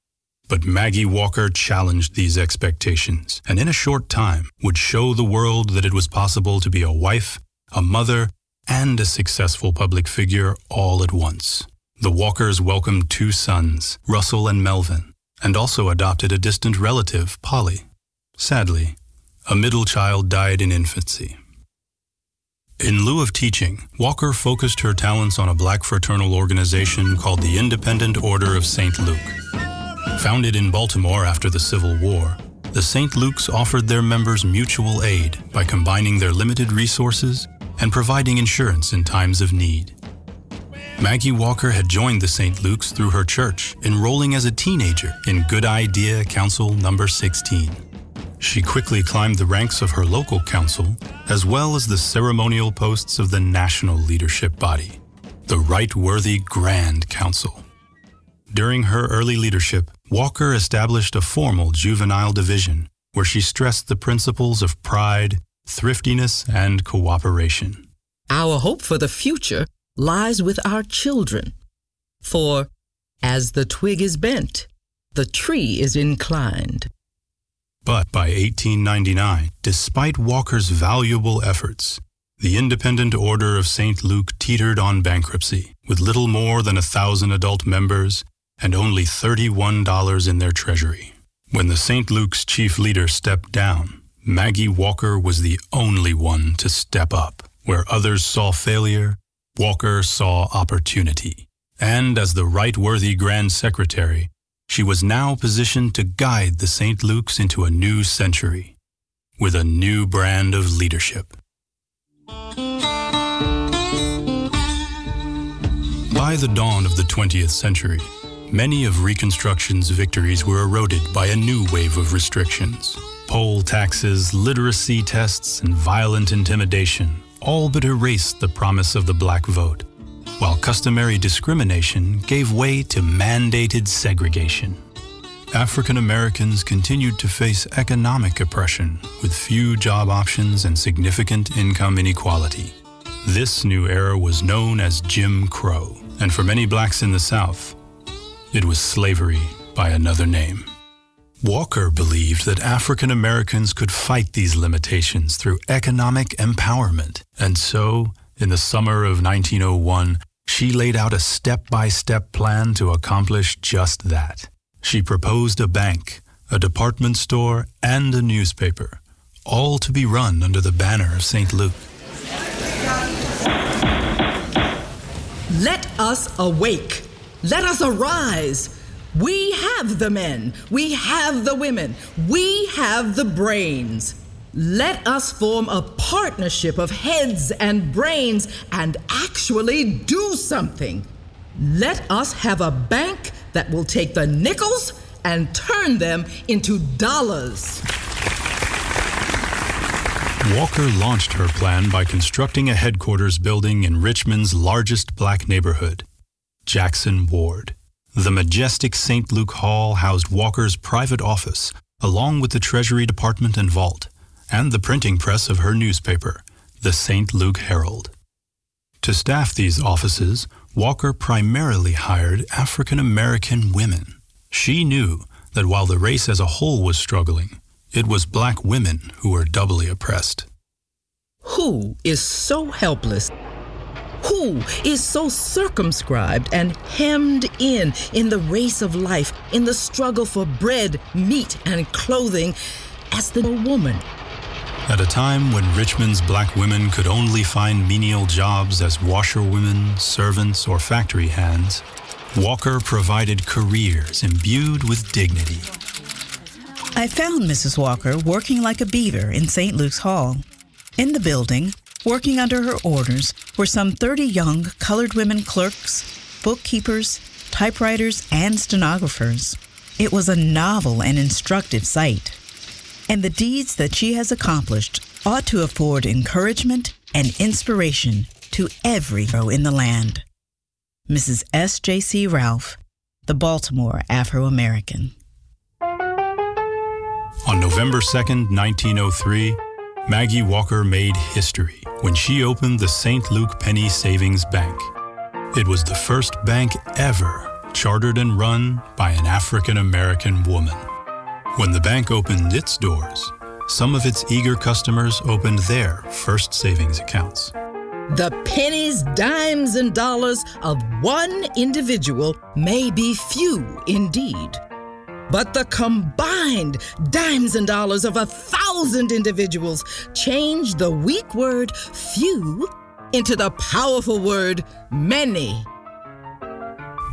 S35: But Maggie Walker challenged these expectations and in a short time would show the world that it was possible to be a wife, a mother, and a successful public figure all at once. The Walkers welcomed two sons, Russell and Melvin, and also adopted a distant relative, Polly. Sadly, a middle child died in infancy. In lieu of teaching, Walker focused her talents on a black fraternal organization called the Independent Order of St. Luke. Founded in Baltimore after the Civil War, the St. Luke's offered their members mutual aid by combining their limited resources and providing insurance in times of need. Maggie Walker had joined the St. Luke's through her church, enrolling as a teenager in Good Idea Council number 16. She quickly climbed the ranks of her local council, as well as the ceremonial posts of the national leadership body, the Right Worthy Grand Council. During her early leadership, Walker established a formal juvenile division where she stressed the principles of pride, thriftiness, and cooperation.
S36: Our hope for the future lies with our children. For as the twig is bent, the tree is inclined.
S35: But by 1899, despite Walker's valuable efforts, the Independent Order of St. Luke teetered on bankruptcy, with little more than a thousand adult members and only $31 in their treasury. When the St. Luke's chief leader stepped down, Maggie Walker was the only one to step up. Where others saw failure, Walker saw opportunity. And as the right worthy Grand Secretary, she was now positioned to guide the St. Luke's into a new century with a new brand of leadership. By the dawn of the 20th century, many of Reconstruction's victories were eroded by a new wave of restrictions. poll taxes, literacy tests, and violent intimidation all but erased the promise of the black vote, while customary discrimination gave way to mandated segregation. African Americans continued to face economic oppression with few job options and significant income inequality. This new era was known as Jim Crow, and for many blacks in the South, it was slavery by another name. Walker believed that African Americans could fight these limitations through economic empowerment, and so, in the summer of 1901, she laid out a step by step plan to accomplish just that. She proposed a bank, a department store, and a newspaper, all to be run under the banner of St. Luke.
S36: Let us awake. Let us arise. We have the men. We have the women. We have the brains. Let us form a partnership of heads and brains and actually do something. Let us have a bank that will take the nickels and turn them into dollars.
S35: Walker launched her plan by constructing a headquarters building in Richmond's largest black neighborhood, Jackson Ward. The majestic St. Luke Hall housed Walker's private office, along with the Treasury Department and vault, and the printing press of her newspaper, the St. Luke Herald. To staff these offices, Walker primarily hired African American women. She knew that while the race as a whole was struggling, it was black women who were doubly oppressed.
S36: Who is so helpless? Who is so circumscribed and hemmed in in the race of life, in the struggle for bread, meat, and clothing as the woman?
S35: At a time when Richmond's black women could only find menial jobs as washerwomen, servants, or factory hands, Walker provided careers imbued with dignity.
S38: I found Mrs. Walker working like a beaver in St. Luke's Hall. In the building, working under her orders, were some 30 young colored women clerks, bookkeepers, typewriters, and stenographers. It was a novel and instructive sight. And the deeds that she has accomplished ought to afford encouragement and inspiration to every hero in the land. Mrs. S.J.C. Ralph, the Baltimore Afro American.
S35: On November 2nd, 1903, Maggie Walker made history when she opened the St. Luke Penny Savings Bank. It was the first bank ever chartered and run by an African American woman. When the bank opened its doors, some of its eager customers opened their first savings accounts.
S36: The pennies, dimes, and dollars of one individual may be few indeed. But the combined dimes and dollars of a thousand individuals change the weak word few into the powerful word many.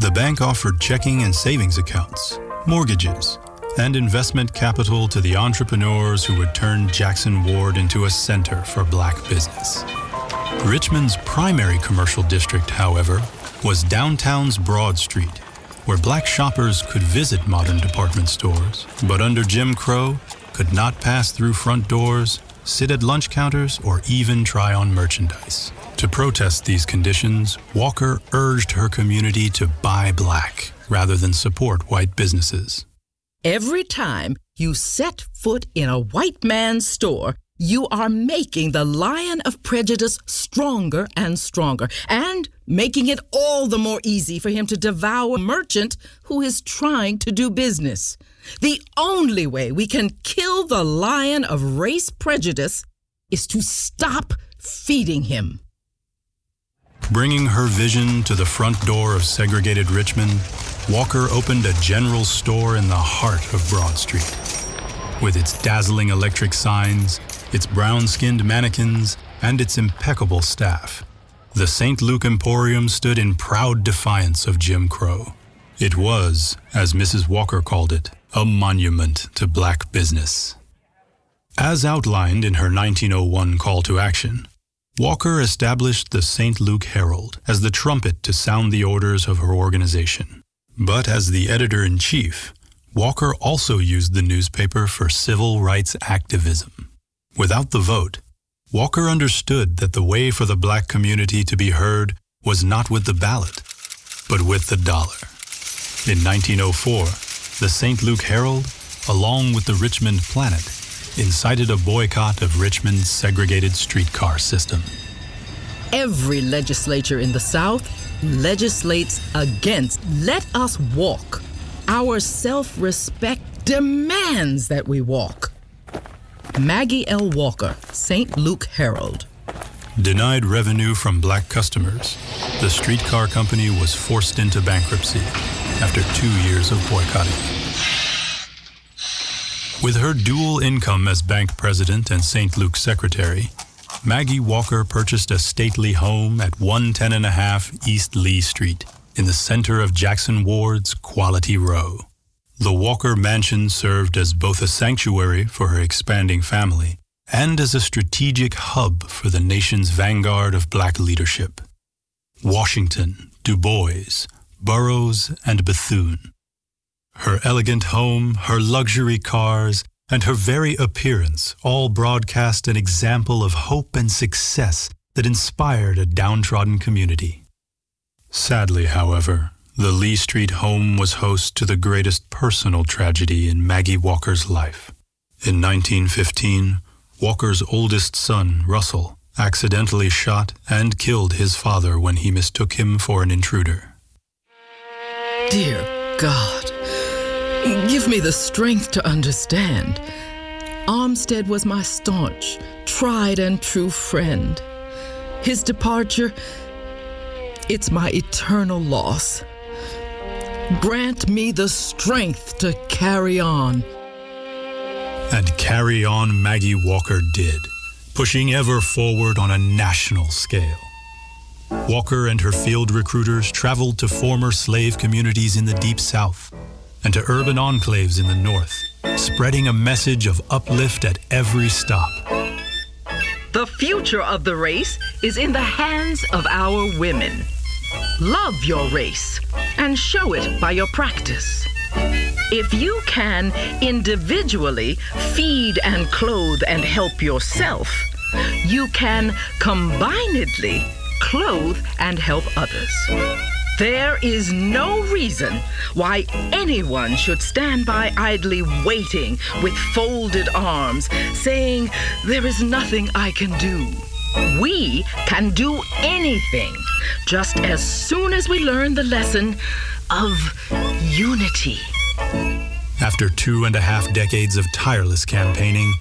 S35: The bank offered checking and savings accounts, mortgages, and investment capital to the entrepreneurs who would turn Jackson Ward into a center for black business. Richmond's primary commercial district, however, was downtown's Broad Street, where black shoppers could visit modern department stores, but under Jim Crow could not pass through front doors, sit at lunch counters, or even try on merchandise. To protest these conditions, Walker urged her community to buy black rather than support white businesses.
S36: Every time you set foot in a white man's store, you are making the lion of prejudice stronger and stronger, and making it all the more easy for him to devour a merchant who is trying to do business. The only way we can kill the lion of race prejudice is to stop feeding him.
S35: Bringing her vision to the front door of segregated Richmond, Walker opened a general store in the heart of Broad Street. With its dazzling electric signs, its brown skinned mannequins, and its impeccable staff, the St. Luke Emporium stood in proud defiance of Jim Crow. It was, as Mrs. Walker called it, a monument to black business. As outlined in her 1901 call to action, Walker established the St. Luke Herald as the trumpet to sound the orders of her organization. But as the editor in chief, Walker also used the newspaper for civil rights activism. Without the vote, Walker understood that the way for the black community to be heard was not with the ballot, but with the dollar. In 1904, the St. Luke Herald, along with the Richmond Planet, incited a boycott of Richmond's segregated streetcar system.
S36: Every legislature in the South legislates against let us walk. Our self respect demands that we walk. Maggie L. Walker, St. Luke Herald.
S35: Denied revenue from black customers, the streetcar company was forced into bankruptcy after two years of boycotting. With her dual income as bank president and St. Luke secretary, Maggie Walker purchased a stately home at 110 and a half East Lee Street in the center of Jackson Ward's Quality Row. The Walker mansion served as both a sanctuary for her expanding family and as a strategic hub for the nation's vanguard of black leadership. Washington, Du Bois, Burroughs, and Bethune. Her elegant home, her luxury cars, and her very appearance all broadcast an example of hope and success that inspired a downtrodden community. Sadly, however, the Lee Street home was host to the greatest personal tragedy in Maggie Walker's life. In 1915, Walker's oldest son, Russell, accidentally shot and killed his father when he mistook him for an intruder.
S36: Dear God, give me the strength to understand. Armstead was my staunch, tried and true friend. His departure, it's my eternal loss. Grant me the strength to carry on.
S35: And carry on Maggie Walker did, pushing ever forward on a national scale. Walker and her field recruiters traveled to former slave communities in the Deep South and to urban enclaves in the North, spreading a message of uplift at every stop.
S36: The future of the race is in the hands of our women. Love your race and show it by your practice. If you can individually feed and clothe and help yourself, you can combinedly clothe and help others. There is no reason why anyone should stand by idly waiting with folded arms, saying, There is nothing I can do. We can do anything just as soon as we learn the lesson of unity.
S35: After two and a half decades of tireless campaigning,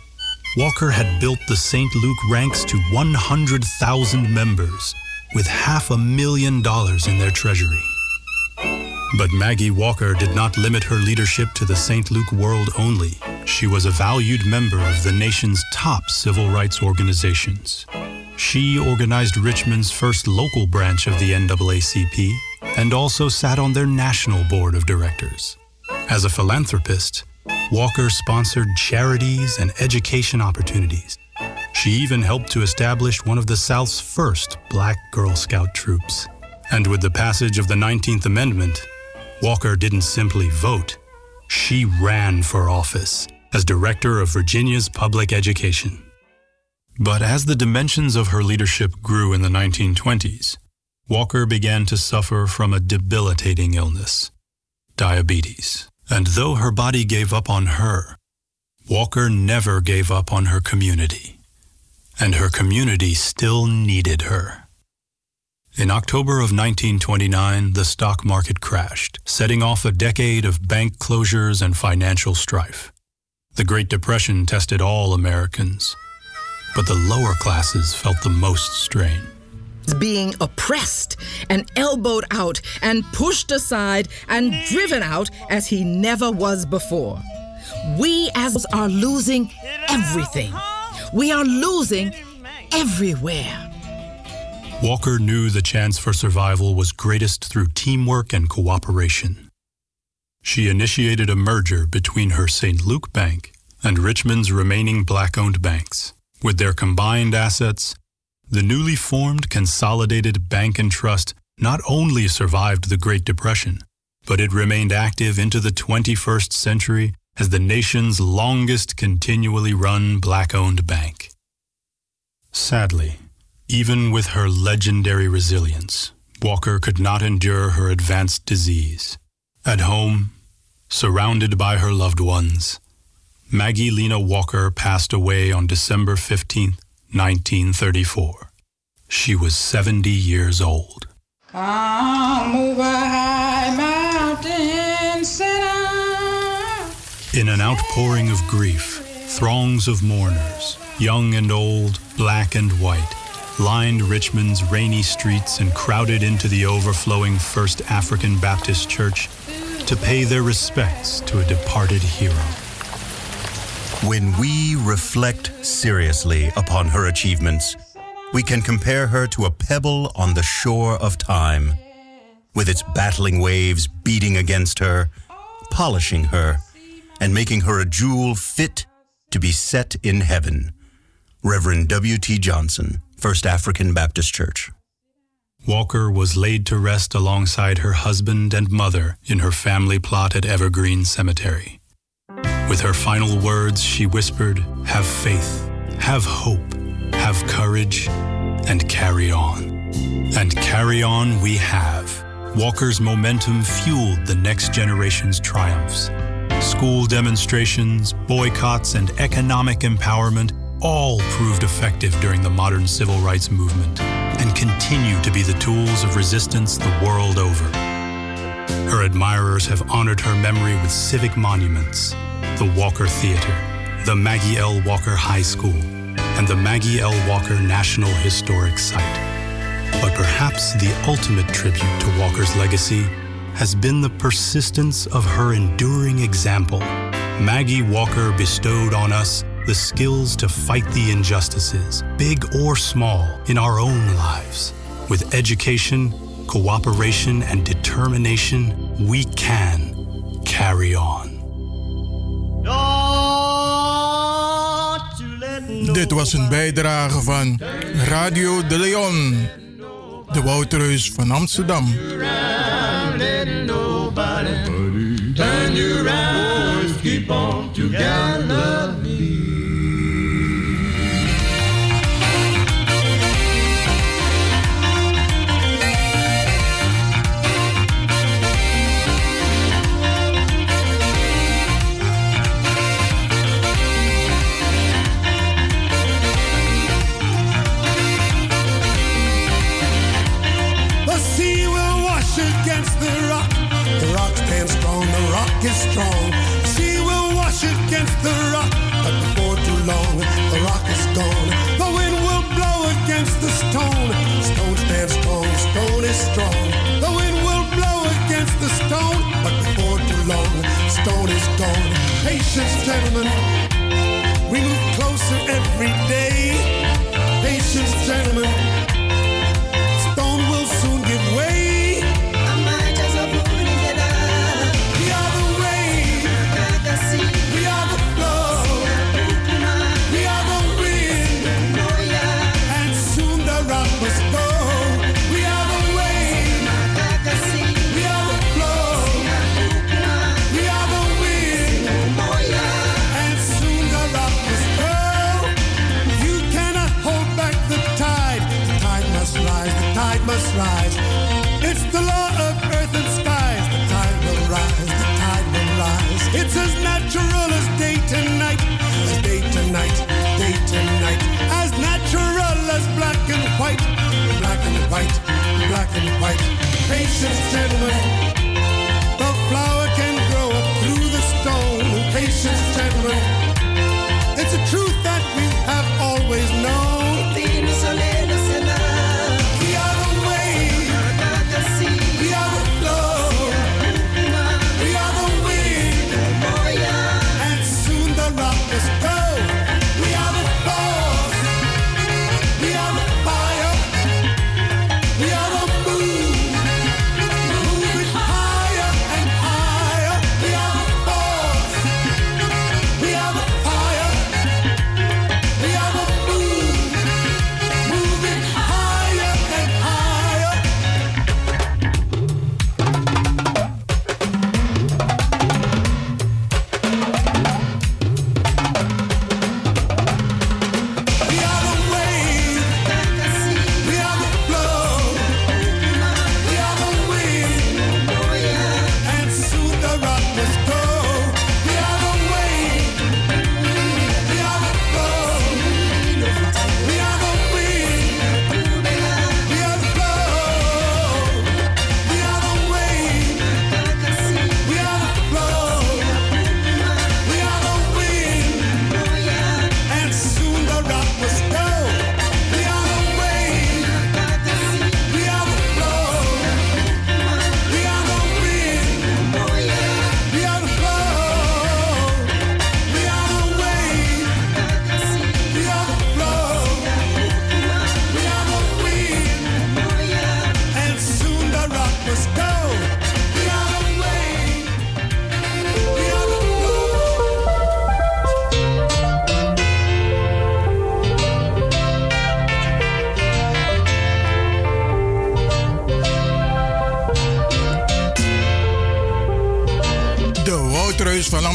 S35: Walker had built the St. Luke ranks to 100,000 members with half a million dollars in their treasury. But Maggie Walker did not limit her leadership to the St. Luke world only. She was a valued member of the nation's top civil rights organizations. She organized Richmond's first local branch of the NAACP and also sat on their national board of directors. As a philanthropist, Walker sponsored charities and education opportunities. She even helped to establish one of the South's first black Girl Scout troops. And with the passage of the 19th Amendment, Walker didn't simply vote, she ran for office as director of Virginia's public education. But as the dimensions of her leadership grew in the 1920s, Walker began to suffer from a debilitating illness diabetes. And though her body gave up on her, Walker never gave up on her community. And her community still needed her. In October of 1929, the stock market crashed, setting off a decade of bank closures and financial strife. The Great Depression tested all Americans, but the lower classes felt the most strain.
S36: being oppressed and elbowed out and pushed aside and driven out as he never was before. We as are losing everything. We are losing everywhere.
S35: Walker knew the chance for survival was greatest through teamwork and cooperation. She initiated a merger between her St. Luke Bank and Richmond's remaining black owned banks. With their combined assets, the newly formed Consolidated Bank and Trust not only survived the Great Depression, but it remained active into the 21st century as the nation's longest continually run black owned bank. Sadly, even with her legendary resilience, Walker could not endure her advanced disease. At home, surrounded by her loved ones, Maggie Lena Walker passed away on December 15, 1934. She was 70 years old.
S22: Come over high mountain, sinner.
S35: In an outpouring of grief, throngs of mourners, young and old, black and white, lined Richmond's rainy streets and crowded into the overflowing First African Baptist Church to pay their respects to a departed hero.
S39: When we reflect seriously upon her achievements, we can compare her to a pebble on the shore of time, with its battling waves beating against her, polishing her, and making her a jewel fit to be set in heaven. Reverend W.T. Johnson, First African Baptist Church.
S35: Walker was laid to rest alongside her husband and mother in her family plot at Evergreen Cemetery. With her final words, she whispered, Have faith, have hope, have courage, and carry on. And carry on we have. Walker's momentum fueled the next generation's triumphs. School demonstrations, boycotts, and economic empowerment all proved effective during the modern civil rights movement and continue to be the tools of resistance the world over. Her admirers have honored her memory with civic monuments, the Walker Theater, the Maggie L. Walker High School, and the Maggie L. Walker National Historic Site. But perhaps the ultimate tribute to Walker's legacy has been the persistence of her enduring example. Maggie Walker bestowed on us the skills to fight the injustices, big or small, in our own lives. With education, cooperation, and determination, we can carry on.
S13: Dit was een bijdrage van Radio de Leon, de Wouterhuis van Amsterdam.
S19: Letting nobody turn you around, keep on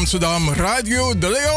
S40: Amsterdam, Radio De Leon.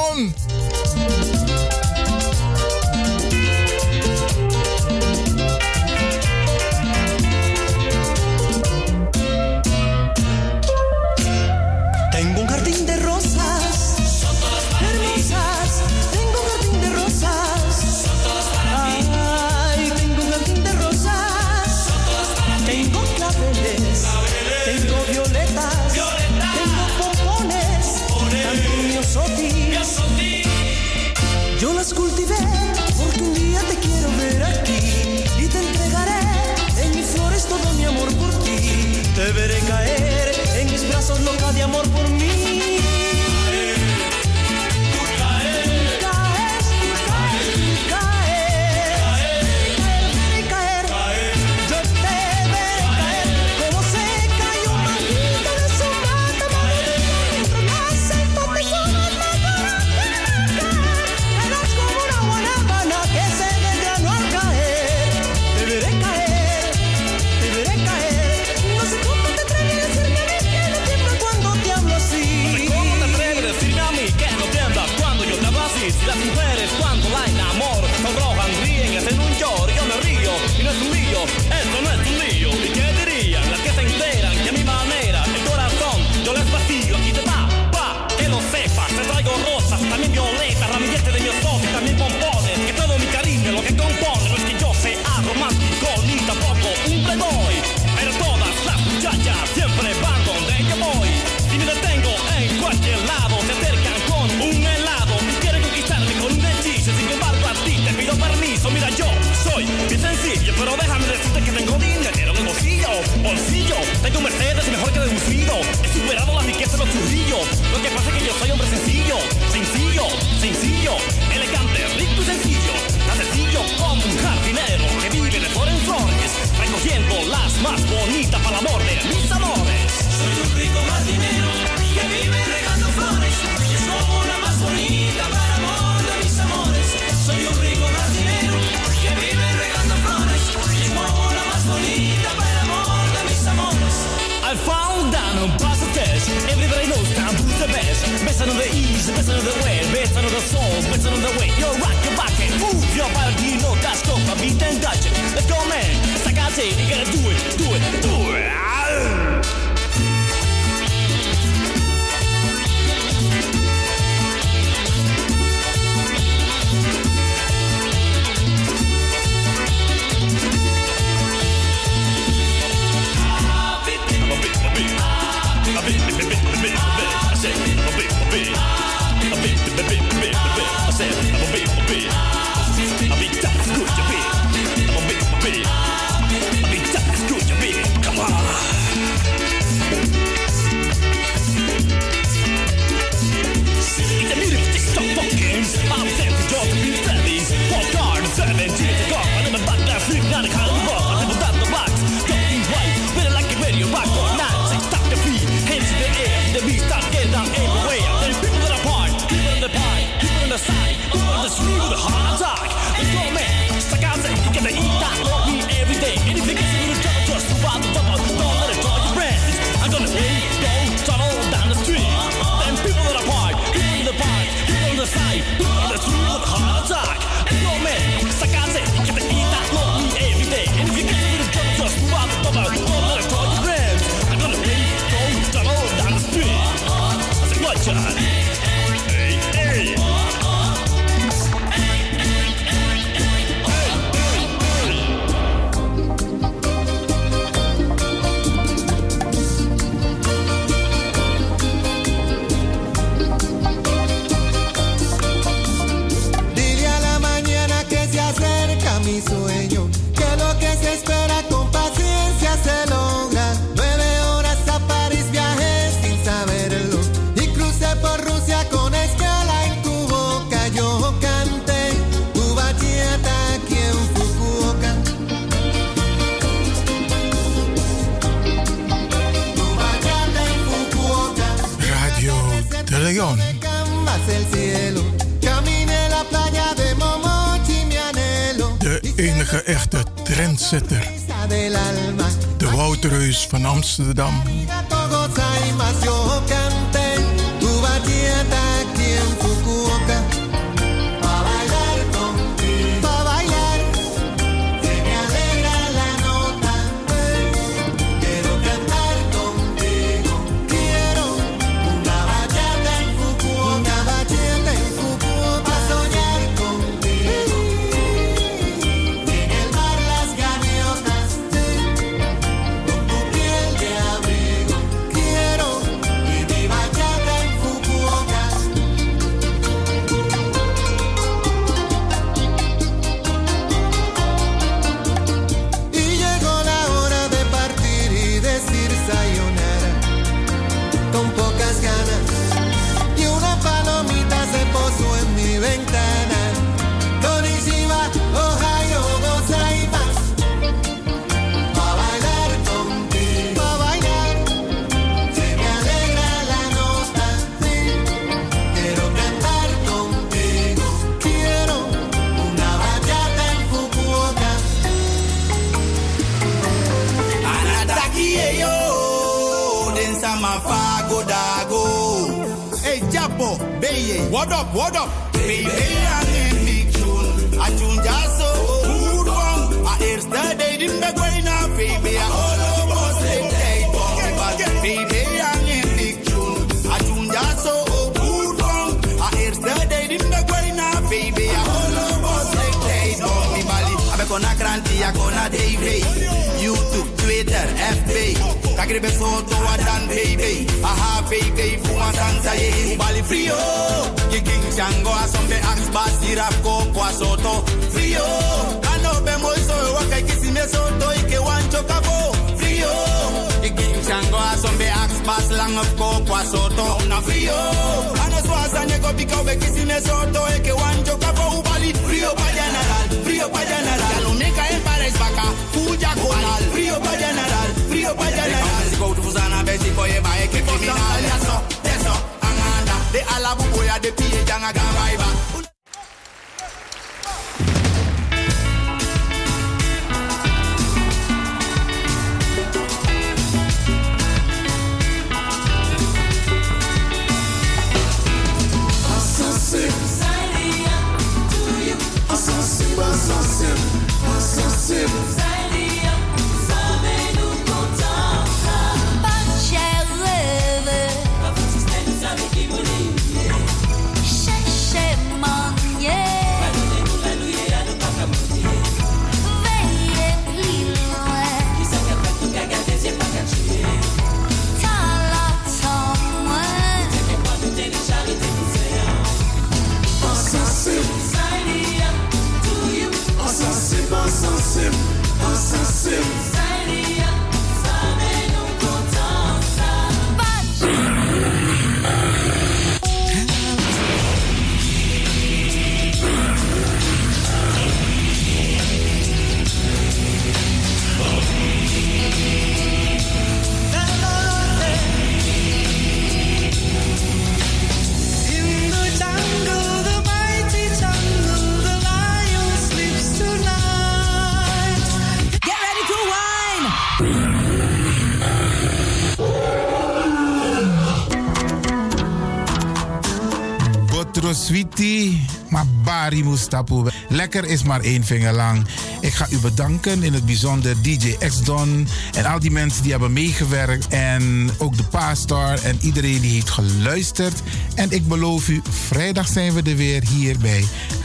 S6: Maar bari mustapu. Lekker is maar één vinger lang. Ik ga u bedanken, in het bijzonder DJ X-Don en al die mensen die hebben meegewerkt. En ook de Pastor en iedereen die heeft geluisterd. En ik beloof u, vrijdag zijn we er weer hier bij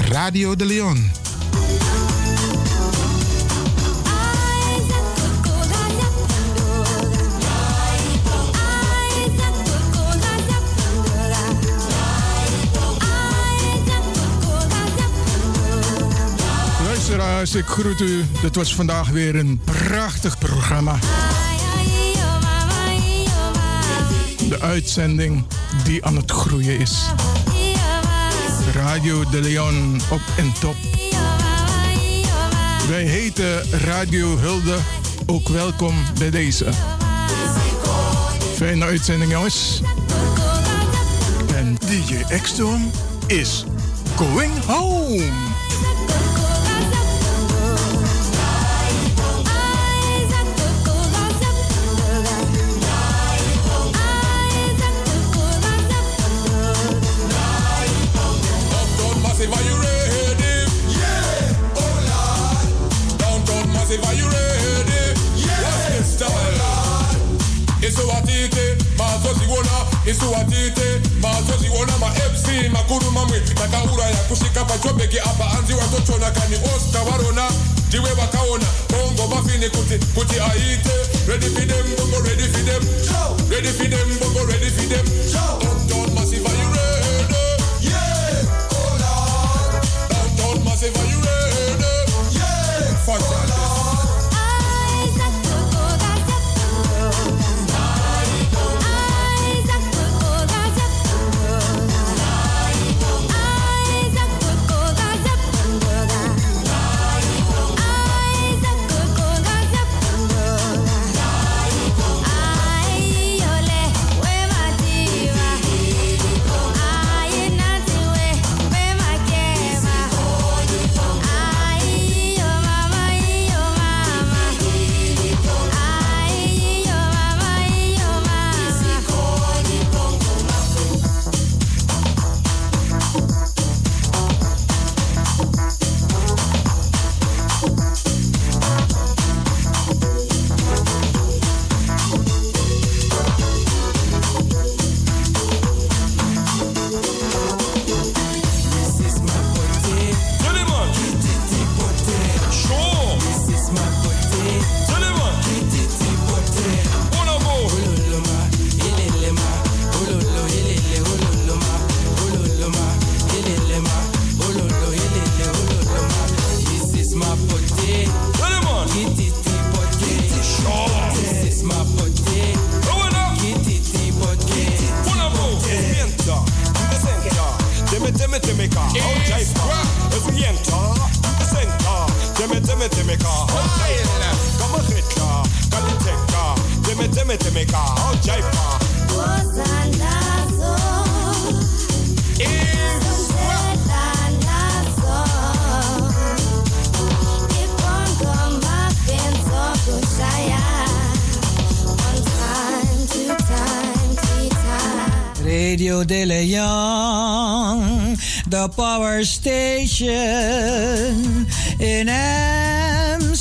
S6: Radio de Leon.
S13: Ik groet u. Dit was vandaag weer een prachtig programma. De uitzending die aan het groeien is. Radio de Leon op en top. Wij heten Radio Hulde ook welkom bij deze. Fijne uitzending jongens. En DJ X-Storm is going home.
S15: Mazoziona, isuwatite, mazoziona, ma MC, makuru mamwe, takaura ya kushika pachobeki apa anzi watochona kani Oscar warona, jiwe wakaona, bongo mafini kuti, kuti aite, ready for them, bongo ready for them, ready for them, bongo ready for them, Show. Downtown Massive, are you ready? Yeah, oh Lord. Downtown Massive, are you
S41: power station in Amsterdam.